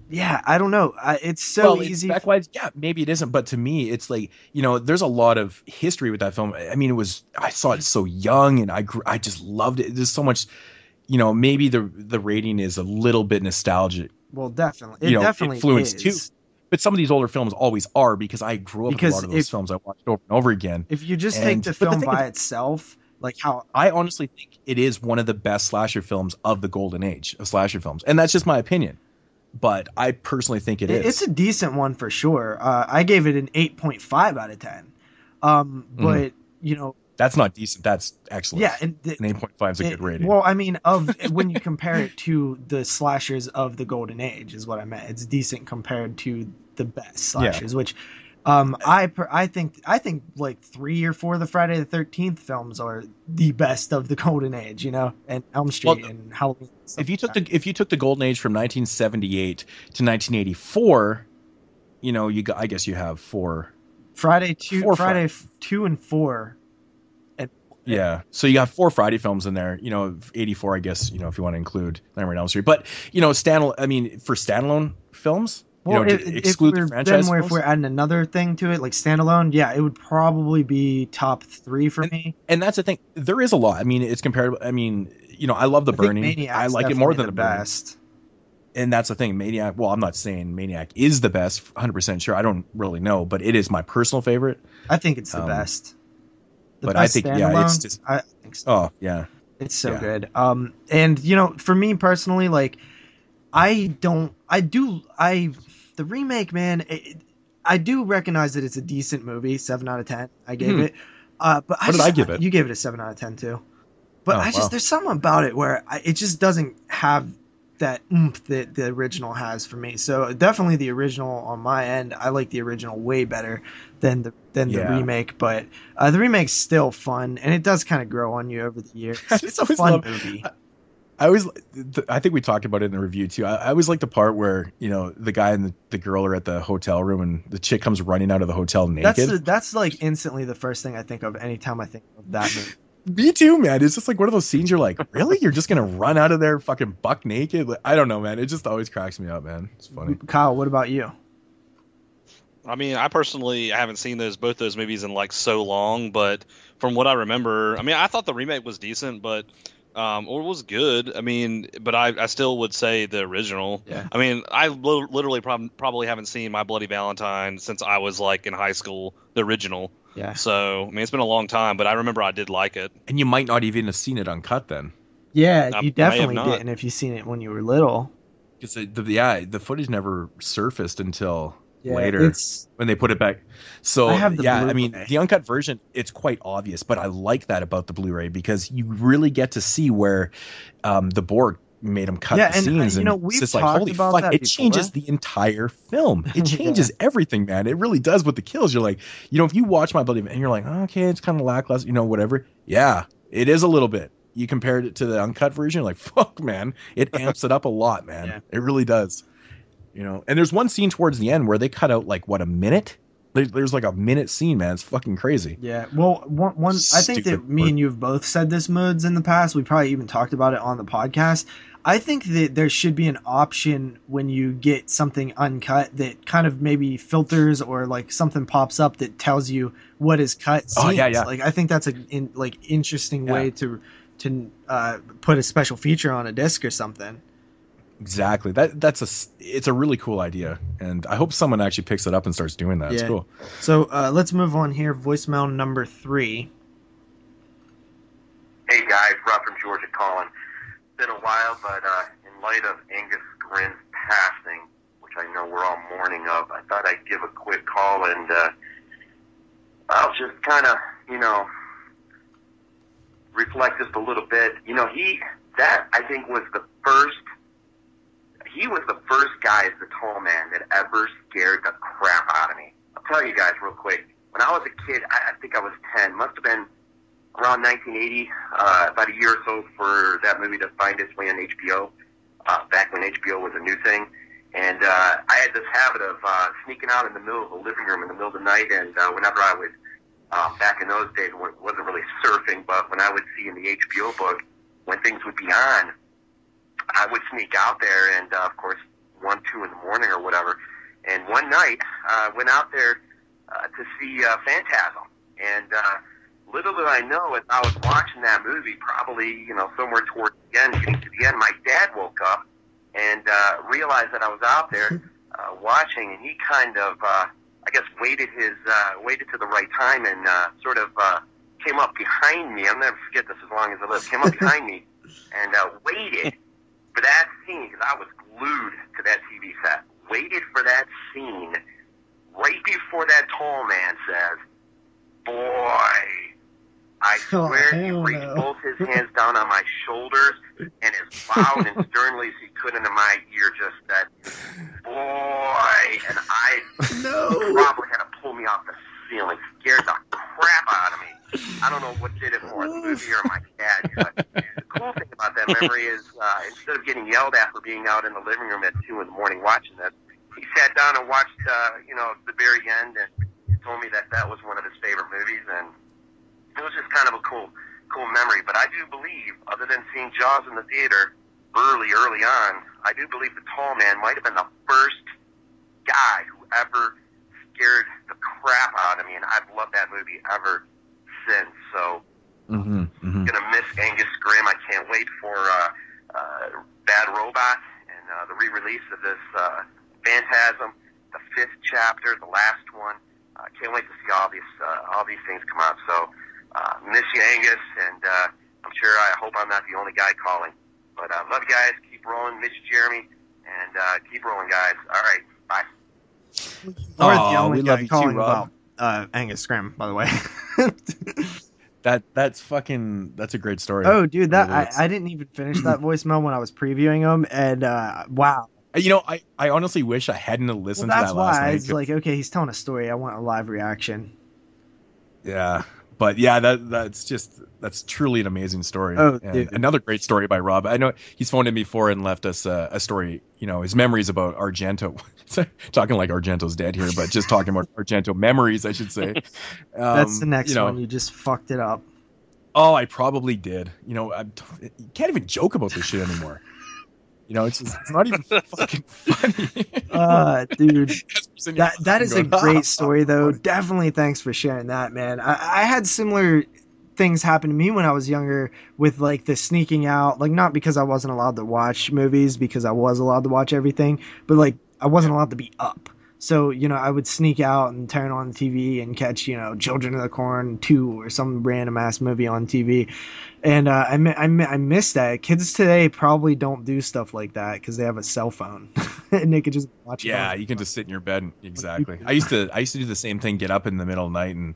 yeah, I don't know. I, it's so well, easy. spec wise, yeah, maybe it isn't, but to me, it's like you know, there's a lot of history with that film. I mean, it was I saw it so young, and I grew, I just loved it. There's so much, you know, maybe the the rating is a little bit nostalgic, well, definitely, it you know, definitely influenced is. too. but some of these older films always are because I grew up Because with a lot of those if- films I watched over and over again. If you just And- take the but the film by is- itself, like how I honestly think it is one of the best slasher films of the golden age of slasher films, and that's just my opinion. But I personally think it is. It's a decent one for sure. Uh, I gave it an 8.5 out of 10. Um, Mm-hmm. but you know, that's not decent. That's excellent. yeah, and th- an eight point five is a it- good rating. Well, I mean, of when you compare it to the slashers of the golden age, is what I meant. It's decent compared to the best slashers, which um, I I think I think like three or four of the Friday the Thirteenth films are the best of the golden age. You know, and Elm Street Well, and Halloween. and if you like took the if you took the golden age from 1978 to 1984, you know, you got, I guess you have four. Friday two, four Friday f- two and four Yeah. So you got four Friday films in there. You know, 84, I guess. You know, if you want to include Nightmare on Elm Street, but you know, standalone. I mean, for standalone films, you Well, know, if, to if we're, the franchise. then if we're adding another thing to it, like standalone, yeah, it would probably be top three for me. and that's the thing. There is a lot. I mean, it's comparable. I mean, you know, I love the I burning. I like it more than the, burning. best. and that's the thing maniac well i'm not saying maniac is the best 100% sure i don't really know but it is my personal favorite I think it's the Um, best. The but I think, yeah, it's just- I think so. oh yeah It's so Yeah. good. Um, and you know, for me personally, like, I don't, I do, I, the remake, man, it, I do recognize that it's a decent movie. Seven out of ten, I gave Hmm. it. Uh, but I What did just, I give it? You gave it a seven out of ten too. But Oh, I just, wow. there's something about it where I, it just doesn't have that oomph that the original has for me. So definitely the original on my end. I like the original way better than the than the Yeah. remake. But uh, the remake's still fun, and it does kind of grow on you over the years. It's a fun love- movie. I always i think we talked about it in the review too. I, I always like the part where you know the guy and the, the girl are at the hotel room and the chick comes running out of the hotel naked. That's the, that's like instantly the first thing I think of anytime I think of that movie. me too man. It's just like one of those scenes you're like really? You're just gonna run out of there fucking buck naked? Like, i don't know man. It just always cracks me up man. It's funny. Kyle, what about you? I mean, I personally haven't seen those both those movies in like so long, but from what I remember, I mean, I thought the remake was decent, but um, or was good. I mean, but I, I still would say the original. Yeah. I mean, I li- literally prob- probably haven't seen My Bloody Valentine since I was like in high school, the original. Yeah. So I mean, it's been a long time, but I remember I did like it. and you might not even have seen it uncut then Yeah, I- I you definitely didn't if you seen it when you were little. because the, yeah the footage never surfaced until Yeah, later It's when they put it back. So I have the yeah, I mean the uncut version, it's quite obvious, but I like that about the Blu-ray because you really get to see where um, the board made them cut Yeah, the and, uh, scenes, you and know, it's we've just like holy about fuck, that it before. changes the entire film. It Yeah. changes everything, man. It really does with the kills. You're like, you know, if you watch my Bloody and you're like, okay, it's kind of lackluster, you know, whatever. Yeah, it is a little bit. You compared it to the uncut version, you're like, fuck, man, it amps it up a lot, man. Yeah. It really does. You know, and there's one scene towards the end where they cut out like what a minute there's like a minute scene, man. It's fucking crazy. Yeah. Well, one, one I think that me and you have both said this moods in the past. We probably even talked about it on the podcast. I think that there should be an option when you get something uncut that kind of maybe filters or like something pops up that tells you what is cut. Oh, yeah, scenes. yeah. Like I think that's a in, like interesting Yeah. way to to uh, put a special feature on a disc or something. Exactly. That that's a it's a really cool idea, and I hope someone actually picks it up and starts doing that. It's Yeah. cool. So uh, let's move on here. Voicemail number three. Hey guys, Rob from Georgia calling. It's been a while, but uh, in light of Angus Scrimm's passing, which I know we're all mourning of, I thought I'd give a quick call and uh, I'll just kind of, you know, reflect just a little bit. You know, he that I think was the first. He was the first guy as the tall man that ever scared the crap out of me. I'll tell you guys real quick. When I was a kid, I, I think I was ten. Must have been around 1980, uh, about a year or so for that movie to find its way on HBO, uh, back when HBO was a new thing. And uh, I had this habit of uh, sneaking out in the middle of the living room in the middle of the night, and uh, whenever I would, um, back in those days, wasn't really surfing, but when I would see in the HBO book when things would be on, I would sneak out there, and uh, of course, one, two in the morning or whatever. And one night, uh, went out there uh, to see uh, Phantasm, and uh, little did I know, as I was watching that movie, probably you know somewhere towards the end, getting to the end, my dad woke up and uh, realized that I was out there uh, watching, and he kind of, uh, I guess, waited his uh, waited to the right time and uh, sort of uh, came up behind me. I'll never forget this as long as I live. Came up behind me and uh, waited for that scene because I was glued to that TV set. Waited for that scene right before that tall man says, "Boy." I Oh, swear he reached no. both his hands down on my shoulders and as loud and sternly as he could into my ear just said, Boy and I No. probably had to pull me off the ceiling, scared the crap out of me. I don't know what did it more, the movie or my dad. But the cool thing about that memory is uh, instead of getting yelled at for being out in the living room at two in the morning watching this, he sat down and watched, uh, you know, the very end and told me that that was one of his favorite movies, and it was just kind of a cool, cool memory. But I do believe, other than seeing Jaws in the theater early, early on, I do believe the Tall Man might have been the first guy who ever scared the crap out of me, and I've loved that movie ever since. So Mm-hmm, mm-hmm. gonna miss Angus Scrimm. I can't wait for uh, uh, Bad Robot and uh, the re-release of this uh, Phantasm, the fifth chapter, the last one. I uh, can't wait to see all these uh, all these things come out. So uh, miss you, Angus, and uh, I'm sure I hope I'm not the only guy calling. But uh, love you guys. Keep rolling, miss you, Jeremy, and uh, keep rolling, guys. All right, bye. Or the only we guy love you too, about uh, Angus Scrimm, by the way. That that's fucking that's a great story. oh, dude, that I, I didn't even finish that voicemail when I was previewing them, and uh, wow, You know, I, I honestly wish I hadn't well, listened that's to that last why night. it's like, okay, he's telling a story. I want a live reaction. Yeah, but yeah, that that's just that's truly an amazing story. Oh, another great story by Rob. I know he's phoned in before and left us uh, a story. You know, his memories about Argento. talking like Argento's dead here, but just talking about Argento memories, I should say. Um, That's the next you know, one. You just fucked it up. Oh, I probably did. You know, I'm, you can't even joke about this shit anymore. You know, it's just, it's not even fucking funny. Uh, dude, Casper's that that fucking a great story though funny. definitely thanks for sharing that man I, I had similar things happen to me when i was younger with like the sneaking out like not because i wasn't allowed to watch movies because i was allowed to watch everything but like i wasn't allowed to be up so you know i would sneak out and turn on the tv and catch you know children of the corn 2 or some random ass movie on tv and uh, I, mi- I, mi- I miss that kids today probably don't do stuff like that because they have a cell phone and they could just watch it Yeah, you can just sit in your bed. and- Exactly. I used to I used to do the same thing. Get up in the middle of the night and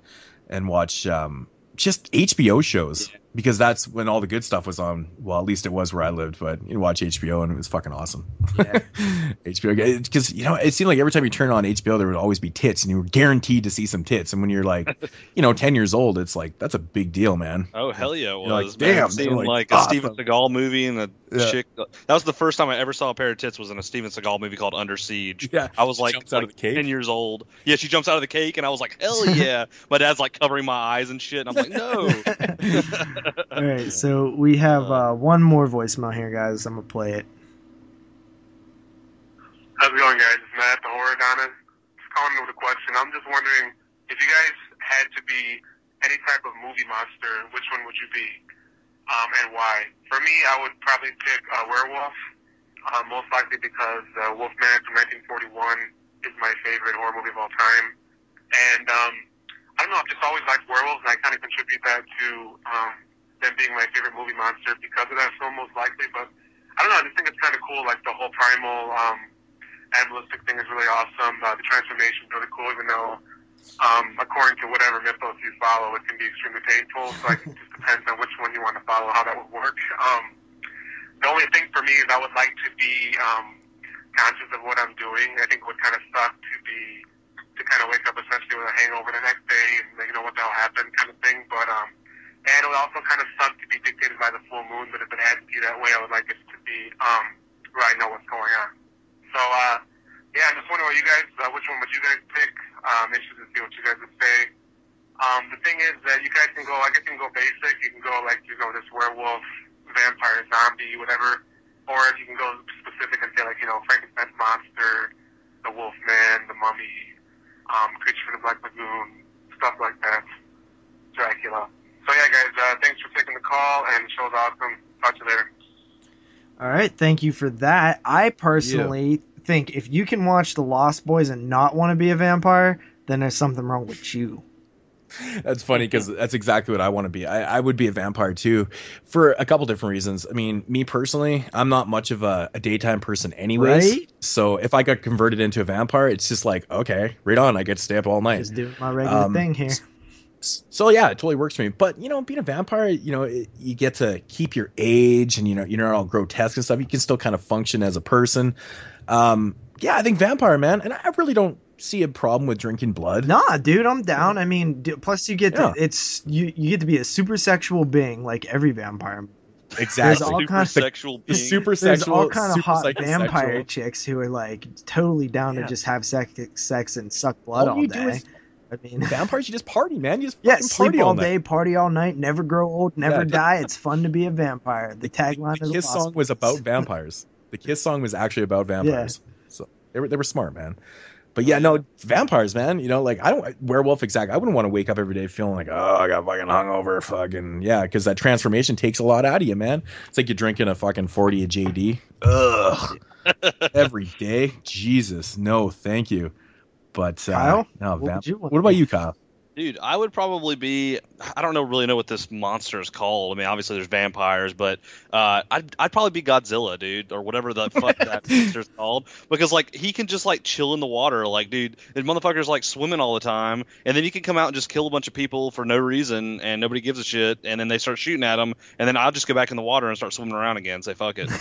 and watch um just HBO shows. Because that's when all the good stuff was on. Well, at least it was where I lived, but you watch HBO and it was fucking awesome. Yeah. HBO because you know it seemed like every time you turn on HBO there would always be tits and you were guaranteed to see some tits. And when you're like, you know, ten years old, it's like that's a big deal, man. Oh hell yeah, it like, was. man. damn, seeing like, like, a awesome. Steven Seagal movie and a Yeah. chick. That was the first time I ever saw a pair of tits. Was in a Steven Seagal movie called Under Siege. Yeah, I was like, jumps out of like the cake. ten years old. Yeah, she jumps out of the cake, and I was like, hell yeah. My dad's like covering my eyes and shit, and I'm like, no. All right, so we have uh, one more voicemail here, guys. I'm gonna play it. How's it going, guys? It's Matt, the horror Adonis. Just calling with a question. I'm just wondering if you guys had to be any type of movie monster, which one would you be, um, and why? For me, I would probably pick uh, werewolf, uh, most likely because uh, Wolfman from 1941 is my favorite horror movie of all time, and um, I don't know. I've just always liked werewolves, and I kind of contribute that to um, them being my favorite movie monster because of that film, most likely. But I don't know. I just think it's kind of cool, like the whole primal. Um, animalistic thing is really awesome. Uh, the transformation is really cool, even though, um, according to whatever mythos you follow, it can be extremely painful. So like, it just depends on which one you want to follow, how that would work. Um, the only thing for me is I would like to be um, conscious of what I'm doing. I think it would kind of suck to be to kind of wake up essentially with a hangover the next day and you know what the hell happened kind of thing. But um, and it would also kind of suck to be dictated by the full moon. But if it had to be that way, I would like it to be um, where I know what's going on. So, uh, yeah, I'm just wondering what you guys, uh, which one would you guys pick? Um, interested to see what you guys would say. Um, the thing is that you guys can go, I guess you can go basic. You can go like, you know, this werewolf, vampire, zombie, whatever. Or you can go specific and say like, you know, Frankenstein's monster, the Wolfman, the Mummy, um, Creature from the Black Lagoon, stuff like that. Dracula. So yeah, guys, uh, thanks for taking the call, and the show's awesome. Talk to you later. All right, thank you for that. I personally think if you can watch The Lost Boys and not want to be a vampire, then there's something wrong with you. That's funny because that's exactly what I want to be. I, I would be a vampire too, for a couple different reasons. I mean, me personally, I'm not much of a, a daytime person, anyways. Right? So if I got converted into a vampire, it's just like okay, right on. I get to stay up all night. Just doing my regular Um, thing here. So yeah, it totally works for me. But you know, being a vampire, you know, it, you get to keep your age, and you know, you're not all grotesque and stuff. You can still kind of function as a person. Um, yeah, I think vampire, man, and I really don't see a problem with drinking blood. Nah, dude, I'm down. I mean, d- plus you get Yeah. to it's you you get to be a super sexual being like every vampire. Exactly. There's all super kinds- sexual the being. super There's sexual, all kind of hot psychosexual. vampire chicks who are like totally down Yeah. to just have sex, sex and suck blood All all, you do day. is- I mean, Vampires, you just party, man. You just yeah, fucking sleep party all night. day, party all night, never grow old, never Yeah. die. It's fun to be a vampire. The tagline The of the Kiss song was about vampires. The Kiss song was actually about vampires. Yeah. So they were they were smart, man. But yeah, no vampires, man. You know, like I don't werewolf exact. I wouldn't want to wake up every day feeling like, oh, I got fucking hungover, fucking yeah, because that transformation takes a lot out of you, man. It's like you're drinking a fucking forty of JD. Ugh, every day. Jesus, no, thank you. But uh, Kyle, no, what would vamp- you what about you, Kyle? Dude, I would probably be. I don't know really know what this monster is called. I mean, obviously there's vampires, but uh, I'd I'd probably be Godzilla, dude, or whatever the fuck that monster's called, because like he can just like chill in the water, like dude, the motherfucker's like swimming all the time, and then he can come out and just kill a bunch of people for no reason, and nobody gives a shit, and then they start shooting at him, and then I'll just go back in the water and start swimming around again, and say fuck it.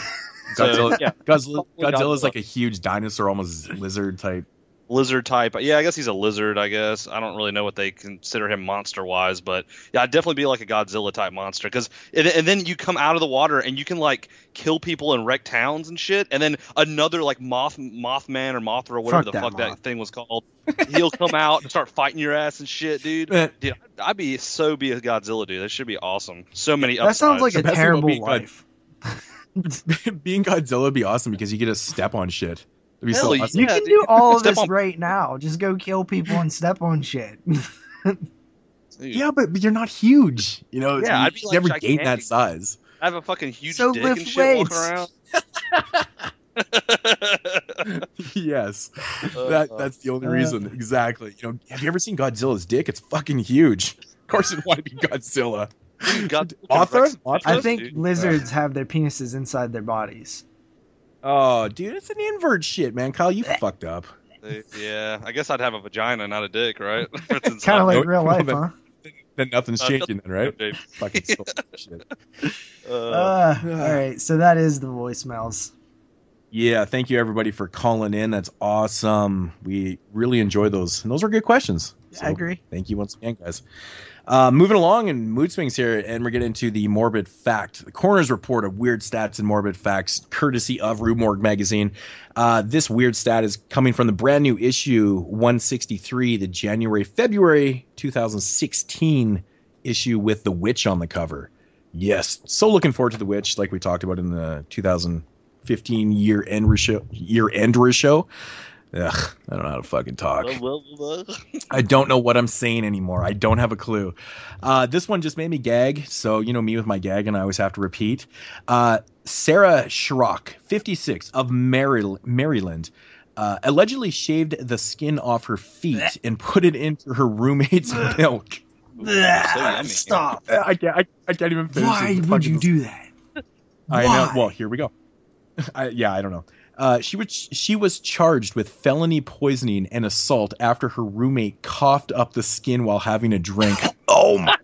So, Godzilla, yeah, Godzilla, Godzilla. Godzilla's like a huge dinosaur, almost lizard type. Lizard type. Yeah, I guess he's a lizard. I guess I don't really know what they consider him monster wise, but yeah, I'd definitely be like a Godzilla type monster. Because and, and then you come out of the water and you can like kill people and wreck towns and shit. And then another like moth Mothman or Mothra or whatever Fuck the that fuck moth. that thing was called. He'll come out and start fighting your ass and shit, dude. Dude, I'd be so be a Godzilla, dude. That should be awesome. So many. That sounds like a The best thing about terrible life. being Godzilla would be awesome because you get to step on shit. It'd be Hell yeah. awesome. You can dude. do all of Step this on- right now. Just go kill people and step on shit. Yeah, but, but you're not huge. You know, Yeah, you I'd be, like, never gain that gigantic. size. I have a fucking huge So dick lift and shit weights. walking around. yes, Uh, that that's the only uh, reason. Exactly. You know, have you ever seen Godzilla's dick? It's fucking huge. Of course, you'd want to be Godzilla. Dude, God, Mothra? Rex- I think dude. lizards have their penises inside their bodies. Oh, dude, it's an invert shit, man. Kyle, you fucked up. Yeah, I guess I'd have a vagina, not a dick, right? It's. Kind of like real life, huh? then nothing's Uh, changing, then, right? Fucking shit. Uh, Uh, all right, so that is the voicemails. Yeah, thank you everybody for calling in. That's awesome. We really enjoy those, and those were good questions. Yeah, I agree. Thank you once again, guys. Uh, moving along in mood swings here, and we're getting into the morbid fact, the coroner's report of weird stats and morbid facts, courtesy of Rue Morgue magazine. Uh, this weird stat is coming from the brand new issue 163, the January February 2016 issue with the witch on the cover. Yes, so looking forward to the witch, like we talked about in the 2015 year end show. Year end show. Ugh, I don't know how to fucking talk. I don't know what I'm saying anymore. I don't have a clue. Uh, this one just made me gag. So, you know me with my gag, and I always have to repeat. Uh, Sarah Schrock, 56, of Maryl- Maryland, uh, allegedly shaved the skin off her feet and put it into her roommate's milk. yummy. Stop. I can't, I, I can't even finish Why would you do that? I know. Well, here we go. I, yeah, I don't know. Uh, she was she was charged with felony poisoning and assault after her roommate coughed up the skin while having a drink. oh my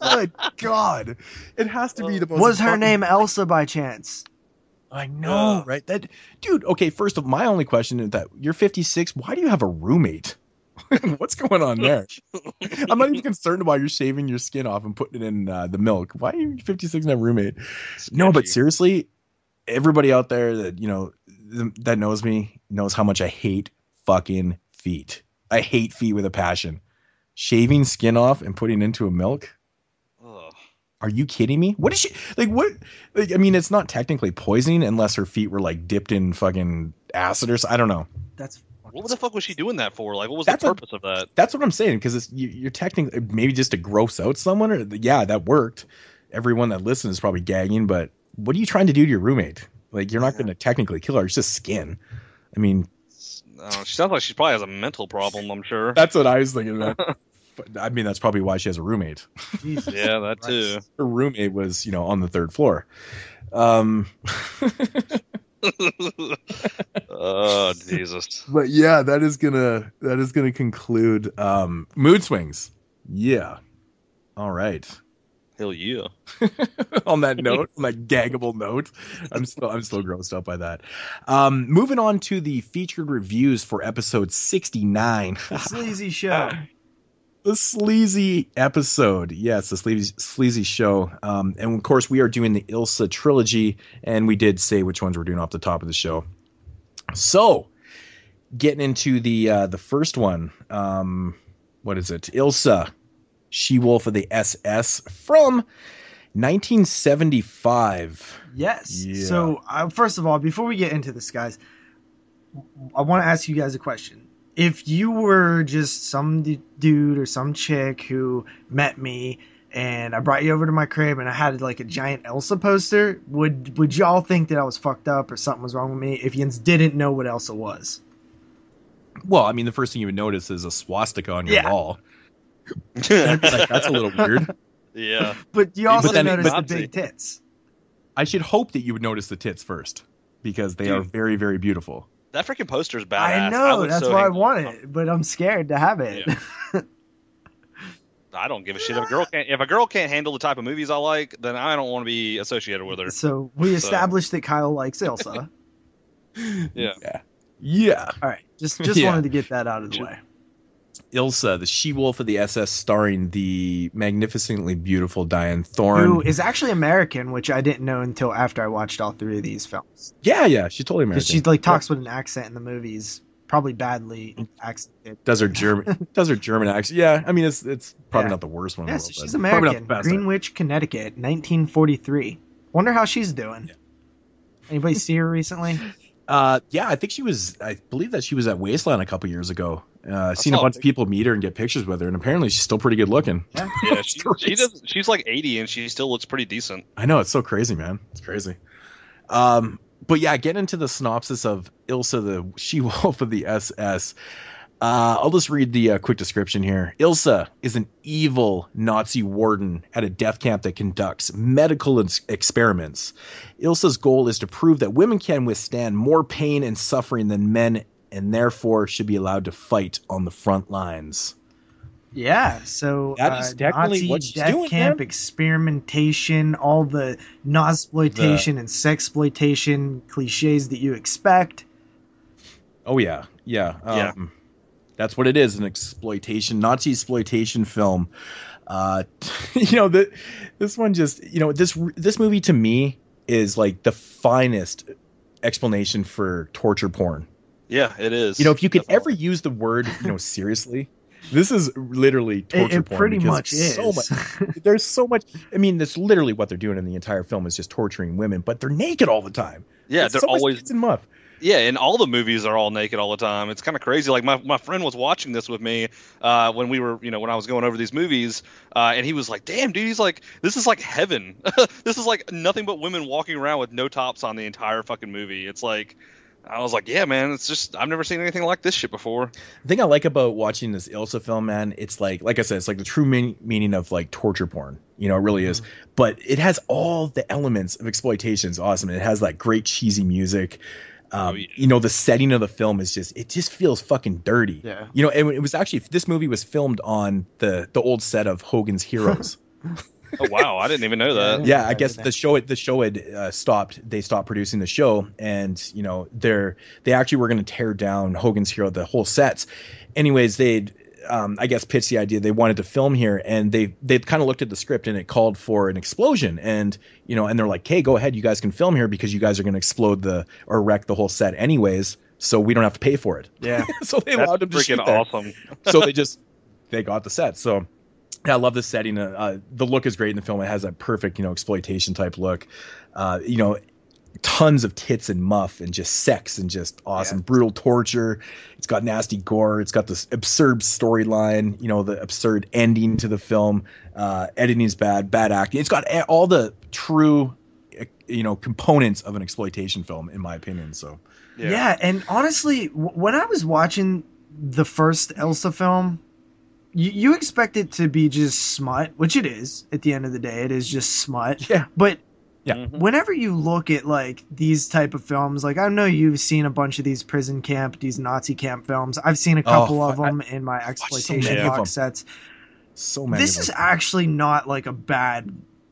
good god! It has to be the most. Was her fucking- name Ilsa by chance? I know, right? That dude. Okay, first of all, my only question is that you're 56. Why do you have a roommate? What's going on there? I'm not even concerned about you're shaving your skin off and putting it in uh, the milk. Why are you 56 and have a roommate? No, but seriously, everybody out there that you know th- that knows me knows how much I hate fucking feet. I hate feet with a passion. Shaving skin off and putting into a milk. Ugh. Are you kidding me? What is she like? What? Like, I mean, it's not technically poisoning unless her feet were like dipped in fucking acid or so. I don't know. That's What the fuck was she doing that for? Like, what was That's the a- purpose of that? That's what I'm saying because you, you're technically maybe just to gross out someone. Or yeah, that worked. Everyone that listens is probably gagging, but what are you trying to do to your roommate? Like, you're not going to technically kill her. It's just skin. I mean, Uh, she sounds like she probably has a mental problem. I'm sure. That's what I was thinking about. But, I mean, that's probably why she has a roommate. Yeah, that too. Her roommate was, you know, on the third floor. Um, oh Jesus. but yeah, that is gonna that is gonna conclude um, mood swings. Yeah. All right. Hell yeah. on that note, on that gaggable note, I'm still I'm still grossed out by that. Um, moving on to the featured reviews for episode 69. The sleazy show. the sleazy episode. Yes, the sleazy, sleazy show. Um, and of course, we are doing the Ilsa trilogy, and we did say which ones we're doing off the top of the show. So, getting into the uh, the first one. Um, what is it? Ilsa, She Wolf of the SS from 1975. Yes. Yeah. So, uh, first of all, before we get into this, guys, I want to ask you guys a question. If you were just some d- dude or some chick who met me and I brought you over to my crib and I had like a giant Ilsa poster, would would y'all think that I was fucked up or something was wrong with me if you didn't know what Ilsa was? Well, I mean, the first thing you would notice is a swastika on your Yeah. wall. I'd like, that's a little weird. yeah. But you But also then- noticed but- the big tits. I should hope that you would notice the tits first because they are very, very beautiful. That freaking poster's badass. I know, would that's so why I hang- want it, but I'm scared to have it. Yeah. I don't give a shit if a girl can't if a girl can't handle the type of movies I like, then I don't want to be associated with her. so we So- established that Kyle likes Ilsa. Yeah. Yeah. Yeah. All right, just just Yeah. wanted to get that out of the way. Ilsa, the she wolf of the SS, starring the magnificently beautiful Dyanne Thorne. Who is actually American, which I didn't know until after I watched all three of these films. yeah, yeah, she's totally American. she like talks with an accent in the movies, probably badly accented. does her German does her German accent. Yeah, I mean it's it's probably Yeah. not the worst one. in Yeah, so she's but probably not American. Greenwich, Connecticut, 1943. Wonder how she's doing. Anybody see her recently? Uh, yeah, I think she was. I believe that she was at Wasteland a couple years ago. Uh, seen a bunch of people meet her and get pictures with her, and apparently she's still pretty good looking. Yeah. Yeah, she, she does. She's like 80 and she still looks pretty decent. I know it's so crazy, man. It's crazy. Um, but yeah, getting into the synopsis of Ilsa, the she wolf of the SS. Uh, I'll just read the uh, quick description here. Ilsa is an evil Nazi warden at a death camp that conducts medical ins- experiments. Ilsa's goal is to prove that women can withstand more pain and suffering than men, and therefore should be allowed to fight on the front lines. Yeah, so That is uh, technically Nazi what she's death doing, camp man. experimentation, all the Nazi exploitation and sexploitation cliches that you expect. Oh yeah, yeah, Yeah. Um, That's what it is—an exploitation, Nazi exploitation film. Uh, you know, the this one just, you know, this this movie to me is like the finest explanation for torture porn. Yeah, it is. You know, if you could Definitely. ever use the word, you know, seriously, this is literally It, torture it porn. pretty much is. So much, there's so much. I mean, that's literally what they're doing in the entire film is just torturing women, but they're naked all the time. yeah, There's they're so always tits and muff. Yeah, and all the movies are all naked all the time. It's kind of crazy. Like my, my friend was watching this with me uh, when we were, you know, when I was going over these movies, uh, and he was like, "Damn, dude, he's like, this is like heaven. this is like nothing but women walking around with no tops on the entire fucking movie." It's like, I was like, "Yeah, man, it's just I've never seen anything like this shit before." The thing I like about watching this Ilsa film, man, it's like, like I said, it's like the true mean, meaning of like torture porn. You know, it really is. But it has all the elements of exploitation. It's awesome. It has like great cheesy music. Um, Oh, yeah. You know, the setting of the film is just, it just feels fucking dirty. Yeah. You know, and it was actually this movie was filmed on the the old set of Hogan's Heroes. Oh wow, I didn't even know that. yeah, Yeah, I guess the show the show had uh, stopped. They stopped producing the show, and you know they're they actually were going to tear down Hogan's Hero, the whole sets. Anyways, they'd um, I guess pitched the idea they wanted to film here, and they they kind of looked at the script and it called for an explosion, and you know, and they're like, "Hey, go ahead, you guys can film here because you guys are going to explode the or wreck the whole set anyways, so we don't have to pay for it." Yeah. so they That's allowed them to shoot freaking there awesome. so they just they got the set. So yeah, I love the setting. Uh, uh, the look is great in the film. It has that perfect, you know, exploitation type look. Uh, you know, tons of tits and muff and just sex and just awesome, Yeah. brutal torture. It's got nasty gore. It's got this absurd storyline. You know, the absurd ending to the film. Uh, is bad, bad acting. It's got all the true, uh, you know, components of an exploitation film, in my opinion. So Yeah. and honestly, w- when I was watching the first Ilsa film, you, you expect it to be just smut, which it is. At the end of the day, it is just smut. yeah, But Yeah. Mhm. whenever you look at like these type of films, like I know you've seen a bunch of these prison camp, these Nazi camp films. I've seen a couple of fuck, I- them in my exploitation many box them. sets. so many. this is actually not like a bad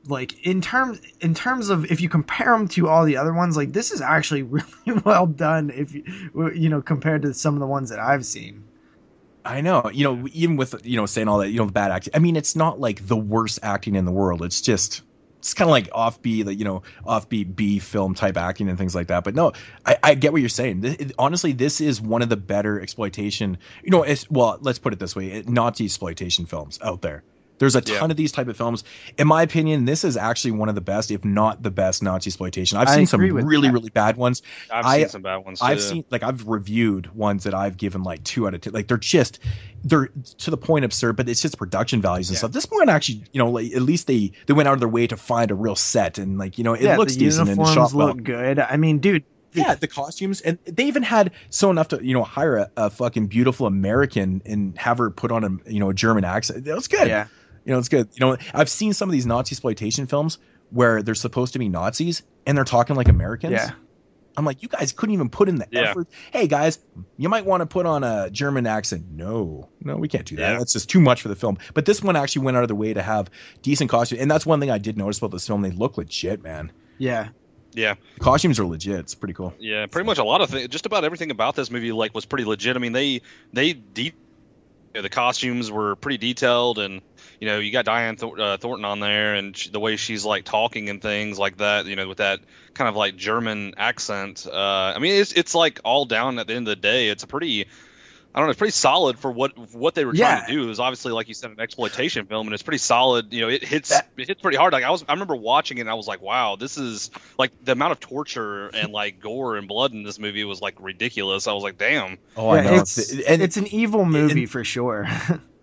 like in terms in terms of if you compare them to all the other ones like this is actually really well done if you you know compared to some of the ones that i've seen I know, you know, even with you know saying all that, you know, the bad acting. I mean, it's not like the worst acting in the world. It's just it's kind of like offbeat, like you know, offbeat B film type acting and things like that. But no, I, I get what you're saying. This, it- honestly, this is one of the better exploitation. You know, it's well, let's put it this way: it, Nazi exploitation films out there. There's a Yeah. ton of these type of films. In my opinion, this is actually one of the best, if not the best, Nazi exploitation. I've I seen some really, that. really bad ones. I've I- seen some bad ones. Too. I've seen like I've reviewed ones that I've given like two out of ten. Like they're just they're to the point absurd, but it's just production values and Yeah. stuff. This one actually, you know, like at least they they went out of their way to find a real set and like you know it yeah looks the decent and uniforms shot well. look good i mean dude Yeah, the costumes and they even had so enough to you know hire a, a fucking beautiful American and have her put on a you know a German accent. That was good. yeah You know, it's good. You know, I've seen some of these Nazi exploitation films where they're supposed to be Nazis and they're talking like Americans. yeah I'm like, you guys couldn't even put in the Yeah. effort. Hey guys, you might want to put on a German accent. No, no, we can't do that. Yeah. That's just too much for the film. But this one actually went out of their way to have decent costumes, and that's one thing I did notice about this film. They look legit, man. yeah yeah. The costumes are legit. It's pretty cool. Yeah, pretty much a lot of things. Just about everything about this movie like was pretty legit. I mean, they they de- the costumes were pretty detailed, and you know, you got Dyanne Thor- uh, Thornton on there, and sh- the way she's like talking and things like that. You know, with that kind of like German accent. Uh, I mean, it's it's like all down at the end of the day. It's a pretty I don't know. It's pretty solid for what what they were trying Yeah. to do. It was obviously, like you said, an exploitation film, and it's pretty solid. You know, it hits That- it hits pretty hard. Like I was, I remember watching it, and I was like, wow, this is like the amount of torture and like gore and blood in this movie was like ridiculous. I was like, damn. Oh, I know. it's and it's an evil movie for sure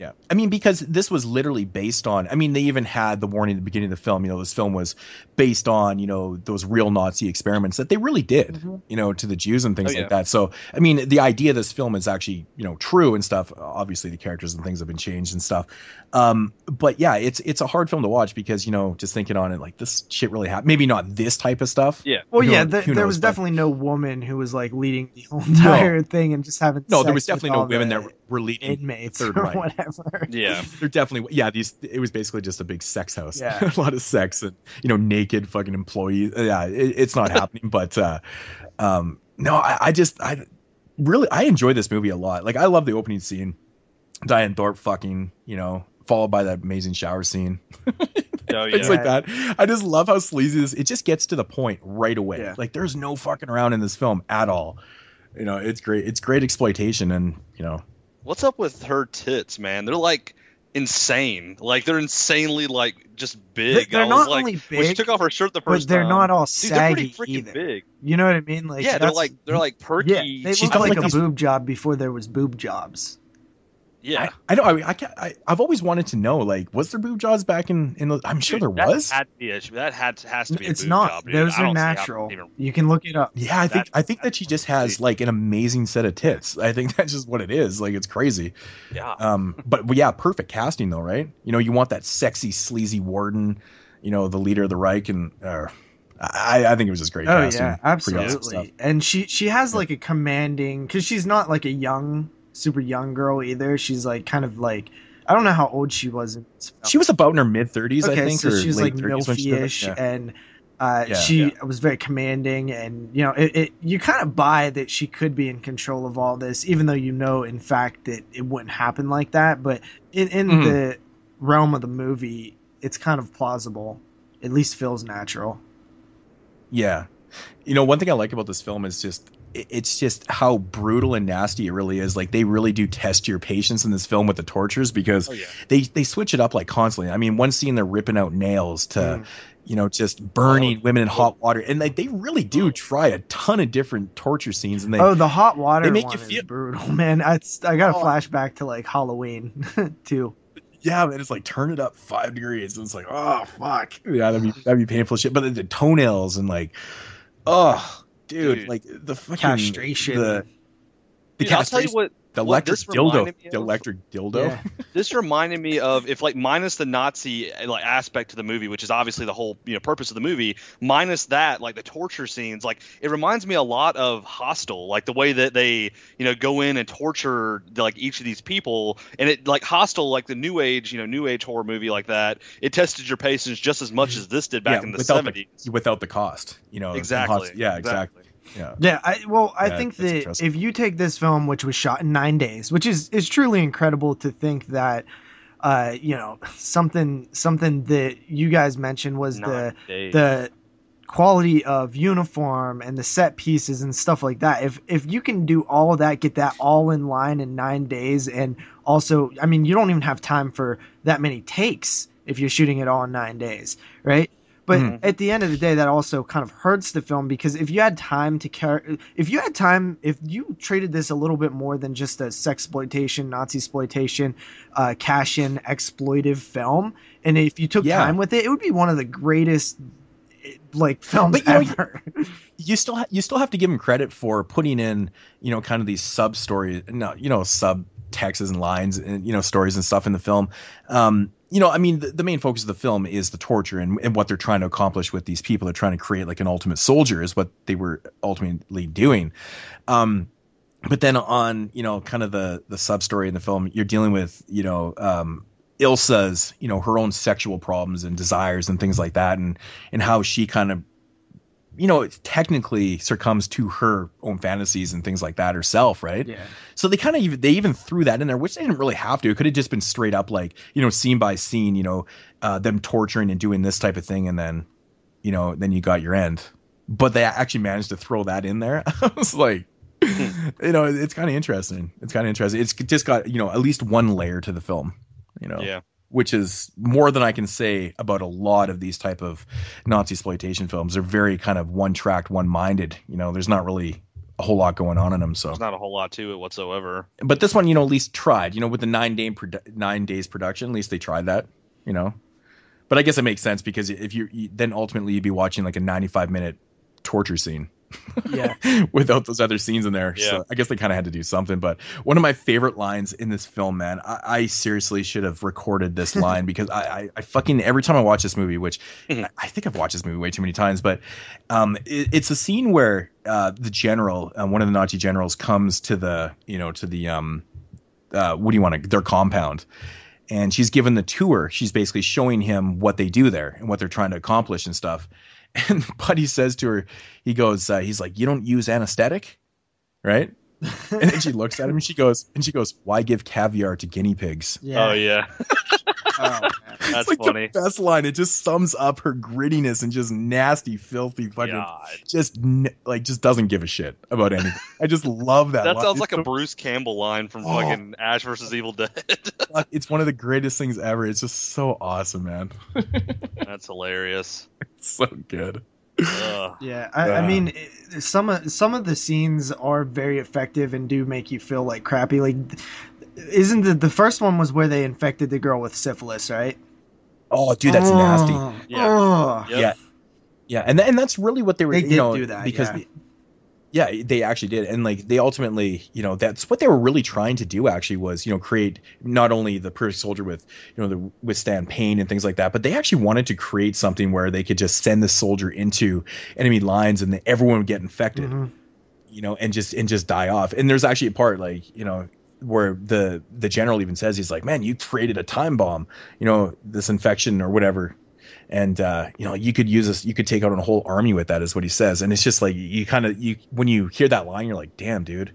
Yeah. I mean, because this was literally based on, I mean, they even had the warning at the beginning of the film, you know, this film was based on, you know, those real Nazi experiments that they really did, you know, to the Jews and things Oh, yeah. like that. So, I mean, the idea of this film is actually, you know, true and stuff. Obviously, the characters and things have been changed and stuff. Um, but yeah, it's it's a hard film to watch because, you know, just thinking on it, like this shit really happened. Maybe not this type of stuff. Yeah. well Who yeah knows- th- who there was but- definitely no woman who was like leading the whole entire thing and just having No, there was definitely no women the that were leading inmates Third or whatever ever. Yeah. They're definitely yeah. These it was basically just a big sex house. Yeah. a lot of sex and you know naked fucking employees. Yeah, it, it's not happening. But uh, um, no, I, I just I really I enjoy this movie a lot. Like I love the opening scene, Dyanne Thorne fucking you know followed by that amazing shower scene. Oh yeah. Things like that. I just love how sleazy this. It just gets to the point right away. Yeah. Like there's no fucking around in this film at all. You know, it's great. It's great exploitation, and you know, What's up with her tits, man? They're like insane. Like they're insanely like just big. They're I was not like, only when she took off her shirt the first but first they're time, not all dude, they're pretty saggy either. big. You know what I mean? Like yeah, they're like they're like perky. yeah, they She's look got, like, like, a these- boob job before there was boob jobs. Yeah. I, I know. I, I, can't, I I've always wanted to know. Like, was there boob jobs back in in? The, I'm sure Dude, there that was. Had to be a, that had has to be. A It's boob not. Job. Those I are don't see how natural. even- You can look it up. yeah, I think I think that she just has like an amazing set of tits. I think that's just what it is. Like it's crazy. Yeah. Um, but, but yeah, perfect casting though, right? You know, you want that sexy, sleazy warden. You know, the leader of the Reich, and uh, I I think it was just great Oh casting. yeah, Pretty awesome absolutely. And she she has like a commanding because she's not like a young, super young girl either. She's like kind of like I don't know how old she was. In this film. She was about in her mid thirties, okay, I think, so or she's like 30s when she did milfy-ish, Yeah. and uh, Yeah. she Yeah. was very commanding, and you know, it, it you kind of buy that she could be in control of all this, even though you know, in fact, that it wouldn't happen like that. But in in Mhm. the realm of the movie, it's kind of plausible. At least feels natural. Yeah. You know, one thing I like about this film is just it's just how brutal and nasty it really is. Like they really do test your patience in this film with the tortures because Oh yeah. they they switch it up like constantly. I mean, one scene they're ripping out nails to Mm. you know just burning Oh, women in oh. hot water, and they they really do try a ton of different torture scenes. And they oh, the hot water they make one you feel- brutal, man. I, I got a Oh. flashback to like Halloween too. yeah, man, it's like turn it up five degrees. And it's like oh fuck, yeah, that'd be that'd be painful shit. But the, the toenails and like oh dude, Dude. like the fucking Castration. the the Dude, I'll tell you what. the electric this dildo, reminded me the of- electric dildo. Yeah. This reminded me of if like minus the Nazi like aspect to the movie, which is obviously the whole you know purpose of the movie. Minus that, like the torture scenes, like it reminds me a lot of Hostel, like the way that they you know go in and torture like each of these people, and it like Hostel, like the new age you know new age horror movie like that. It tested your patience just as much as this did back Yeah, in the without seventies. without the cost, you know. Exactly. cost- yeah, exactly. Yeah. Yeah, I, well, I Yeah, think that interesting. if you take this film, which was shot in nine days, which is is truly incredible to think that, uh, you know, something something that you guys mentioned was the days. the quality of uniform and the set pieces and stuff like that. If if you can do all of that, get that all in line in nine days, and also, I mean, you don't even have time for that many takes if you're shooting it all in nine days, right? But Mhm. at the end of the day, that also kind of hurts the film because if you had time to care, if you had time, if you treated this a little bit more than just a sex exploitation, Nazi exploitation, uh, cash in exploitive film, and if you took Yeah. time with it, it would be one of the greatest like films But, you know, ever. you still ha- you still have to give him credit for putting in you know kind of these sub stories no you know sub texts and lines and you know stories and stuff in the film um you know i mean the, the main focus of the film is the torture and, and what they're trying to accomplish with these people. They're trying to create like an ultimate soldier is what they were ultimately doing. Um but then on you know kind of the the sub story in the film you're dealing with you know um ilsa's you know her own sexual problems and desires and things like that and and how she kind of you know, it technically succumbs to her own fantasies and things like that herself, right? yeah, So they kind of even they even threw that in there, which they didn't really have to. It could have just been straight up like you know, scene by scene, you know, uh, them torturing and doing this type of thing, and then you know, then you got your end. But they actually managed to throw that in there. I was like, you know, it's kind of interesting. It's kind of interesting. It's just got you know at least one layer to the film, you know yeah. Which is more than I can say about a lot of these type of Nazi exploitation films. They're very kind of one tracked, one minded. You know, there's not really a whole lot going on in them. So, There's not a whole lot to it whatsoever. but this one, you know, at least tried. You know, with the nine day produ- nine days production, at least they tried that. You know, but I guess it makes sense because if you, you then ultimately you'd be watching like a 95 minute torture scene. Yeah. without those other scenes in there. Yeah. So I guess they kind of had to do something. But one of my favorite lines in this film, man, I, I seriously should have recorded this line because I, I, I fucking every time I watch this movie, which Mhm. I, I think I've watched this movie way too many times, but um, it, it's a scene where uh, the general, uh, one of the Nazi generals, comes to the you know to the um uh, what do you want to their compound, and she's given the tour. She's basically showing him what they do there and what they're trying to accomplish and stuff. And Buddy says to her, he goes, uh, he's like, you don't use anesthetic, right? and then she looks at him and she goes, and she goes, why give caviar to guinea pigs? Oh yeah, Oh, man. that's it's like funny. the best line. It just sums up her grittiness and just nasty, filthy fucking God. just like just doesn't give a shit about anything. I just love that. That line. sounds It's like a Bruce Campbell line from Oh. fucking Ash versus Evil Dead. it's one of the greatest things ever. It's just so awesome, man. That's hilarious. It's so good. Ugh. Yeah, I, I Uh. mean, it- some of some of the scenes are very effective and do make you feel like crappy. Like, isn't the the first one was where they infected the girl with syphilis, right? Oh, dude, that's nasty. Oh, Yeah. oh. Yep. Yeah, yeah, and th- and that's really what they were. They you did know, do that, because yeah. they- yeah, they actually did, and like they ultimately, you know, that's what they were really trying to do. Actually, was you know create not only the perfect soldier with you know the withstand pain and things like that, but they actually wanted to create something where they could just send the soldier into enemy lines and then everyone would get infected. Mhm. you know, and just and just die off. And there's actually a part like you know where the the general even says he's like, man, you created a time bomb, you know, this infection or whatever. And uh, you know, you could use this, you could take out a whole army with that, is what he says. And it's just like you kind of you when you hear that line, you're like, damn, dude,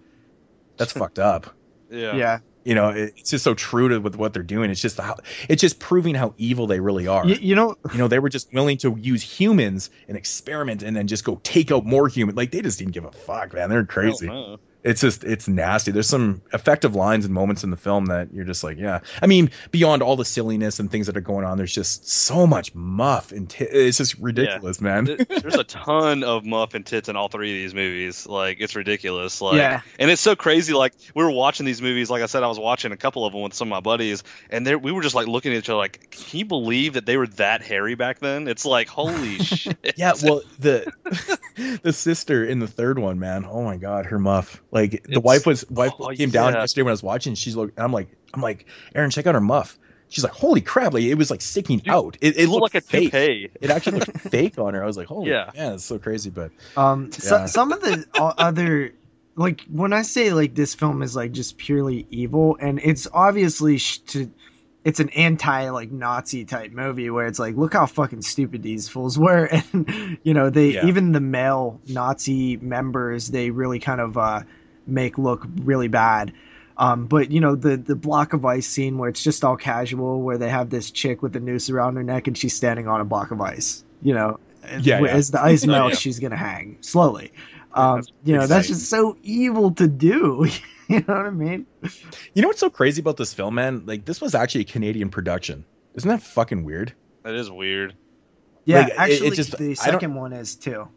that's fucked up. Yeah. Yeah, You know, it, it's just so true to with what they're doing. It's just how it's just proving how evil they really are. you, you know, You know, they were just willing to use humans and experiment and then just go take out more human. Like they just didn't give a fuck, man. They're crazy Hell no. It's just it's nasty there's some effective lines and moments in the film that you're just like yeah i mean beyond all the silliness and things that are going on there's just so much muff and t- it's just ridiculous man There's a ton of muff and tits in all three of these movies. Like it's ridiculous. Like, Yeah. and it's so crazy. Like we were watching these movies. Like I said, I was watching a couple of them with some of my buddies, and they we were just like looking at each other. Like, can you believe that they were that hairy back then? It's like holy shit. yeah well the the sister in the third one man oh my god her muff like the wife was wife oh, came down yesterday when i was watching she's like i'm like i'm like aaron check out her muff. She's like holy crap like it was like sticking Dude, out. It, it It looked looked like a fake. toupee. it actually looked fake on her. I was like holy Yeah. yeah it's so crazy but um, so, some of the other, like when I say like this film is like just purely evil, and it's obviously sh- to, it's an anti like Nazi type movie where it's like look how fucking stupid these fools were, and you know they Yeah. even the male Nazi members they really kind of uh make look really bad. Um, but you know the the block of ice scene where it's just all casual, where they have this chick with a noose around her neck and she's standing on a block of ice. You know, and Yeah, yeah. as the ice melts, yeah. she's gonna hang slowly. Um, you know, that's just so evil to do. you know what I mean? You know what's so crazy about this film, man? Like this was actually a Canadian production. Isn't that fucking weird? That is weird. Yeah, Like, it- it actually, just- the second one is too,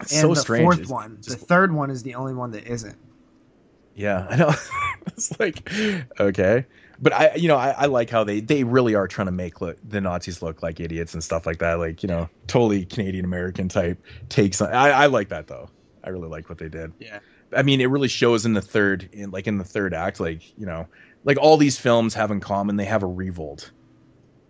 It's and so the strange. fourth It's one. just- the third one is the only one that isn't. yeah, I know. it's like okay, but I, you know, I, I like how they they really are trying to make look, the Nazis look like idiots and stuff like that. Like you know, totally Canadian American type takes. On, I I like that though. I really like what they did. Yeah. I mean, it really shows in the third, in like in the third act, like you know, like all these films have in common, they have a revolt.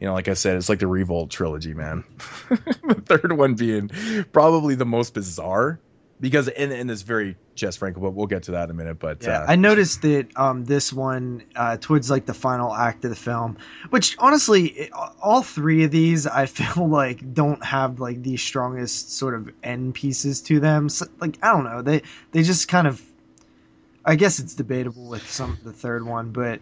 You know, like I said, it's like the Revolt trilogy, man. the third one being probably the most bizarre because, in and it's very Jess Franco, but we'll get to that in a minute. But Yeah, uh, I noticed that um, this one uh, towards like the final act of the film, which honestly, it, all three of these I feel like don't have like the strongest sort of end pieces to them. So, like I don't know, they they just kind of. I guess it's debatable with some the third one, but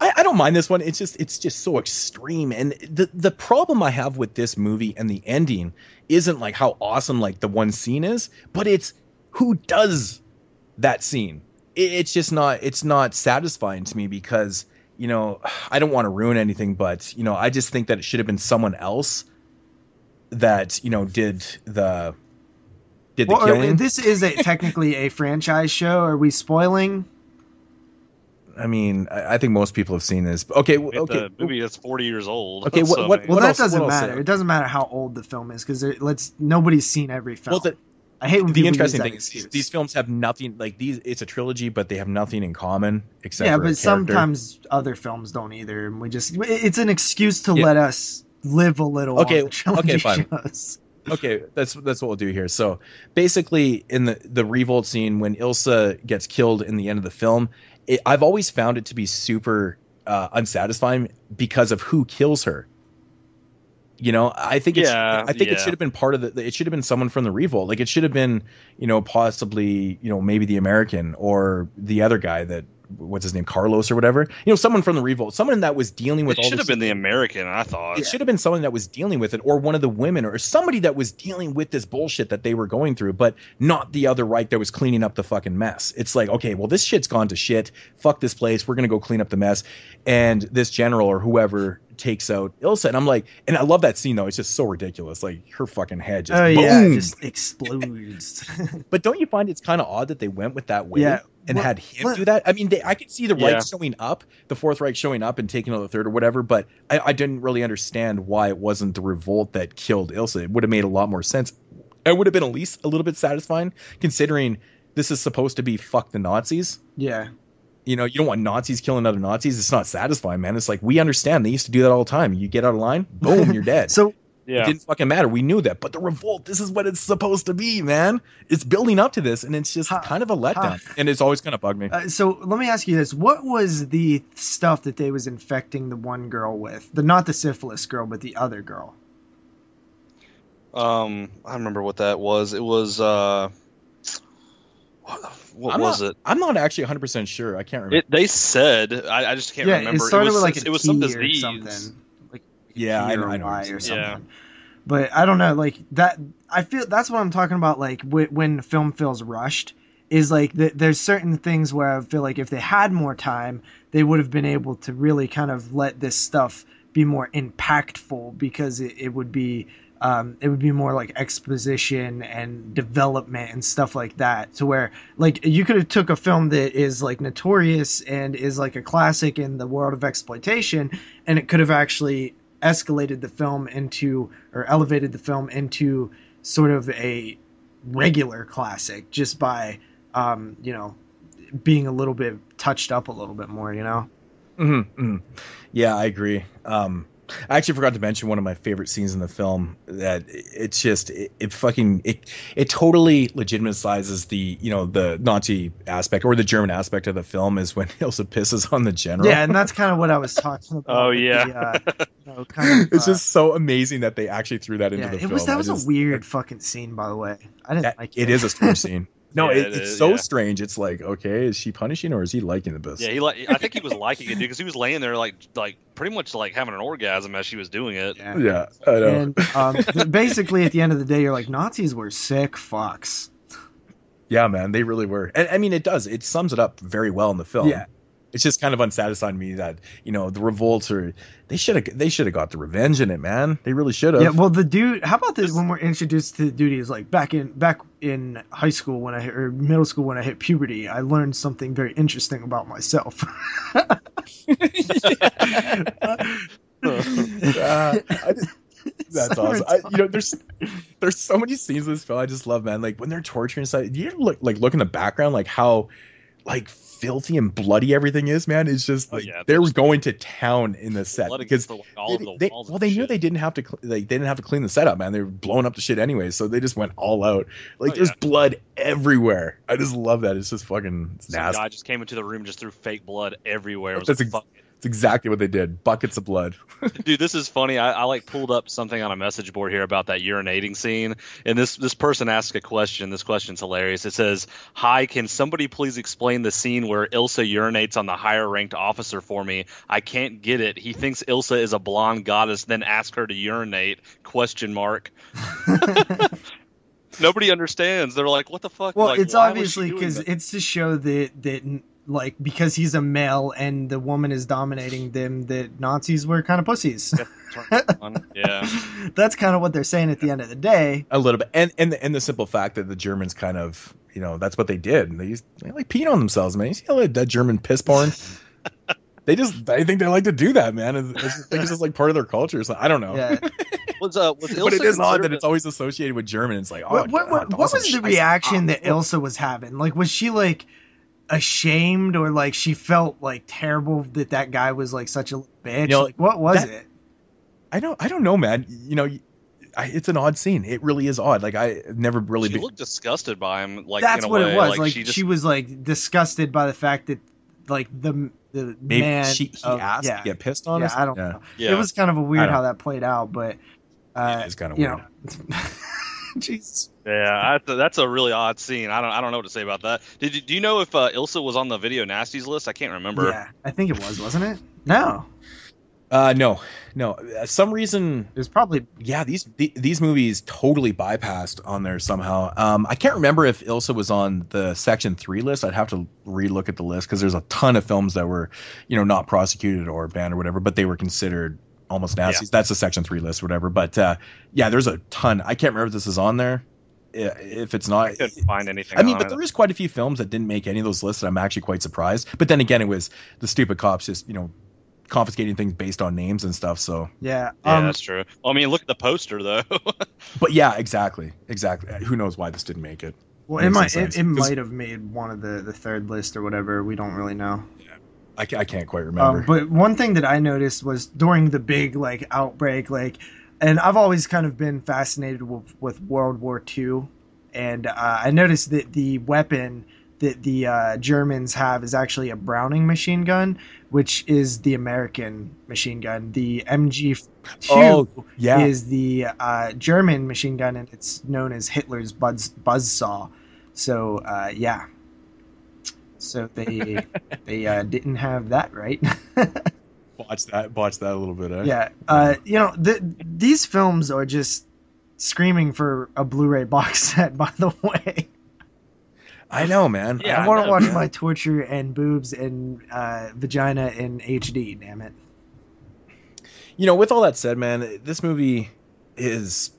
I, I don't mind this one. It's just it's just so extreme. And the the problem I have with this movie and the ending isn't like how awesome like the one scene is, but it's who does that scene. It, it's just not it's not satisfying to me because you know I don't want to ruin anything, but you know I just think that it should have been someone else that you know did the did the well, uh, killing. this is a technically a franchise show. Are we spoiling? I mean, I, I think most people have seen this. Okay, w- okay. a movie that's 40 years old. Okay, what- so, what- I Well, What that else- doesn't what matter. uh, It doesn't matter how old the film is because let's nobody's seen every film. Well, the, I hate when the interesting thing is excuse. these, these films have nothing like these. It's a trilogy, but they have nothing in common except yeah, for but character. sometimes other films don't either, and we just it's an excuse to Yeah. let us live a little. Okay, on the okay, fine. shows. okay, that's that's what we'll do here. So basically, in the the revolt scene when Ilsa gets killed in the end of the film, it, I've always found it to be super uh, unsatisfying because of who kills her. You know, I think it's, Yeah, I think it should have been part of the. It should have been someone from the revolt. Like it should have been, you know, possibly, you know, maybe the American or the other guy that what's his name, Carlos or whatever. You know, someone from the revolt, someone that was dealing with It all should have been the American, I thought. it should have been someone that was dealing with it, or one of the women, or somebody that was dealing with this bullshit that they were going through, but not the other Reich that was cleaning up the fucking mess. It's like, okay, well, this shit's gone to shit. Fuck this place. We're gonna go clean up the mess. And this general or whoever takes out Ilsa, and I'm like, and I love that scene though. It's just so ridiculous. Like her fucking head just oh yeah, it just explodes. But don't you find it's kind of odd that they went with that way Yeah. and What- had him what- do that? I mean, they, I could see the Yeah. Reich showing up, the Fourth Reich showing up and taking out the Third or whatever, but I, I didn't really understand why it wasn't the revolt that killed Ilsa. It would have made a lot more sense. It would have been at least a little bit satisfying, considering this is supposed to be fuck the Nazis. yeah, You know, you don't want Nazis killing other Nazis. It's not satisfying, man. It's like we understand they used to do that all the time. You get out of line, boom, you're dead. so yeah. It didn't fucking matter. We knew that. But the revolt, this is what it's supposed to be, man. It's building up to this, and it's just Ha- kind of a letdown. ha- and it's always kind of bugged me. Uh, so let me ask you this: What was the stuff that they was infecting the one girl with? The not the syphilis girl, but the other girl. Um, I remember what that was. It was uh, what, what I'm was not, it? I'm not actually 100% sure. I can't remember. It they said I, I just can't yeah, remember. it started was with like a it was some disease. or something. Like yeah, I P know. or I know. what or something. Yeah. But I don't know, like that. I feel that's what I'm talking about. Like wh- when film feels rushed, is like th- there's certain things where I feel like if they had more time, they would have been able to really kind of let this stuff be more impactful because it, it would be um, it would be more like exposition and development and stuff like that to where like you could have took a film that is like notorious and is like a classic in the world of exploitation and it could have actually escalated the film into or elevated the film into sort of a regular classic just by um, you know being a little bit touched up a little bit more you know Mhm, mhm. Yeah, I agree. Um, I actually forgot to mention one of my favorite scenes in the film. That it's just it, it fucking it it totally legitimizes the you know the Nazi aspect or the German aspect of the film is when Ilsa pisses on the general. yeah and that's kind of what i was talking about Oh, yeah. the, uh, you know, kind of, it's uh, just so amazing that they actually threw that into yeah, the it film. was that was just- a weird fucking scene by the way i didn't That, like it is a strange scene. No, Yeah, it, it it's is, so yeah. strange. It's like, okay, is she punishing or is he liking the piss? Yeah, he like I think he was liking it, dude, because he was laying there like like pretty much like having an orgasm as she was doing it. yeah. yeah, I know. and um, basically at the end of the day you're like nazis were sick fucks Yeah, man, they really were. And I mean, it does. It sums it up very well in the film. Yeah. It's just kind of unsatisfying to me that you know the revolts are they should have they should have got the revenge in it, man. They really should have. Yeah, well, the dude. How about this? When we're introduced to the dude, he's like back in back in high school when I hit, or middle school when I hit puberty, I learned something very interesting about myself. Uh, I just- that's So awesome. I, you know, there's there's so many scenes in this film I just love, man. Like when they're torturing stuff. You look like look in the background, like how like filthy and bloody everything is, man. It's just Oh, like yeah, they were there's- going to town in the set because against the, like, all they, the they- well, they knew they didn't have to, cl- like, they didn't have to clean the setup, man. They were blowing up the shit anyway, so they just went all out. Like, Oh, there's yeah. blood everywhere. I just love that. It's just fucking it's Some nasty. guy just came into the room, and just threw fake blood everywhere. It was That's like, ex-. It's exactly what they did. Buckets of blood. Dude, this is funny. I, I like pulled up something on a message board here about that urinating scene, and this this person asked a question. This question's hilarious. It says, "Hi, can somebody please explain the scene where Ilsa urinates on the higher ranked officer for me? I can't get it. He thinks Ilsa is a blonde goddess, then ask her to urinate?" Question mark. Nobody understands. They're like, "What the fuck?" well, Like, it's why was she obviously because it's to show that that like because he's a male and the woman is dominating them, that Nazis were kind of pussies. Yeah. That's kind of what they're saying at the end of the day. A little bit, and and the, and the simple fact that the Germans kind of, you know, that's what they did. They, used, they like peeing on themselves, man. You see all that, that German piss porn? they just, I think they like to do that, man. It's, it's, I think it's just like part of their culture. So I don't know. Yeah. Was uh was but it Ilsa is odd that it's always associated with German. It's like, oh, what, what, what, God, what awesome was the reaction that Ilsa was having? Like, was she like ashamed or like she felt like terrible that that guy was like such a bitch? You know, like, what was that- it? I don't, I don't know, man. You know, I, it's an odd scene. It really is odd. Like I never really. she been, looked disgusted by him. Like That's in a what way. it was. Like, Like, she she, was like disgusted by the fact that like the the Maybe man. she, he of- asked yeah, to get pissed on. yeah, us? I don't Yeah. know. Yeah. It was kind of a weird how that played out, but uh, Yeah, it's kinda weird. know, Jesus. Yeah, that's a, that's a really odd scene. I don't I don't know what to say about that. Did you, do you know if uh, Ilsa was on the video nasties list? I can't remember. Yeah, I think it was, wasn't it? No, Uh, no, no. Uh, some reason it was probably yeah, these the, these movies totally bypassed on there somehow. Um, I can't remember if Ilsa was on the Section Three list. I'd have to relook at the list because there's a ton of films that were, you know, not prosecuted or banned or whatever, but they were considered almost nasties. That's a Section Three list, whatever. But uh, yeah, there's a ton. I can't remember if this is on there. If it's not, I couldn't find anything. I mean, on but it. there is quite a few films that didn't make any of those lists. And I'm actually quite surprised. But then again, it was the stupid cops just you know confiscating things based on names and stuff. So, yeah. yeah, um, that's true. Well, I mean, look at the poster though. but yeah, exactly, exactly. Who knows why this didn't make it? well, it makes might some it, sense. it 'Cause- might have made one of the the third list or whatever. We don't really know. I, I can't quite remember. Um, but one thing that I noticed was during the big like outbreak, like, and I've always kind of been fascinated with, with World War II, and uh, I noticed that the weapon that the uh, Germans have is actually a Browning machine gun, which is the American machine gun. The MG2 Oh, yeah, is the uh, German machine gun, and it's known as Hitler's buzz buzzsaw. So uh, yeah, so they they uh, didn't have that right. botched that, botched that a little bit. Eh? yeah, uh, you know th- these films are just screaming for a Blu-ray box set. By the way, I know, man. Yeah, I I want to watch man. my torture and boobs and uh, vagina in HD. Damn it! you know, with all that said, man, this movie is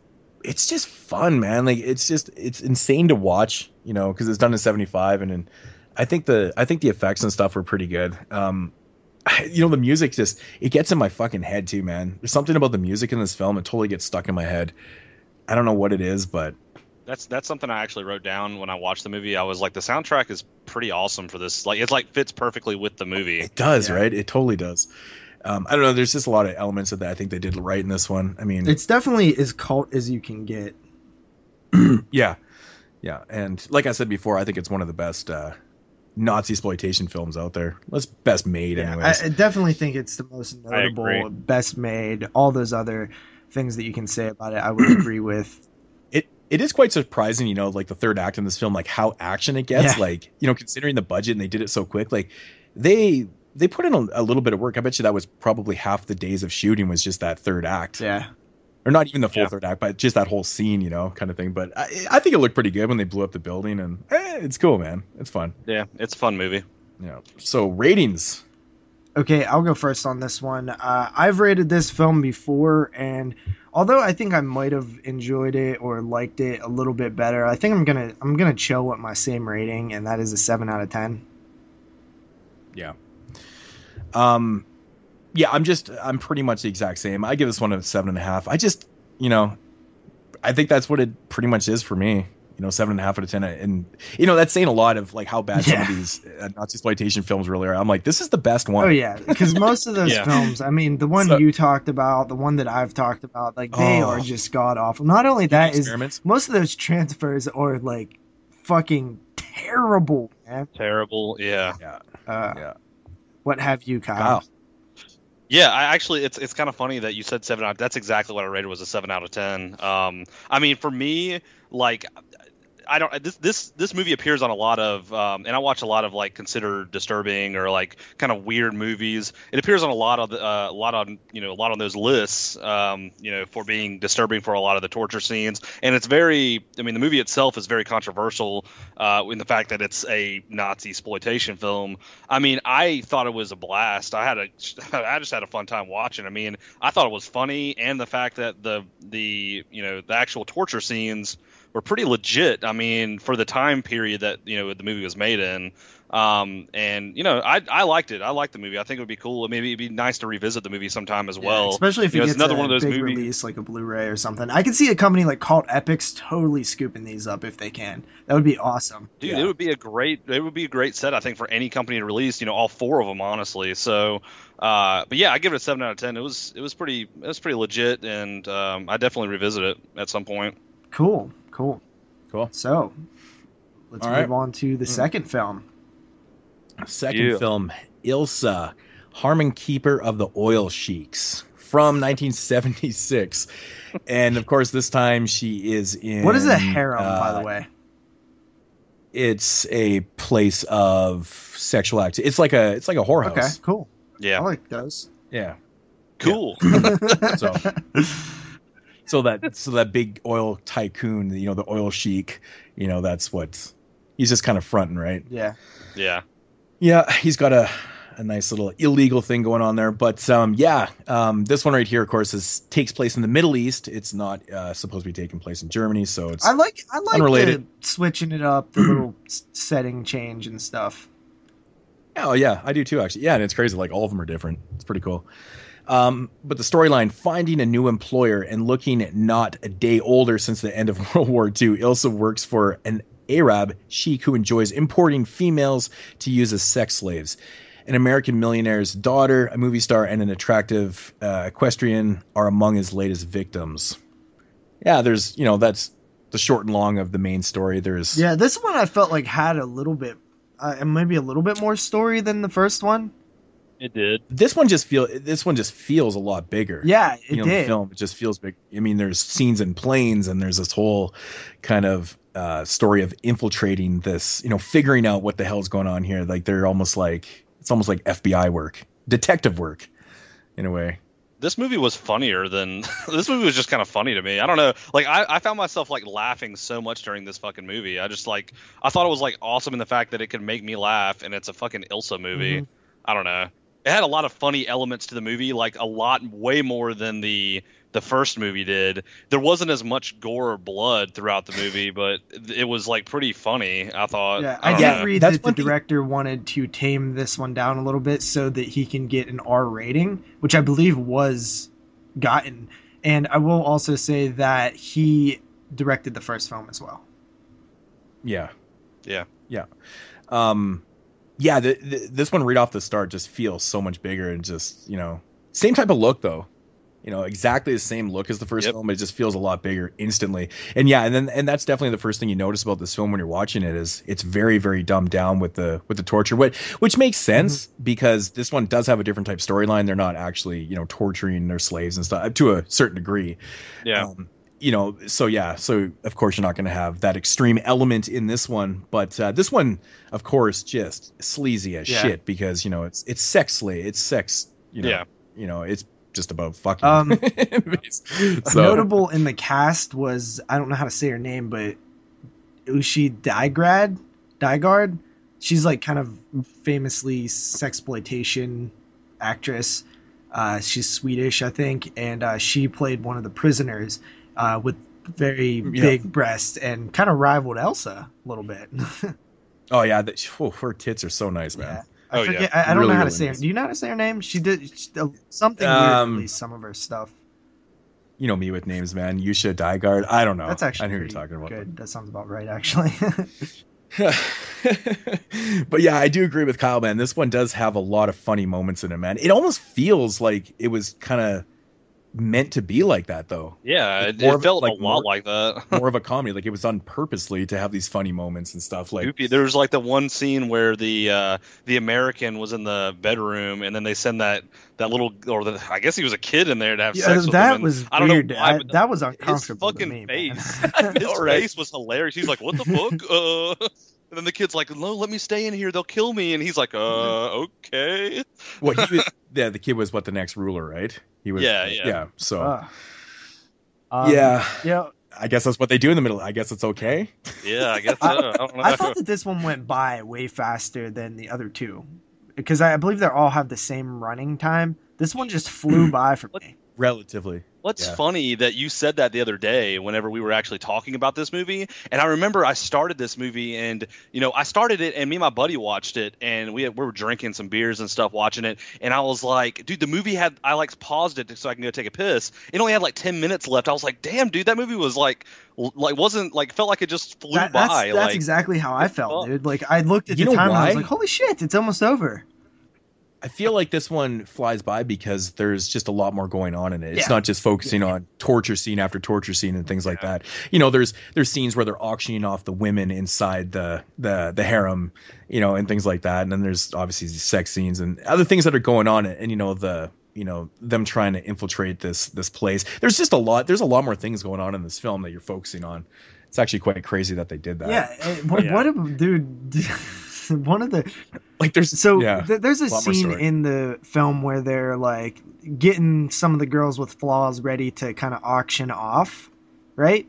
it's just fun, man. Like it's just it's insane to watch, you know, because it's done in '75, and, and I think the I think the effects and stuff were pretty good. Um, you know, the music just it gets in my fucking head too, man. There's something about the music in this film; it totally gets stuck in my head. I don't know what it is, but That's that's something I actually wrote down when I watched the movie. I was like, the soundtrack is pretty awesome for this. Like, it's like fits perfectly with the movie. it does, Yeah. right? It totally does. Um, I don't know. There's just a lot of elements of that I think they did right in this one. I mean, It's definitely as cult as you can get. Yeah, yeah, and like I said before, I think it's one of the best uh, Nazi exploitation films out there. It's best made, Yeah, anyways. I, I definitely think it's the most notable, best made. All those other things that you can say about it, I would agree with. it it is quite surprising, you know, like the third act in this film, like how action it gets. Yeah. Like you know, considering the budget and they did it so quick, like they they put in a, a little bit of work. I bet you that was probably half the days of shooting was just that third act, Yeah, or not even the full Yeah. third act, but just that whole scene, you know, kind of thing. But I, I think it looked pretty good when they blew up the building, and eh, it's cool, man. It's fun. Yeah, it's a fun movie. Yeah. So ratings. Okay, I'll go first on this one. Uh, I've rated this film before, and although I think I might have enjoyed it or liked it a little bit better, I think I'm gonna I'm gonna chill with my same rating, and that is a seven out of ten. Yeah. Um, yeah, I'm just I'm pretty much the exact same. I give this one a seven and a half. I just you know, I think that's what it pretty much is for me. You know, seven and a half out of ten, and you know that's saying a lot of like how bad some of these uh, Nazi exploitation films really are. I'm like, this is the best one. Oh yeah, because most of those Yeah. films, I mean, the one So- you talked about, the one that I've talked about, like they Oh. are just god awful. Not only that is most of those transfers are like fucking terrible, man. Terrible. Yeah. Yeah, Uh, yeah. What have you, Kyle? Kyle. Yeah, I actually it's it's kind of funny that you said seven out. That's exactly what I rated was a seven out of ten. Um, I mean, for me, like, I don't this this this movie appears on a lot of, um, and I watch a lot of like considered disturbing or like kind of weird movies. It appears on a lot of the, uh, a lot on you know a lot on those lists, um, you know, for being disturbing for a lot of the torture scenes. And it's very, I mean, the movie itself is very controversial uh, in the fact that it's a Nazi exploitation film. I mean, I thought it was a blast. I had a, I just had a fun time watching. I mean, I thought it was funny, and the fact that the the you know the actual torture scenes were pretty legit. I mean, for the time period that you know the movie was made in. Um, and you know, I I liked it. I liked the movie. I think it would be cool. Maybe it'd be nice to revisit the movie sometime as Yeah, well. especially if you it know, it's another one of those big movies- release like a Blu-ray or something. I can see a company like Cult Epics totally scooping these up if they can. That would be awesome. Dude, Yeah. it would be a great it would be a great set I think for any company to release, you know, all four of them honestly. So uh but yeah, I give it a 7 out of 10. It was it was pretty it was pretty legit and um I definitely revisit it at some point. Cool, cool, Cool. So let's All move right. on to the Mm. second film. Second Yeah. film, Ilsa, Harem Keeper of the Oil Sheiks from 1976. and of course, this time she is in. what is a harem, by uh, the way? It's a place of sexual activity. It's like a it's like a whorehouse. Okay, cool. Yeah, I like those. Yeah. cool. So so that so that big oil tycoon, you know, the oil sheik, you know, that's what he's just kind of fronting, right? yeah. Yeah, Yeah, he's got a, a nice little illegal thing going on there. But um, yeah, um, this one right here, of course, is takes place in the Middle East. It's not uh, supposed to be taking place in Germany, so it's I like I like Unrelated. the switching it up, the little setting change and stuff. oh yeah, I do too actually. Yeah, and it's crazy. Like all of them are different. It's pretty cool. Um, but the storyline: finding a new employer and looking not a day older since the end of World War II. Ilsa works for an Arab sheik who enjoys importing females to use as sex slaves. An American millionaire's daughter, a movie star, and an attractive uh, equestrian are among his latest victims. Yeah, there's you know that's the short and long of the main story. There's Yeah, this one I felt like had a little bit, uh, maybe a little bit more story than the first one. It did. this one just feel this one just feels a lot bigger. Yeah, it you know, did. the film it just feels big. I mean, there's scenes in planes, and there's this whole kind of uh, story of infiltrating this. You know, figuring out what the hell's going on here. Like they're almost like it's almost like FBI work, detective work, in a way. This movie was funnier than this movie was just kind of funny to me. I don't know. Like I, I found myself like laughing so much during this fucking movie. I just like I thought it was like awesome in the fact that it could make me laugh and it's a fucking Ilsa movie. I don't know. It had a lot of funny elements to the movie, like a lot way more than the the first movie did. There wasn't as much gore or blood throughout the movie, but it was like pretty funny. I thought. Yeah, I I don't did know. read That's that the one thing- director wanted to tame this one down a little bit so that he can get an R rating, which I believe was gotten. And I will also say that he directed the first film as well. Yeah. Yeah. Yeah. Um, yeah. The, the, this one right off the start just feels so much bigger and just you know same type of look though. You know, exactly the same look as the first Yep. film, but it just feels a lot bigger instantly. And yeah, and then and that's definitely the first thing you notice about this film when you're watching it is it's very very dumbed down with the with the torture, which which makes sense because this one does have a different type storyline. They're not actually you know torturing their slaves and stuff to a certain degree. Yeah. Um, you know, so yeah, so of course you're not going to have that extreme element in this one, but uh, this one, of course, just sleazy as Yeah. shit because you know it's it's sex slave, it's sex, you know, Yeah. you know, it's just about fucking. Um, so Notable in the cast was I don't know how to say her name, but Uschi Digrad, Digard. She's like kind of famously sexploitation actress. Uh, she's Swedish, I think, and uh, she played one of the prisoners uh, with very Yeah. big breasts and kind of rivaled Ilsa a little bit. oh yeah, that, whew, her tits are so nice, man. yeah. I Oh, yeah. I, I don't Really, know how to really say her. Do you know how to say her name? She did she, uh, something weird. Um, At least some of her stuff. You know me with names, man. Yusha Digard. I don't know. That's actually I know who you're talking about. good. That sounds about right, actually. but yeah, I do agree with Kyle, man. This one does have a lot of funny moments in it, man. It almost feels like it was kind of meant to be like that, though. Yeah, It's it, more it of- felt like a lot more- like that. More of a comedy, like it was done purposely to have these funny moments and stuff. Like, Goofy. There was like the one scene where the uh, the American was in the bedroom, and then they send that that little or the I guess he was a kid in there to have yeah, sex with that him. was I don't know why, I- that was uncomfortable. his fucking to me. face, his know, face was hilarious. He's like, "What the fuck?" Uh, and then the kid's like, "No, let me stay in here. They'll kill me." And he's like, "Uh, okay." what he was, yeah, the kid was what the next ruler, right? He was, Yeah, yeah. yeah. So, Ugh. Um, yeah, yeah. I guess that's what they do in the middle. I guess it's okay. Yeah, I guess so. I don't know. I thought that this one went by way faster than the other two, because I believe they all have the same running time. This one just flew by for me. Relatively. What's Yeah. funny that you said that the other day whenever we were actually talking about this movie, and I remember I started this movie, and you know I started it, and me and my buddy watched it, and we we were drinking some beers and stuff watching it, and I was like, dude, the movie had I like paused it so I can go take a piss. It only had like ten minutes left. I was like, damn, dude, that movie was like like wasn't like felt like it just flew That- by. that's like exactly how I felt, dude. Like I looked at the know time and I was like, holy shit, it's almost over. I feel like this one flies by because there's just a lot more going on in it. It's Yeah. not just focusing on torture scene after torture scene and things like that. You know, there's there's scenes where they're auctioning off the women inside the the the harem, you know, and things like that. And then there's obviously these sex scenes and other things that are going on. And you know the you know them trying to infiltrate this this place. There's just a lot. There's a lot more things going on in this film that you're focusing on. It's actually quite crazy that they did that. Yeah, eh, what, Yeah. what a dude! One of the like there's so yeah. th- there's a more scene in the film where they're like getting some of the girls with flaws ready to kind of auction off, right?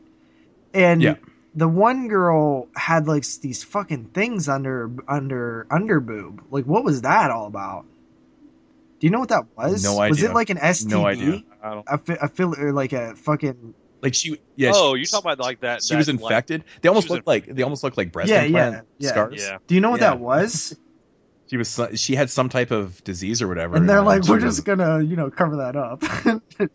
And Yeah. the one girl had like these fucking things under under under boob. Like, what was that all about? Do you know what that was? No idea. Was it like an STD? No idea. I don't. I feel, I feel or like a fucking like she yeah. oh, you talking about like that? she that, was like- infected. they almost she was look like they almost look like breast Yeah, implant yeah, yeah. scars. yeah. Do you know what Yeah. that was? She was she had some type of disease or whatever. And they're uh, like, we're was- just gonna, you know, cover that up.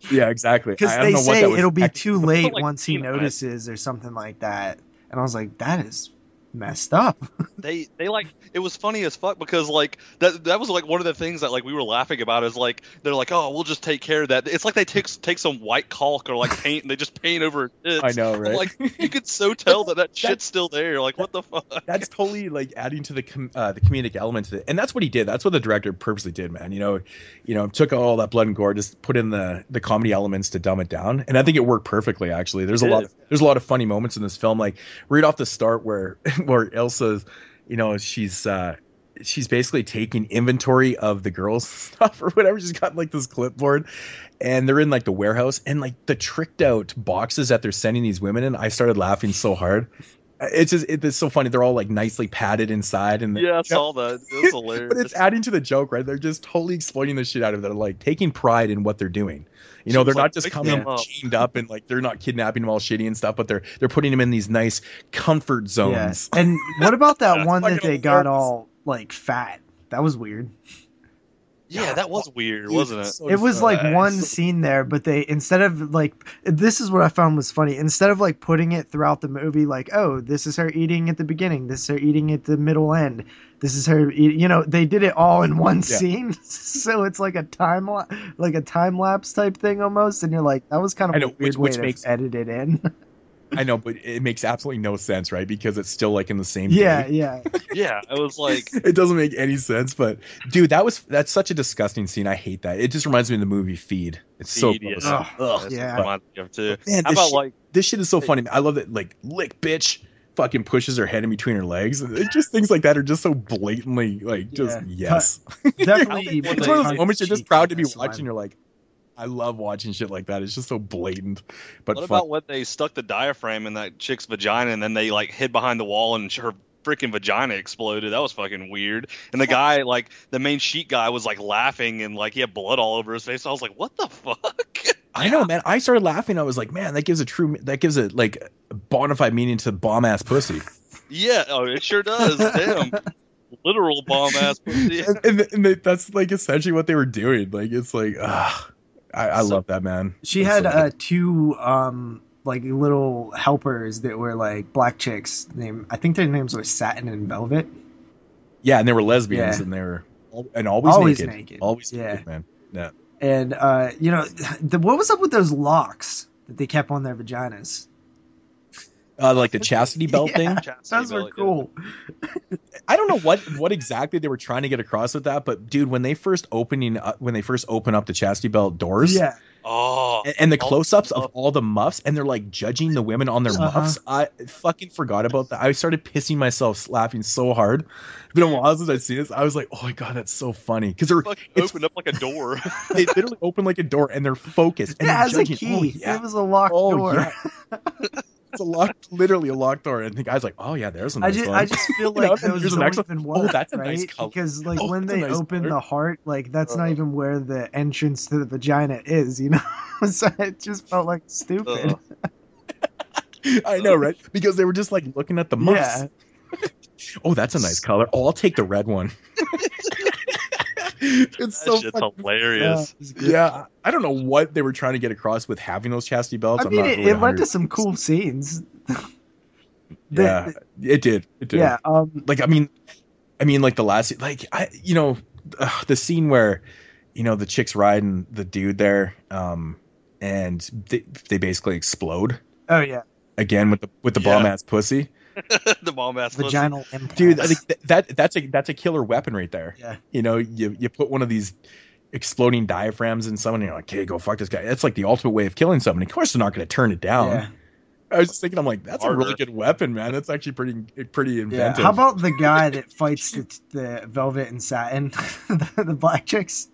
yeah, exactly. Because they know what say that was it'll be too late like once he notices or something like that. And I was like, that is messed up. they they like it was funny as fuck because like that that was like one of the things that like we were laughing about is like they're like oh we'll just take care of that it's like they take take some white caulk or like paint and they just paint over it I know, right? like you could so tell that that shit's still there like what the fuck that's totally like adding to the com- uh, the comedic element to it, and that's what he did. That's what the director purposely did, man. You know, you know, took all that blood and gore, just put in the the comedy elements to dumb it down, and I think it worked perfectly. Actually, there's a It lot of there's a lot of funny moments in this film, like right off the start where where Ilsa's, you know, she's. uh She's basically taking inventory of the girls' stuff or whatever. She's got like this clipboard, and they're in like the warehouse, and like the tricked out boxes that they're sending these women in. I started laughing so hard. It's just it's so funny. They're all like nicely padded inside, and yeah I saw that it was hilarious but it's adding to the joke, right? They're just totally exploiting the shit out of it. They're like taking pride in what they're doing. You know, they're like, not just coming up." chained up and like they're not kidnapping them all shitty and stuff, but they're they're putting them in these nice comfort Yeah. zones. And what about that one that they got all like fat? That was weird. Yeah that was weird wasn't it so it was funny. like one scene there, but they instead of like this is what I found was funny. Instead of like putting it throughout the movie, like oh, this is her eating at the beginning, this is her eating at the middle end, this is her, eat, you know, they did it all in one Yeah. scene, so it's like a time la- like a time lapse type thing almost, and you're like that was kind of I a know, weird which- way which to makes- edit it in. I know, but it makes absolutely no sense, right? Because it's still like in the same. yeah, day. yeah, yeah it was like it doesn't make any sense. But dude, that was that's such a disgusting scene. I hate that. It just reminds me of the movie Feed. It's so Feed, yeah. Ugh. Ugh. Yeah. what it reminds me of too Man, how this about shit- like this shit is so funny. I love that like lick bitch fucking pushes her head in between her legs. It just things like that are just so blatantly like just Yeah. yes. definitely. It's it's one of those moments you're just proud to be on this one. watching. You're like, I love watching shit like that. It's just so blatant. But what fun. about when they stuck the diaphragm in that chick's vagina and then they like hid behind the wall and her freaking vagina exploded? That was fucking weird. And the guy, like the main sheik guy, was like laughing and like he had blood all over his face. I was like, what the fuck? I know, man. I started laughing. I was like, man, that gives a true that gives a like bona fide meaning to bomb ass pussy. yeah, oh, it sure does. Damn, literal bomb ass pussy. and, and, and they, that's like essentially what they were doing. Like it's like, ah, I, I So- love that man. She That's had so uh, two um like little helpers that were like black chicks. Name I think their names were Satin and Velvet. Yeah, and they were lesbians, Yeah. and they were and always, Always naked. naked. always Yeah. naked, man. Yeah, And uh, you know, the, what was up with those locks that they kept on their vaginas? Uh, like the chastity belt Yeah. thing. Chastity Those were belt, yeah. cool. I don't know what what exactly they were trying to get across with that, but dude, when they first opening uh, when they first open up the chastity belt doors, Yeah, Oh, and, and the close-ups of all- all the muffs, and they're like judging the women on their Uh-huh. muffs. I fucking forgot about that. I started pissing myself laughing so hard. It's been a while since I've seen this. I was like, oh my god, that's so funny because they're fucking it's- opened up like a door. they literally open like a door and they're focused and it they're has a key. Oh, yeah. It was a locked Oh, door. yeah. It's a locked, literally a locked door, and the guy's like, "Oh yeah, there's a I nice just, one." I just feel You know, like and those here's the don't next one. even Oh, work, that's a right? nice color. Because like Oh, when they nice open color. the heart, like that's not Uh. even where the entrance to the vagina is, you know. so it just felt like stupid. Ugh. I know, right? Because they were just like looking at the muffs. Yeah. Oh, that's a nice color. Oh, I'll take the red one. It's that so shit's fucking- hilarious. yeah. I don't know what they were trying to get across with having those chastity belts. I I'm mean, not it, really it led to some cool scenes. The- Yeah, it did. It did. yeah. Um, like I mean, I mean, like the last, like I, you know, uh, the scene where you know the chicks riding the dude there, um, and they, they basically explode Oh yeah, again with the with the Yeah. bomb ass pussy. the bomb ass pussy. vaginal implants. dude. I think that that's a that's a killer weapon right there. Yeah. You know, you you put one of these exploding diaphragms in someone, and you're like, "Hey, go fuck this guy." That's like the ultimate way of killing someone. Of course, they're not going to turn it down. Yeah. I was just thinking, I'm like, that's a really good weapon, man. That's actually pretty pretty Yeah. inventive. How about the guy that fights the, the velvet and satin, the, the black chicks?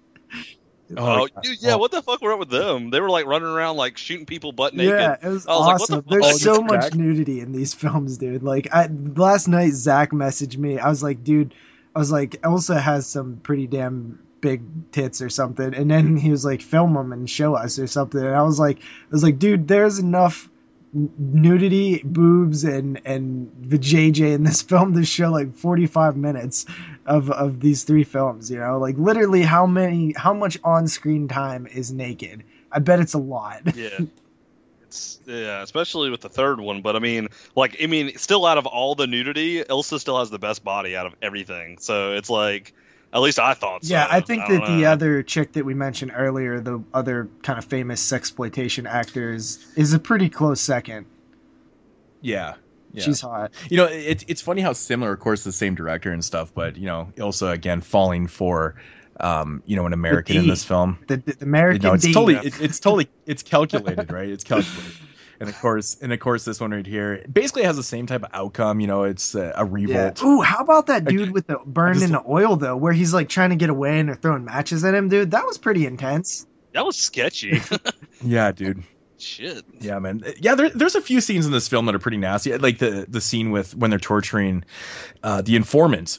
Oh, God. dude, yeah. Oh. What the fuck were up with them? They were like running around like shooting people butt naked. Yeah, it was, I was like, what the awesome. fuck? There's so much crack. nudity in these films, dude. Like I last night, Zach messaged me. I was like, dude, I was like, Ilsa has some pretty damn big tits or something, and then he was like, film them and show us or something. And I was like, I was like, dude, there's enough n- nudity, boobs, and and the JJ in this film to show like 45 minutes of of these three films. You know, like literally how many, how much on screen time is naked? I bet it's a lot. Yeah. It's yeah, especially with the third one. But I mean, like, I mean, still out of all the nudity, Ilsa still has the best body out of everything. So it's like, at least I thought. so. Yeah, I think don't that the other chick that we mentioned earlier, the other kind of famous sexploitation actors, is a pretty close second. yeah. Yeah. She's hot. you know, it's it's funny how similar, of course, the same director and stuff, but you know, Ilsa again falling for, um, you know, an American in this film. The, the American You know, it's D. totally, it, it's totally, it's calculated, right? It's calculated. And of course, and of course, this one right here basically has the same type of outcome. You know, it's uh, a Yeah. revolt. Ooh, how about that dude with the burned just- in the oil though, where he's like trying to get away and they're throwing matches at him, dude? That was pretty intense. that was sketchy. Yeah, dude. Shit. Yeah, man. Yeah, there, there's a few scenes in this film that are pretty nasty. Like the the scene with when they're torturing uh, the informant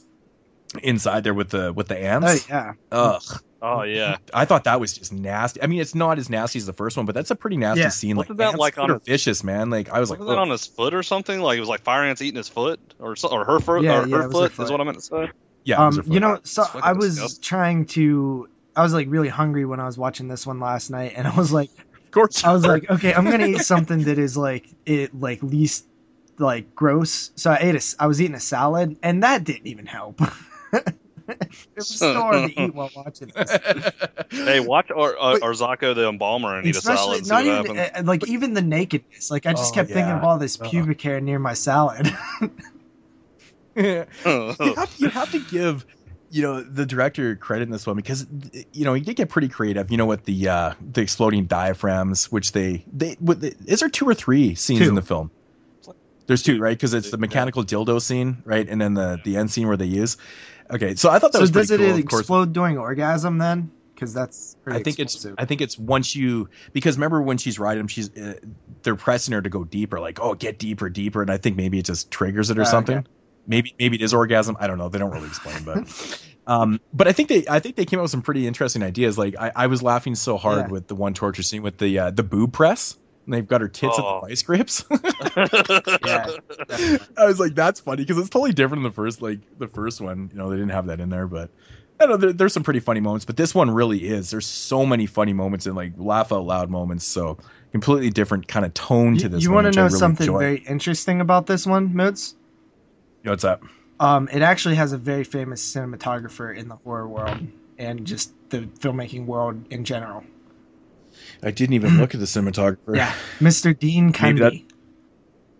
inside there with the with the Oh yeah. Ugh. Oh yeah. I thought that was just nasty. I mean, it's not as nasty as the first one, but that's a pretty nasty Yeah. scene. Like, Wasn't that like that on are vicious, man. Like I was like, that on his foot or something? Like it was like fire ants eating his foot or so, or her foot Yeah, or yeah, her it her foot, foot. is what I meant to say. yeah, Um, you know, so I was disgusting. trying to. I was like really hungry when I was watching this one last night, and I was like, of course. I was like, okay, I'm gonna eat something that is like it like least like gross. So I ate a. I was eating a salad, and that didn't even help. it was so hard to eat while watching this. Hey, watch or uh, But- Zako the embalmer and eat a salad. And see not what even happens. uh, like even the nakedness. Like I just Oh, kept thinking of all this pubic hair near my salad. you, have, you have to give you know the director credit in this one because you know he did get pretty creative you know with the uh the exploding diaphragms which they they with the, is there two or three scenes Two. in the film there's two right because it's the mechanical dildo scene right and then the the end scene where they use okay so i thought that so was does pretty it cool explode during orgasm then? Because that's pretty I think explosive. it's I think it's once you because remember when she's riding him she's uh, they're pressing her to go deeper like oh get deeper deeper and I think maybe it just triggers it or Ah, something okay. maybe maybe it is orgasm I don't know they don't really explain but um but I think they I think they came up with some pretty interesting ideas like I, I was laughing so hard Yeah. with the one torture scene with the uh, the boob press and they've got her tits Oh. in the vice grips Yeah. I was like that's funny because it's totally different than the first like the first one you know they didn't have that in there but I don't know there, there's some pretty funny moments, but this one really is. There's so many funny moments and like laugh out loud moments. So completely different kind of tone to You, this. you one, want to know really something enjoy. very interesting about this one, Moods? You know, what's up? Um, it actually has a very famous cinematographer in the horror world and just the filmmaking world in general. I didn't even look at the cinematographer. Yeah, Mr. Dean that-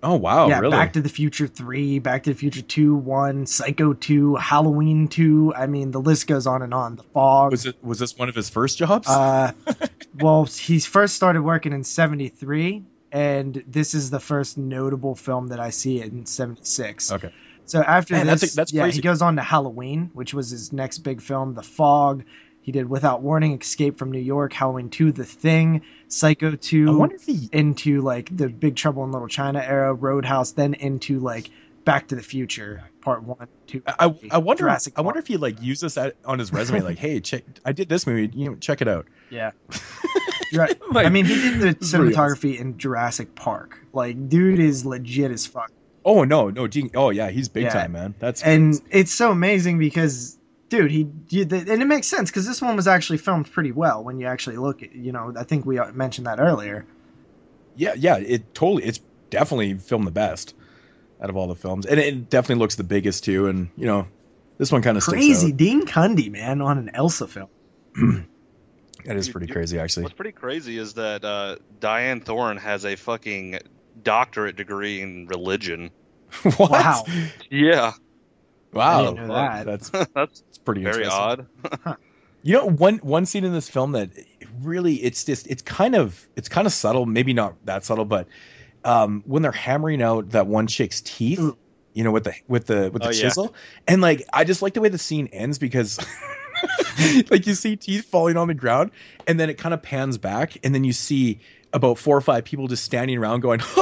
Oh wow, yeah, really? Back to the Future 3, Back to the Future 2, 1, Psycho 2, Halloween 2. I mean, the list goes on and on. The Fog. was it was this one of his first jobs? Uh, well, he first started working in 73, and this is the first notable film that I see in 76. okay. So after Man, this, that's a- that's yeah, crazy. he goes on to Halloween, which was his next big film, The Fog. He did Without Warning, Escape from New York, Halloween 2, The Thing, Psycho I 2, wonder if he. into like the Big Trouble in Little China era, Roadhouse, then into like Back to the Future, Part 1, 2, I, I- I wonder. Jurassic I wonder Park. if he like used this at, on his resume. like, hey, check. I did this movie. You know, check it out. Yeah. Right. Like, I mean, he did the cinematography in Jurassic Park. Like, dude is legit as fuck. Oh no, no. Oh yeah, he's big Yeah. time, man. That's And it's so amazing because, dude, he, you- the- and it makes sense because this one was actually filmed pretty well when you actually look at, you know, I think we mentioned that earlier. yeah, yeah. It totally. It's definitely filmed the best out of all the films, and it definitely looks the biggest too. And you know, This one kind of crazy. Dean Cundey, man, on an Ilsa film. that is pretty crazy, actually. What's pretty crazy is that uh, Dyanne Thorne has a fucking doctorate degree in religion. what? Wow. Yeah, Wow. I didn't know that. That's, that's that's pretty very interesting. odd. You know, one one scene in this film that really it's just it's kind of it's kind of subtle, maybe not that subtle, but um, when they're hammering out that one chick's teeth, you know, with the with the with the Oh, yeah. chisel, and like I just like the way the scene ends because. like you see teeth falling on the ground and then it kind of pans back and then you see about four or five people just standing around going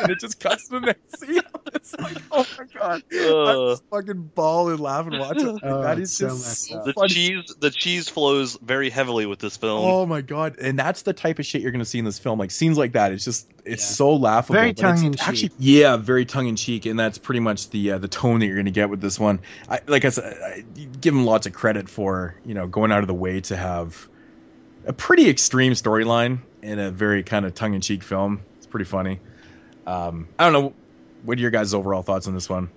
and it just cuts to the next scene it's like oh my god i'm Uh. just fucking bawling laughing watching it. Oh, that it's is so just so. The funny. cheese, the cheese flows very heavily with this film. Oh my god! And that's the type of shit you're gonna see in this film. Like scenes like that. It's just it's Yeah. so laughable. Very tongue-in-cheek. Actually, yeah, very tongue in cheek, and that's pretty much the uh, the tone that you're gonna get with this one. I, like I said, I give him lots of credit for you know going out of the way to have a pretty extreme storyline in a very kind of tongue in cheek film. It's pretty funny. Um, I don't know. What are your guys' overall thoughts on this one?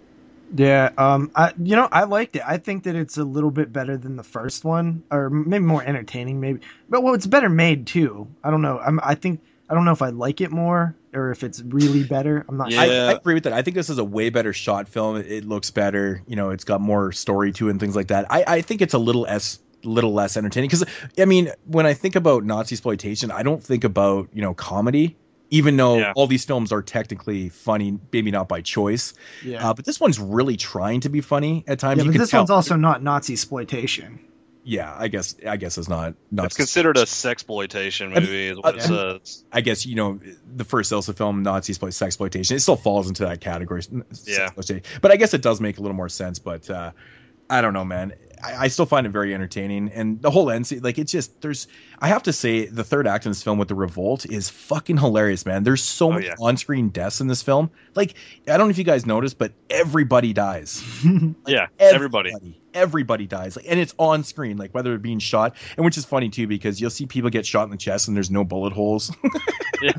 Yeah, um, I you know I liked it. I think that it's a little bit better than the first one, or maybe more entertaining, maybe. But well, it's better made too. I don't know. I'm, I think I don't know if I like it more or if it's really better. I'm not. Yeah. I, sure. I agree with that. I think this is a way better shot film. It, it looks better. You know, it's got more story to it and things like that. I, I think it's a little less little less entertaining because I mean, when I think about Nazi exploitation, I don't think about you know comedy. Even though Yeah. all these films are technically funny, maybe not by choice, Yeah, uh, but this one's really trying to be funny at times. yeah you but can this tell. one's also not Nazi exploitation. yeah, I guess I guess it's not not it's considered a sexploitation movie, is what it uh, says. I guess you know the first Ilsa film, Nazi exploit sex exploitation. It still falls into that category. Yeah. but I guess it does make a little more sense. But uh, I don't know, man. I, I still find it very entertaining, and the whole end, scene, like it's just there's. I have to say, the third act in this film with the revolt is fucking hilarious, man. There's so Oh, much yeah. on-screen deaths in this film. Like I don't know if you guys noticed, but everybody dies yeah, everybody. everybody dies like and it's on screen like whether they're being shot and which is funny too because you'll see people get shot in the chest and there's no bullet holes Yeah.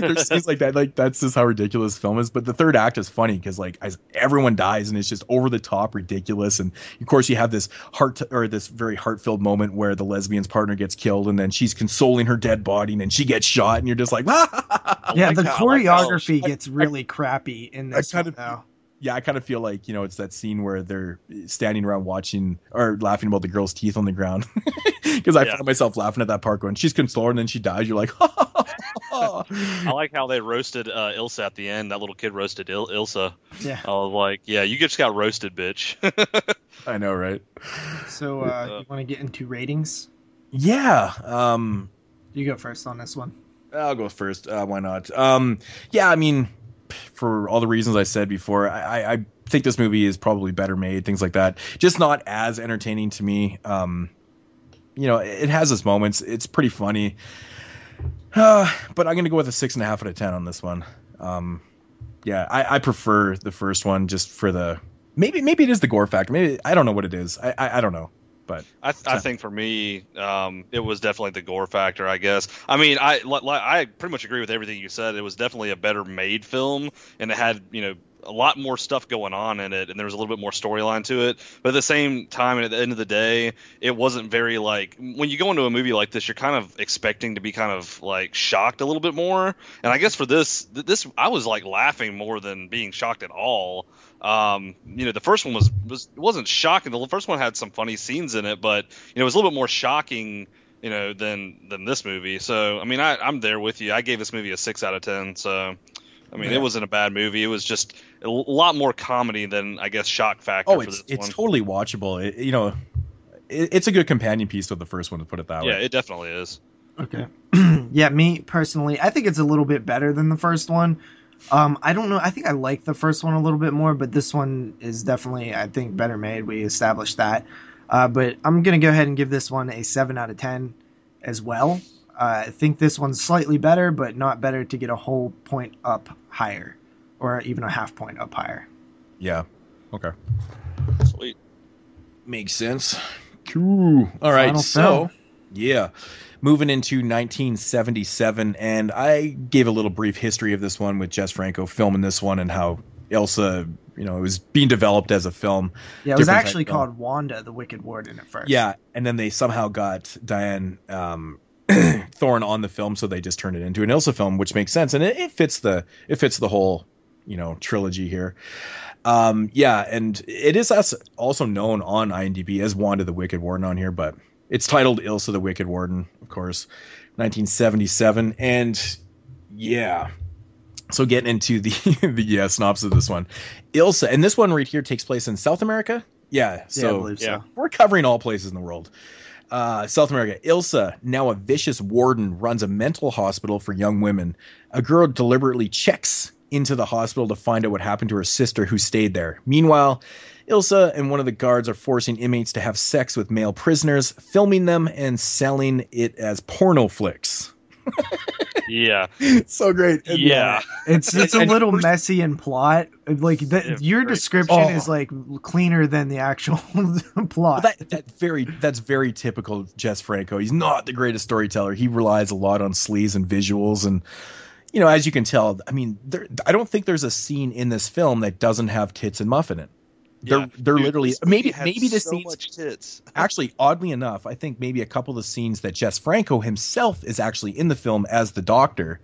there's things like that like that's just how ridiculous film is but the third act is funny because like as everyone dies and it's just over the top ridiculous and of course you have this heart or this very heart-filled moment where the lesbian's partner gets killed and then she's consoling her dead body and then she gets shot and you're just like ah! yeah, the how- I like how- choreography gets really crappy in I this kind one, of- though. yeah, I kind of feel like you know it's that scene where they're standing around watching or laughing about the girl's teeth on the ground because I Yeah. found myself laughing at that part when she's consoling and then she dies. You're like, I like how they roasted uh, Ilsa at the end. That little kid roasted Il- Ilsa. Yeah. I was like, yeah, you just got roasted, bitch. I know, right? So, uh, you want to get into ratings? Yeah. Um, You go first on this one. I'll go first. Uh, why not? Um, yeah, I mean, for all the reasons I said before, I, I, I think this movie is probably better made, things like that. Just not as entertaining to me. Um, you know, it has its moments. It's pretty funny. Uh, but I'm going to go with a six and a half out of 10 on this one. Um, yeah, I, I prefer the first one just for the maybe maybe it is the gore factor. Maybe I don't know what it is. I I, I don't know. But I, I think for me, um, it was definitely the gore factor. I guess. I mean, I li- li- I pretty much agree with everything you said. It was definitely a better made film, and it had you know a lot more stuff going on in it, and there was a little bit more storyline to it. But at the same time, and at the end of the day, it wasn't very like when you go into a movie like this, you're kind of expecting to be kind of like shocked a little bit more. And I guess for this, this I was like laughing more than being shocked at all. Um, you know, the first one was was wasn't shocking. The first one had some funny scenes in it, but you know, it was a little bit more shocking, you know, than than this movie. So, I mean, I, I'm there with you. I gave this movie a six out of ten. So, I mean, Yeah. it wasn't a bad movie. It was just a lot more comedy than I guess shock factor oh, for it's this it's one. totally watchable. It, you know, it, it's a good companion piece to the first one to put it that yeah, way. Yeah, it definitely is. Okay. yeah, me personally, I think it's a little bit better than the first one. Um, I don't know. I think I like the first one a little bit more, but this one is definitely, I think, better made. We established that. Uh, but I'm gonna go ahead and give this one a seven out of ten as well. Uh, I think this one's slightly better, but not better to get a whole point up higher, or even a half point up higher. yeah. Okay. Sweet. Makes sense. Cool. All right. Final so, film. yeah, moving into 1977, and I gave a little brief history of this one with Jess Franco filming this one and how Ilsa, you know, it was being developed as a film. Yeah, it was actually called Wanda, the Wicked Warden at first. Yeah, and then they somehow got Dyanne um, Thorne on the film, so they just turned it into an Ilsa film, which makes sense, and it, it fits the it fits the whole you know trilogy here. Um, yeah, and it is also known on IMDb as Wanda the Wicked Warden on here, but it's titled Ilsa the Wicked Warden, of course, 1977, and yeah. So getting into the the uh, synopsis of this one, Ilsa, and this one right here takes place in South America. Yeah, Yeah, I so yeah. so. we're covering all places in the world. Uh, South America. Ilsa, now a vicious warden, runs a mental hospital for young women. A girl deliberately checks into the hospital to find out what happened to her sister who stayed there. Meanwhile, Ilsa and one of the guards are forcing inmates to have sex with male prisoners, filming them and selling it as porno flicks. Yeah. so great. And, uh, Yeah. It's it's a And- little messy in plot. Like the, Yeah, your very- description Oh. is like cleaner than the actual Well, plot. that, that very that's very typical of Jess Franco. He's not the greatest storyteller. He relies a lot on sleaze and visuals, and you know, as you can tell, I mean, there, I don't think there's a scene in this film that doesn't have tits and muff in it. They're Yeah. they're Dude, literally maybe had maybe the so scenes much tits. actually oddly enough, I think maybe a couple of the scenes that Jess Franco himself is actually in the film as the doctor.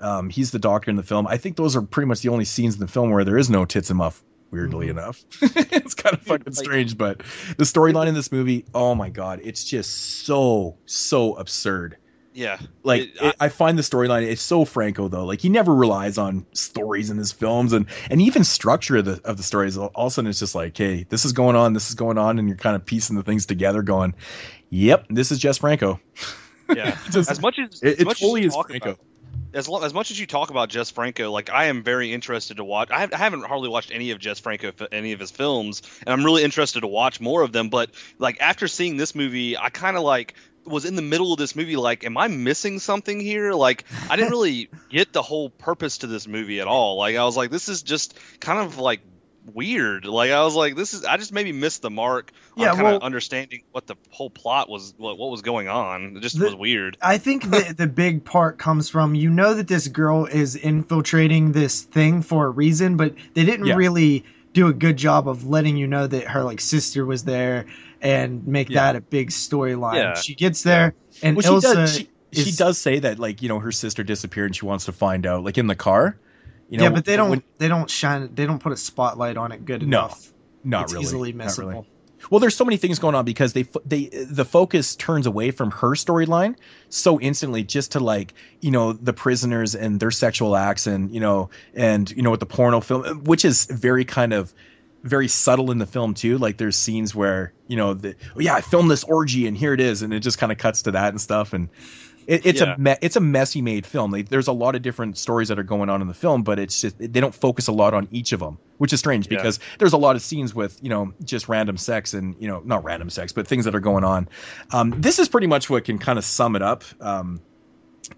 Um, he's the doctor in the film. I think those are pretty much the only scenes in the film where there is no tits and muff. Weirdly Mhm. enough, it's kind of fucking strange, but the storyline in this movie, oh my god, it's just so so absurd. Yeah. Like It- it, I, find the storyline it's so Franco though. Like he never relies on stories in his films and and even structure of the of the stories. All of a sudden it's just like, hey, this is going on, this is going on, and you're kind of piecing the things together, going, yep, this is Jess Franco. Yeah. Just- as much as, it, as much totally as you talk Franco. about, as lo- as much as you talk about Jess Franco, like I am very interested to watch. I, have, I haven't hardly watched any of Jess Franco any of his films, and I'm really interested to watch more of them. But like after seeing this movie, I kind of like was in the middle of this movie like am i missing something here? Like i didn't really get the whole purpose to this movie at all. Like i was like this is just kind of like weird. Like i was like this is i just maybe missed the mark on kind well- of understanding what the whole plot was what, what was going on. It just The- was weird. I think the the big part comes from you know that this girl is infiltrating this thing for a reason, but they didn't Yeah. really do a good job of letting you know that her like sister was there and make Yeah. that a big storyline. Yeah. She gets there and Well, she does. She, she does say that, like you know, her sister disappeared and she wants to find out, like in the car. You know, yeah, but they don't when- they don't shine they don't put a spotlight on it good No, enough. not it's really. easily missable. really. Well, there's so many things going on because they they the focus turns away from her storyline so instantly just to like you know the prisoners and their sexual acts and you know and you know with the porno film which is very kind of very subtle in the film too like there's scenes where you know the oh yeah I filmed this orgy and here it is and it just kind of cuts to that and stuff and it, it's Yeah. a me- it's a messy made film. Like, there's a lot of different stories that are going on in the film, but it's just they don't focus a lot on each of them, which is strange Yeah. because there's a lot of scenes with you know just random sex and you know not random sex, but things that are going on. Um, this is pretty much what can kind of sum it up. Um,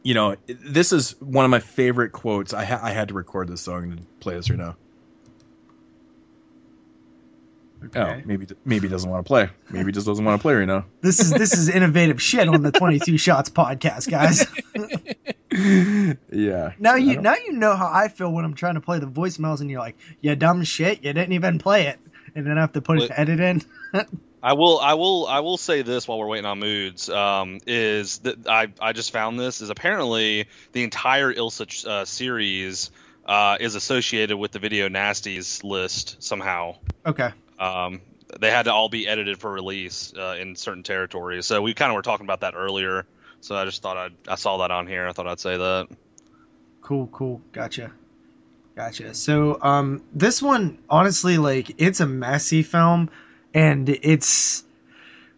you know, this is one of my favorite quotes. I ha- I had to record this, so I'm going to play this right now. Oh, maybe maybe he doesn't want to play. Maybe he just doesn't want to play right now. This is this is innovative shit on the 22 shots podcast, guys. yeah. Now you now you know how I feel when I'm trying to play the voicemails and you're like, "You dumb shit, you didn't even play it." And then I have to put it to edit in. I will, I will, I will say this while we're waiting on moods. Um, is that I, I just found this is apparently the entire Ilsa uh, series uh, is associated with the video nasties list somehow. Okay. Um, they had to all be edited for release uh, in certain territories. So we kind of were talking about that earlier. So I just thought I'd, I saw that on here. I thought I'd say that. Cool, cool. Gotcha. Gotcha. So, um, this one, honestly, like, it's a messy film, and it's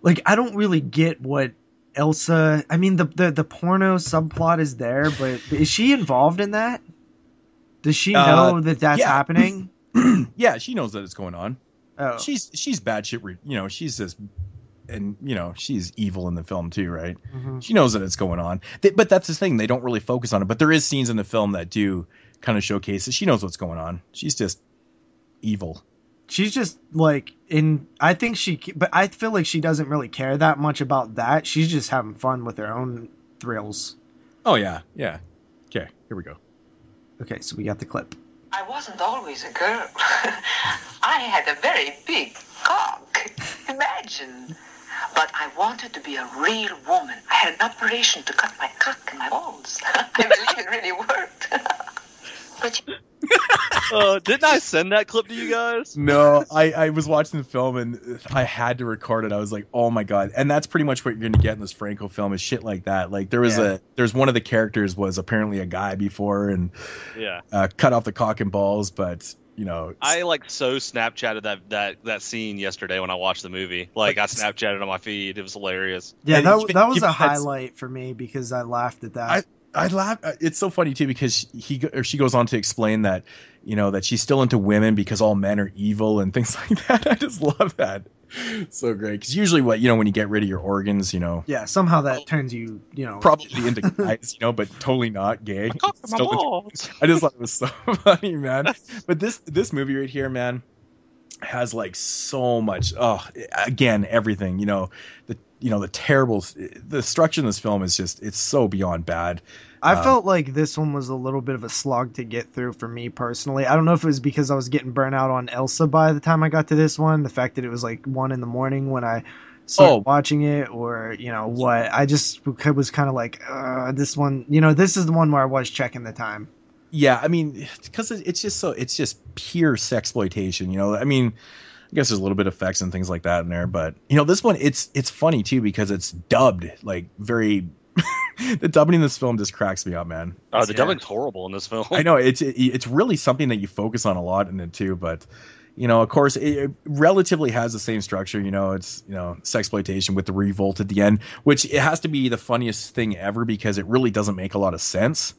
like I don't really get what Ilsa. I mean, the the the porno subplot is there, but is she involved in that? Does she Uh, know that that's yeah. happening? yeah, she knows that it's going on. Oh, She's she's bad shit. Re- you know, she's just and you know she's evil in the film too, right? mhm. She knows that it's going on. They, but that's the thing; they don't really focus on it. But there is scenes in the film that do kind of showcase it. She knows what's going on. She's just evil. she's just like in. I think she, but I feel like she doesn't really care that much about that. She's just having fun with her own thrills. Oh yeah, yeah. Okay, here we go. Okay, so we got the clip. I wasn't always a girl. I had a very big cock. Imagine. But I wanted to be a real woman. I had an operation to cut my cock and my balls. I believe it really worked. but Uh, didn't I send that clip to you guys? No, I, I was watching the film and I had to record it. I was like, oh my god! And that's pretty much what you're gonna get in this Franco film is shit like that. Like there was Yeah. a there's one of the characters was apparently a guy before and Yeah. uh, cut off the cock and balls, but you know, I like so Snapchatted that that that scene yesterday when I watched the movie. Like I Snapchatted on my feed. It was hilarious. Yeah, that, that was a highlight for me because I laughed at that. I laugh. uh, It's so funny too because he or she goes on to explain that you know that she's still into women because all men are evil and things like that. I just love that. So great because usually what you know when you get rid of your organs, you know, yeah, somehow that turns you, you know, probably into guys, you know, but totally not gay. Cock in my into- I just thought it was so funny, man. But this this movie right here, man, has like so much. Oh, again, everything. You know, the you know the terrible the structure in this film is just it's so beyond bad. I Um, felt like this one was a little bit of a slog to get through for me personally. I don't know if it was because I was getting burnt out on Ilsa by the time I got to this one, the fact that it was like one in the morning when I started Oh. watching it, or you know what. I just was kind of like, uh, this one, you know, this is the one where I was checking the time. Yeah, I mean, because it's just so it's just pure sexploitation. You know, I mean, I guess there's a little bit of effects and things like that in there, but you know, this one it's it's funny too because it's dubbed like very. the dubbing in this film just cracks me up, man. Oh, the Yeah. dubbing's horrible in this film. I know it's it, it's really something that you focus on a lot in it too, but you know, of course, it, it relatively has the same structure. You know, it's you know, sexploitation with the revolt at the end, which it has to be the funniest thing ever because it really doesn't make a lot of sense.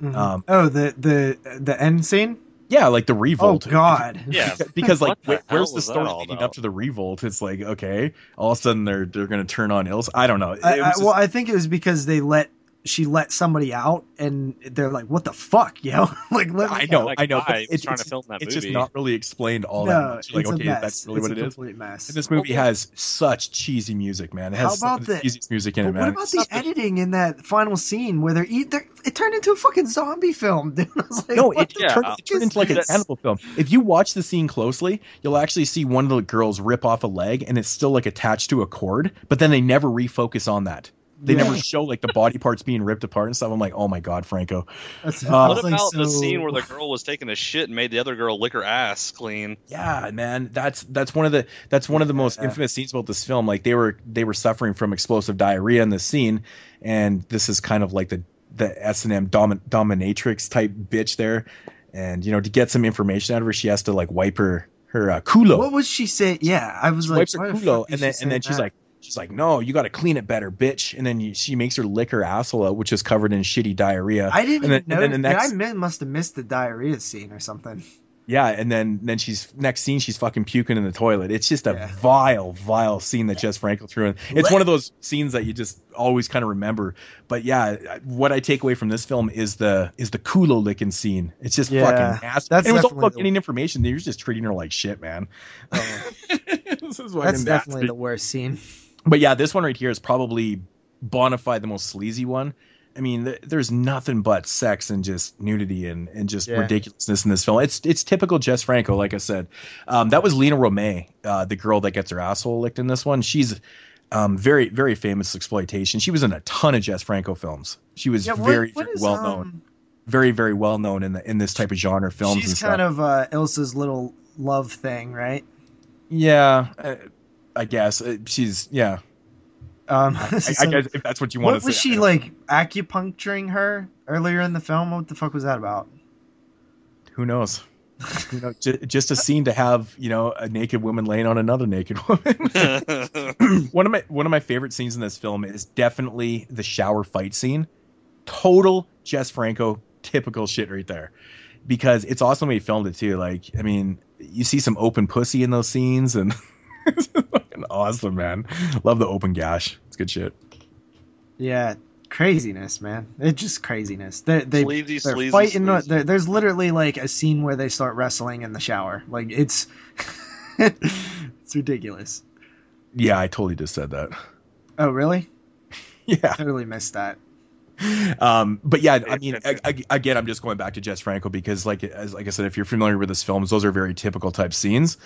Mhm. Um, oh, the the the end scene. Yeah, like the revolt. Oh. God. Yeah. because like What the where's the story all leading about? up to the revolt? It's like okay, all of a sudden they're they're gonna turn on Ilsa. I don't know. I, I, just- well, I think it was because they let she let somebody out, and they're like, "What the fuck, yo!" like, let me I know, Like, I know. but I was it's, trying to film that it's just not really explained all no, that much. Like it's okay, a mess. that's really it's what a it is. complete mess. And this movie has such cheesy music, man. It has How about the the- cheesiest music in But it, man. what about the editing in that final scene where they're eat? They're, it turned into a fucking zombie film, dude. I was like, No, it, yeah, turned, it turned into like a this? cannibal film. If you watch the scene closely, you'll actually see one of the girls rip off a leg and it's still like attached to a cord, but then they never refocus on that. They Yeah. never show like the body parts being ripped apart and stuff. I'm like, oh my god, Franco. That's, Uh, What was like, about the scene where the girl was taking a shit and made the other girl lick her ass clean? Yeah, man, that's that's one of the that's one of the most Yeah. infamous scenes about this film. Like they were they were suffering from explosive diarrhea in this scene, and this is kind of like the the S and M domin, dominatrix type bitch there, and you know to get some information out of her, she has to like wipe her her uh, culo. What was she saying? Yeah, I was she like, wipes her culo, and then and saying then she's like she's like, no, you got to clean it better, bitch. And then you, she makes her lick her asshole out, which is covered in shitty diarrhea. I didn't and then- even know. the next- I must have missed the diarrhea scene or something. Yeah, and then then she's next scene she's fucking puking in the toilet. It's just a Yeah. vile, vile scene that Jess Franco threw in. It's one of those scenes that you just always kind of remember. But yeah, what I take away from this film is the is the culo licking scene. It's just Yeah, fucking nasty. that's And it was all definitely about the- getting information. They were just treating her like shit, man. Oh. this is fucking That's definitely nasty. the worst scene. But yeah, this one right here is probably bona fide the most sleazy one. I mean, th- there's nothing but sex and just nudity and, and just Yeah. ridiculousness in this film. It's it's typical Jess Franco, like I said. Um, that was Lina Romay, uh, the girl that gets her asshole licked in this one. She's um, very very famous exploitation. She was in a ton of Jess Franco films. She was Yeah, what- very what is, well known, um, very very well known in the in this type of genre films. and She's stuff. kind of uh, Ilsa's little love thing, right? yeah, uh, I guess uh, she's yeah. Um, I, I guess if that's what you want what to was say. she like acupuncturing her earlier in the film? What the fuck was that about? who knows you know j- just a scene to have you know a naked woman laying on another naked woman one of my one of my favorite scenes in this film is definitely the shower fight scene total jess franco typical shit right there because it's awesome when he filmed it too like i mean you see some open pussy in those scenes and it's fucking awesome man love the open gash it's good shit Yeah, craziness, man. It's just craziness. They they Sleazy, they're sleazy, fighting. sleazy. there- there's literally like a scene where they start wrestling in the shower. Like it's it's ridiculous. yeah i totally just said that Oh really? yeah Totally missed that. um, but yeah, I mean, I, I, again, I'm just going back to Jess Franco because, like, as like I said, if you're familiar with his films, those are very typical type scenes,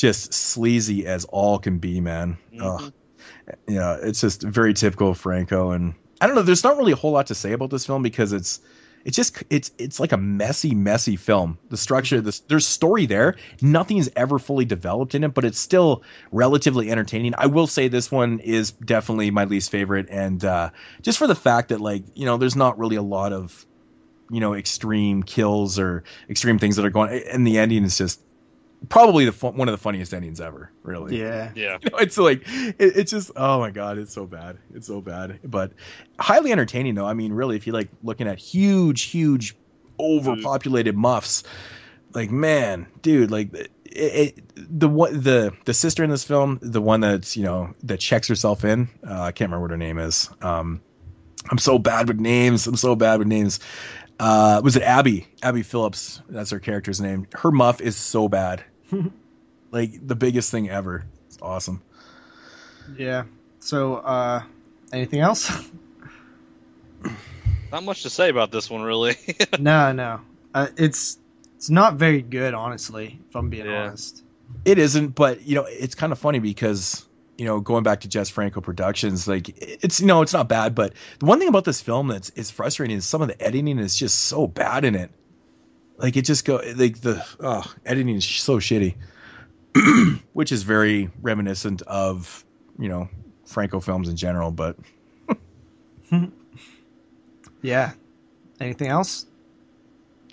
just sleazy as all can be, man. Mm-hmm. Yeah, it's just very typical of Franco, and I don't know. There's not really a whole lot to say about this film because it's it's just it's it's like a messy messy film the structure this there's story there nothing's ever fully developed in it but it's still relatively entertaining i will say this one is definitely my least favorite and uh just for the fact that like you know there's not really a lot of you know extreme kills or extreme things that are going and the ending is just probably the fun, one of the funniest endings ever. Really. Yeah. Yeah. You know, it's like it, it's just oh my god, it's so bad. It's so bad, but highly entertaining though. I mean, really, if you like looking at huge, huge, overpopulated muffs, like man, dude, like. It, it, the what the the sister in this film, the one that's you know that checks herself in, uh, I can't remember what her name is. Um, I'm so bad with names. I'm so bad with names uh, was it Abby? Abby Phillips. That's her character's name. Her muff is so bad, like the biggest thing ever. It's awesome. Yeah. So, uh, anything else? Not much to say about this one, really. no, no. Uh, it's it's not very good, honestly. If I'm being yeah. honest, it isn't. But you know, it's kind of funny because you know, going back to Jess Franco Productions, like it's you know it's not bad, but the one thing about this film that's is frustrating is some of the editing is just so bad in it. Like it just go like the oh, editing is so shitty, which is very reminiscent of you know Franco films in general. But yeah, anything else?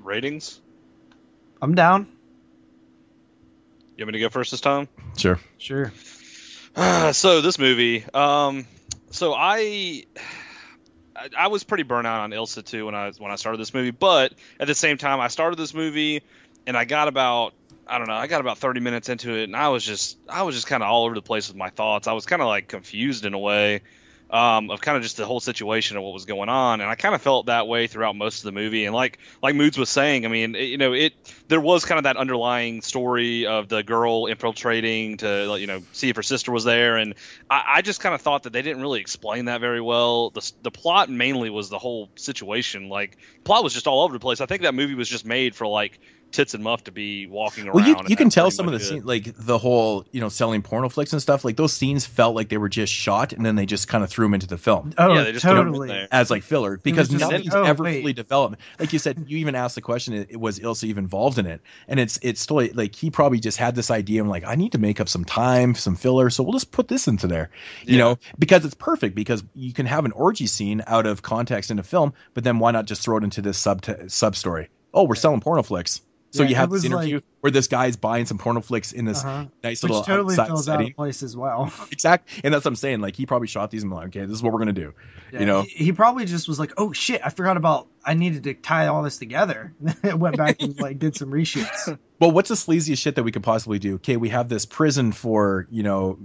Ratings. I'm down. You want me to go first this time? Sure. Sure. so this movie, um, so I, I was pretty burnt out on Ilsa too when I when I started this movie, but at the same time, I started this movie and I got about I don't know, I got about 30 minutes into it and I was just I was just kind of all over the place with my thoughts. I was kind of like confused in a way um, of kind of just the whole situation of what was going on, and I kind of felt that way throughout most of the movie. And like like Moods was saying, I mean, it, you know, it there was kind of that underlying story of the girl infiltrating to you know see if her sister was there, and I, I just kind of thought that they didn't really explain that very well. The the plot mainly was the whole situation. Like plot was just all over the place. I think that movie was just made for like tits and muff to be walking around. Well, you, you can tell some of the scenes, like the whole, you know, selling porno flicks and stuff. Like those scenes felt like they were just shot, and then they just kind of threw them into the film. Oh, yeah, they just totally as like filler because nothing's oh, ever wait. fully developed. Like you said, you even asked the question: it, was Ilsa even involved in it? And it's it's still like he probably just had this idea. and like, I need to make up some time, some filler, so we'll just put this into there. You yeah. know, because it's perfect because you can have an orgy scene out of context in a film, but then why not just throw it into this sub sub story? Oh, we're selling porno flicks. So yeah, you have this interview like, where this guy's buying some porno flicks in this uh-huh. nice Which little totally fills setting. out place as well. exactly, and that's what I'm saying. Like he probably shot these and like, okay, this is what we're gonna do. Yeah, you know, he, he, probably just was like, oh shit, I forgot about. I needed to tie all this together. Went back and like did some reshoots. well, what's the sleaziest shit that we could possibly do? Okay, we have this prison for you know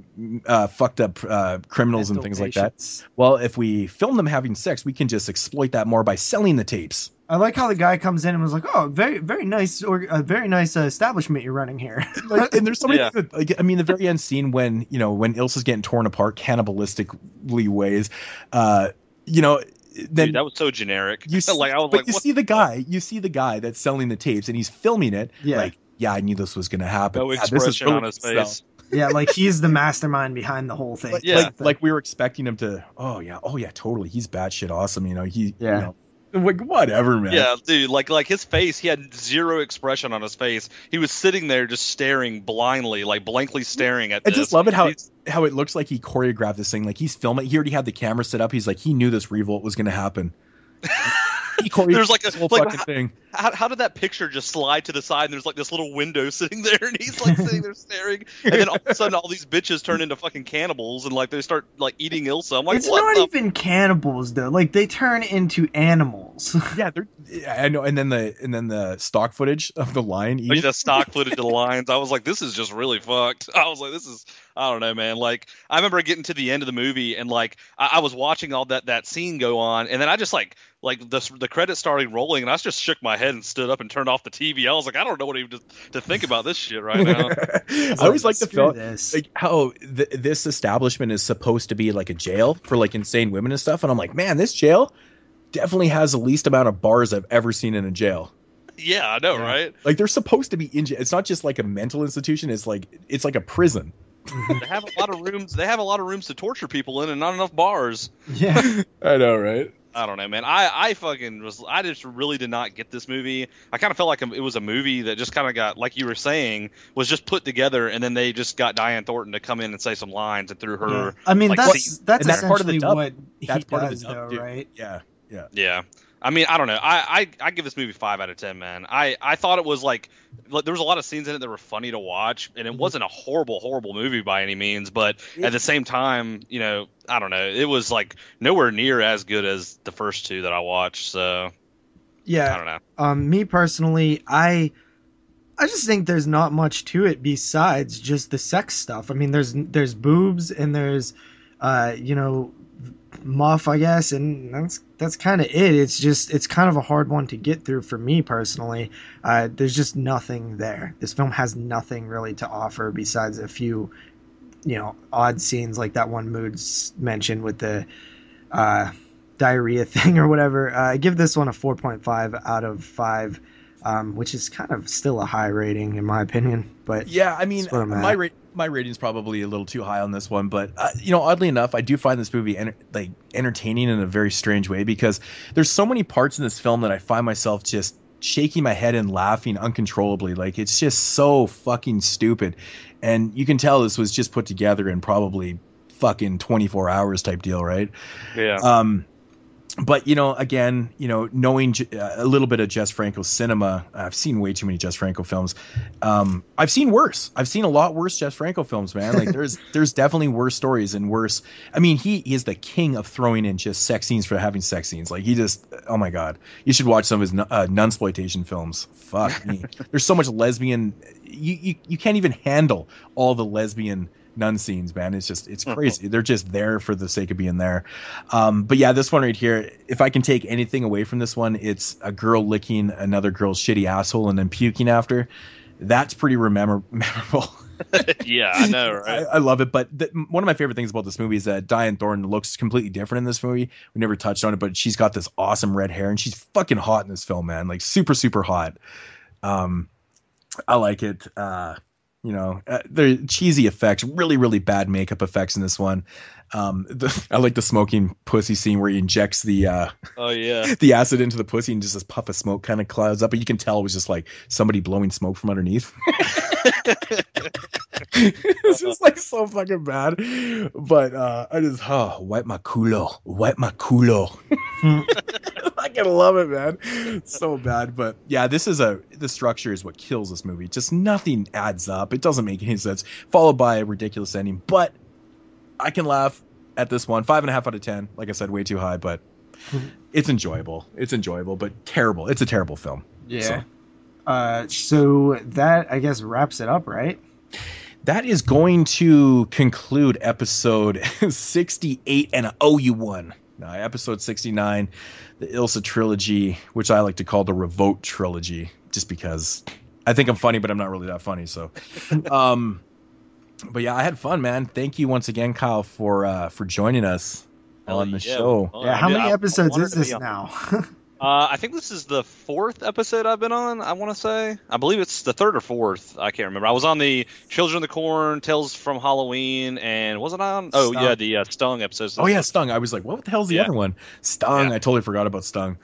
uh, fucked up uh, criminals and things like that. Well, if we film them having sex, we can just exploit that more by selling the tapes. I like how the guy comes in and was like, "Oh, very, very nice, or a very nice uh, establishment you're running here." like, and there's so many. Yeah. Good, like, I mean, the very end scene when you know when Ilsa's getting torn apart cannibalistically ways, uh, you know. Then Dude, that was so generic. You see, like, I was but like, you see the guy, you see the guy that's selling the tapes, and he's filming it. Yeah. Like, yeah, I knew this was going to happen. No yeah, expression really on his face. yeah, like he's the mastermind behind the whole thing. Like, yeah, like, like, we were expecting him to. Oh yeah, oh yeah, totally. He's batshit awesome. You know, he. Yeah. You know, like whatever, man. Yeah, dude. Like like his face, he had zero expression on his face. He was sitting there just staring blindly, like blankly staring at. I this. just love it how it, how it looks like he choreographed this thing. Like he's filming. He already had the camera set up. He's like he knew this revolt was going to happen. there's like a whole like, fucking how, thing. How, how did that picture just slide to the side? And there's like this little window sitting there, and he's like sitting there staring. And then all of a sudden, all these bitches turn into fucking cannibals, and like they start like eating Ilsa. I'm like, it's not the? even cannibals though. Like they turn into animals. yeah, they're. Yeah, I know. And then the and then the stock footage of the lion. Eating. Like the stock footage of the lions. I was like, this is just really fucked. I was like, this is. I don't know, man. Like I remember getting to the end of the movie, and like I, I was watching all that that scene go on, and then I just like like the the credits started rolling, and I just shook my head and stood up and turned off the TV. I was like, I don't know what even to, to think about this shit right now. I always like the film, like how th- this establishment is supposed to be like a jail for like insane women and stuff, and I'm like, man, this jail definitely has the least amount of bars I've ever seen in a jail. Yeah, I know, Yeah. right? Like they're supposed to be in. It's not just like a mental institution. It's like it's like a prison. Mm-hmm. They have a lot of rooms. They have a lot of rooms to torture people in, and not enough bars. Yeah. I know, right? I don't know, man. I, I fucking was. I just really did not get this movie. I kind of felt like it was a movie that just kind of got, like you were saying, was just put together, and then they just got Dyanne Thornton to come in and say some lines and threw her. Yeah. I mean, like, that's scene- that's and that's part of the essentially dub. what That's he part of does, the dub, though, dude. right? Yeah, yeah. Yeah. I mean, I don't know. I, I I give this movie five out of ten, man. I I thought it was like, there was a lot of scenes in it that were funny to watch, and it Mhm. wasn't a horrible horrible movie by any means. But at the same time, you know, I don't know. It was like nowhere near as good as the first two that I watched. So yeah, I don't know. Um, me personally, I I just think there's not much to it besides just the sex stuff. I mean, there's there's boobs and there's uh, you know, muff, I guess, and that's that's kind of it. It's just it's kind of a hard one to get through for me personally. Uh, there's just nothing there. This film has nothing really to offer besides a few, you know, odd scenes like that one Moods mentioned with the uh, diarrhea thing or whatever. Uh, I give this one a 4.5 out of five. Um, which is kind of still a high rating in my opinion, but Yeah, I mean, That's where I'm my rate my rating's probably a little too high on this one, but uh, you know, oddly enough, I do find this movie enter- like entertaining in a very strange way because there's so many parts in this film that I find myself just shaking my head and laughing uncontrollably. Like it's just so fucking stupid, and you can tell this was just put together in probably fucking 24 hours type deal, right? Yeah. Um, but you know, again, you know, knowing J- uh, a little bit of Jess Franco's cinema, I've seen way too many Jess Franco films. Um, I've seen worse. I've seen a lot worse Jess Franco films, man. Like there's there's definitely worse stories and worse. I mean, he is the king of throwing in just sex scenes for having sex scenes. Like he just, oh my god, you should watch some of his uh, nunsploitation films. Fuck me. There's so much lesbian. You, you you can't even handle all the lesbian nun scenes, man. It's just it's crazy. They're just there for the sake of being there. Um, but yeah, this one right here, if I can take anything away from this one, it's a girl licking another girl's shitty asshole and then puking after. That's pretty remember- memorable. yeah, I know, I, right? I love it. But the, one of my favorite things about this movie is that Dyanne Thornton looks completely different in this movie. We never touched on it, but she's got this awesome red hair and she's fucking hot in this film, man. Like super, super hot. Um, I like it. Uh, you know, uh, the cheesy effects, really, really bad makeup effects in this one. Um, the, I like the smoking pussy scene where he injects the uh, Oh yeah. the acid into the pussy and just this puff of smoke kind of clouds up, but you can tell it was just like somebody blowing smoke from underneath. it's just like so fucking bad. But uh I just oh wipe my culo. Wipe my culo. I can love it, man. It's so bad. But yeah, this is a the structure is what kills this movie. Just nothing adds up. It doesn't make any sense. Followed by a ridiculous ending. But I can laugh at this one. Five and a half out of ten. Like I said, way too high, but it's enjoyable. It's enjoyable, but terrible. It's a terrible film. yeah. So- Uh, so that I guess wraps it up, right? That is going to conclude episode 68 and I owe you one. Now, episode 69, the Ilsa trilogy, which I like to call the Revolt trilogy, just because I think I'm funny, but I'm not really that funny. So, um, but yeah, I had fun, man. Thank you once again, Kyle, for uh, for joining us Hell on the yeah. show. Well, yeah. I How did- many I- I episodes is this now? Uh, I think this is the fourth episode I've been on. I want to say. I believe it's the third or fourth. I can't remember. I was on the Children of the Corn, Tales from Halloween, and wasn't I on? Oh Stung. yeah, the uh, Stung episodes. Oh yeah, Stung. I was like, what the hell's the Yeah. other one? Stung. Yeah. I totally forgot about Stung.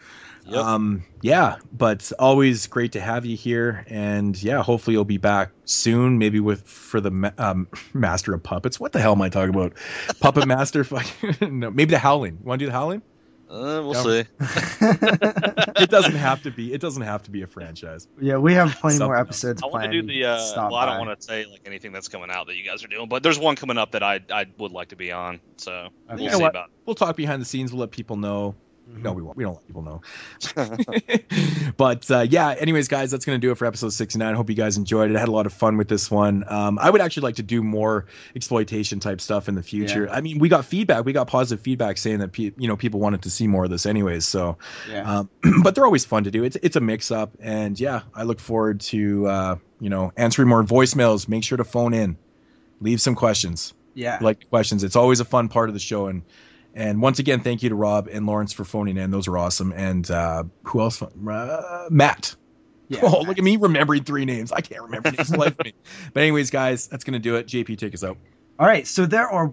Yep. Um, yeah, but always great to have you here, and yeah, hopefully you'll be back soon. Maybe with for the ma- um, Master of Puppets. What the hell am I talking about? Puppet Master. Fucking no, maybe the Howling. Want to do the Howling? Uh, we'll Yeah. see. It doesn't have to be. It doesn't have to be a franchise. yeah, we have plenty Something more else. episodes I want to do the. Uh, Stop well, I don't want to say like anything that's coming out that you guys are doing, but there's one coming up that I I would like to be on. So Okay. we'll You know see what? about. We'll talk behind the scenes. We'll let people know. Mhm. No, we won't. We don't let people know. but uh, yeah, anyways, guys, that's going to do it for episode 69. Hope you guys enjoyed it. I had a lot of fun with this one. Um, I would actually like to do more exploitation type stuff in the future. I mean, we got feedback. We got positive feedback saying that pe- you know people wanted to see more of this, anyways. So, Yeah. um, but they're always fun to do. It's it's a mix up, and yeah, I look forward to uh, you know answering more voicemails. Make sure to phone in, leave some questions yeah. like questions. It's always a fun part of the show, and And once again, thank you to Rob and Lawrence for phoning in. Those are awesome. And uh, who else? Uh, Matt. Yeah, oh, look at me remembering three names. I can't remember names. life me. But anyways, guys, that's gonna do it. JP, take us out. All right, so there are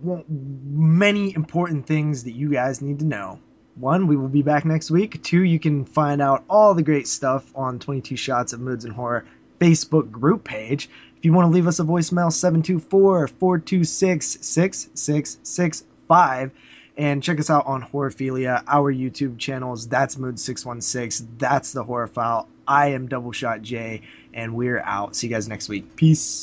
many important things that you guys need to know. One, we will be back next week. Two, you can find out all the great stuff on 22 Shots of Moods and Horror Facebook group page. If you want to leave us a voicemail, 724 426 6665. And check us out on Horrorphilia, our YouTube channels. That's Mood616. That's the Horror File. I am Double Shot J, and we're out. See you guys next week. Peace.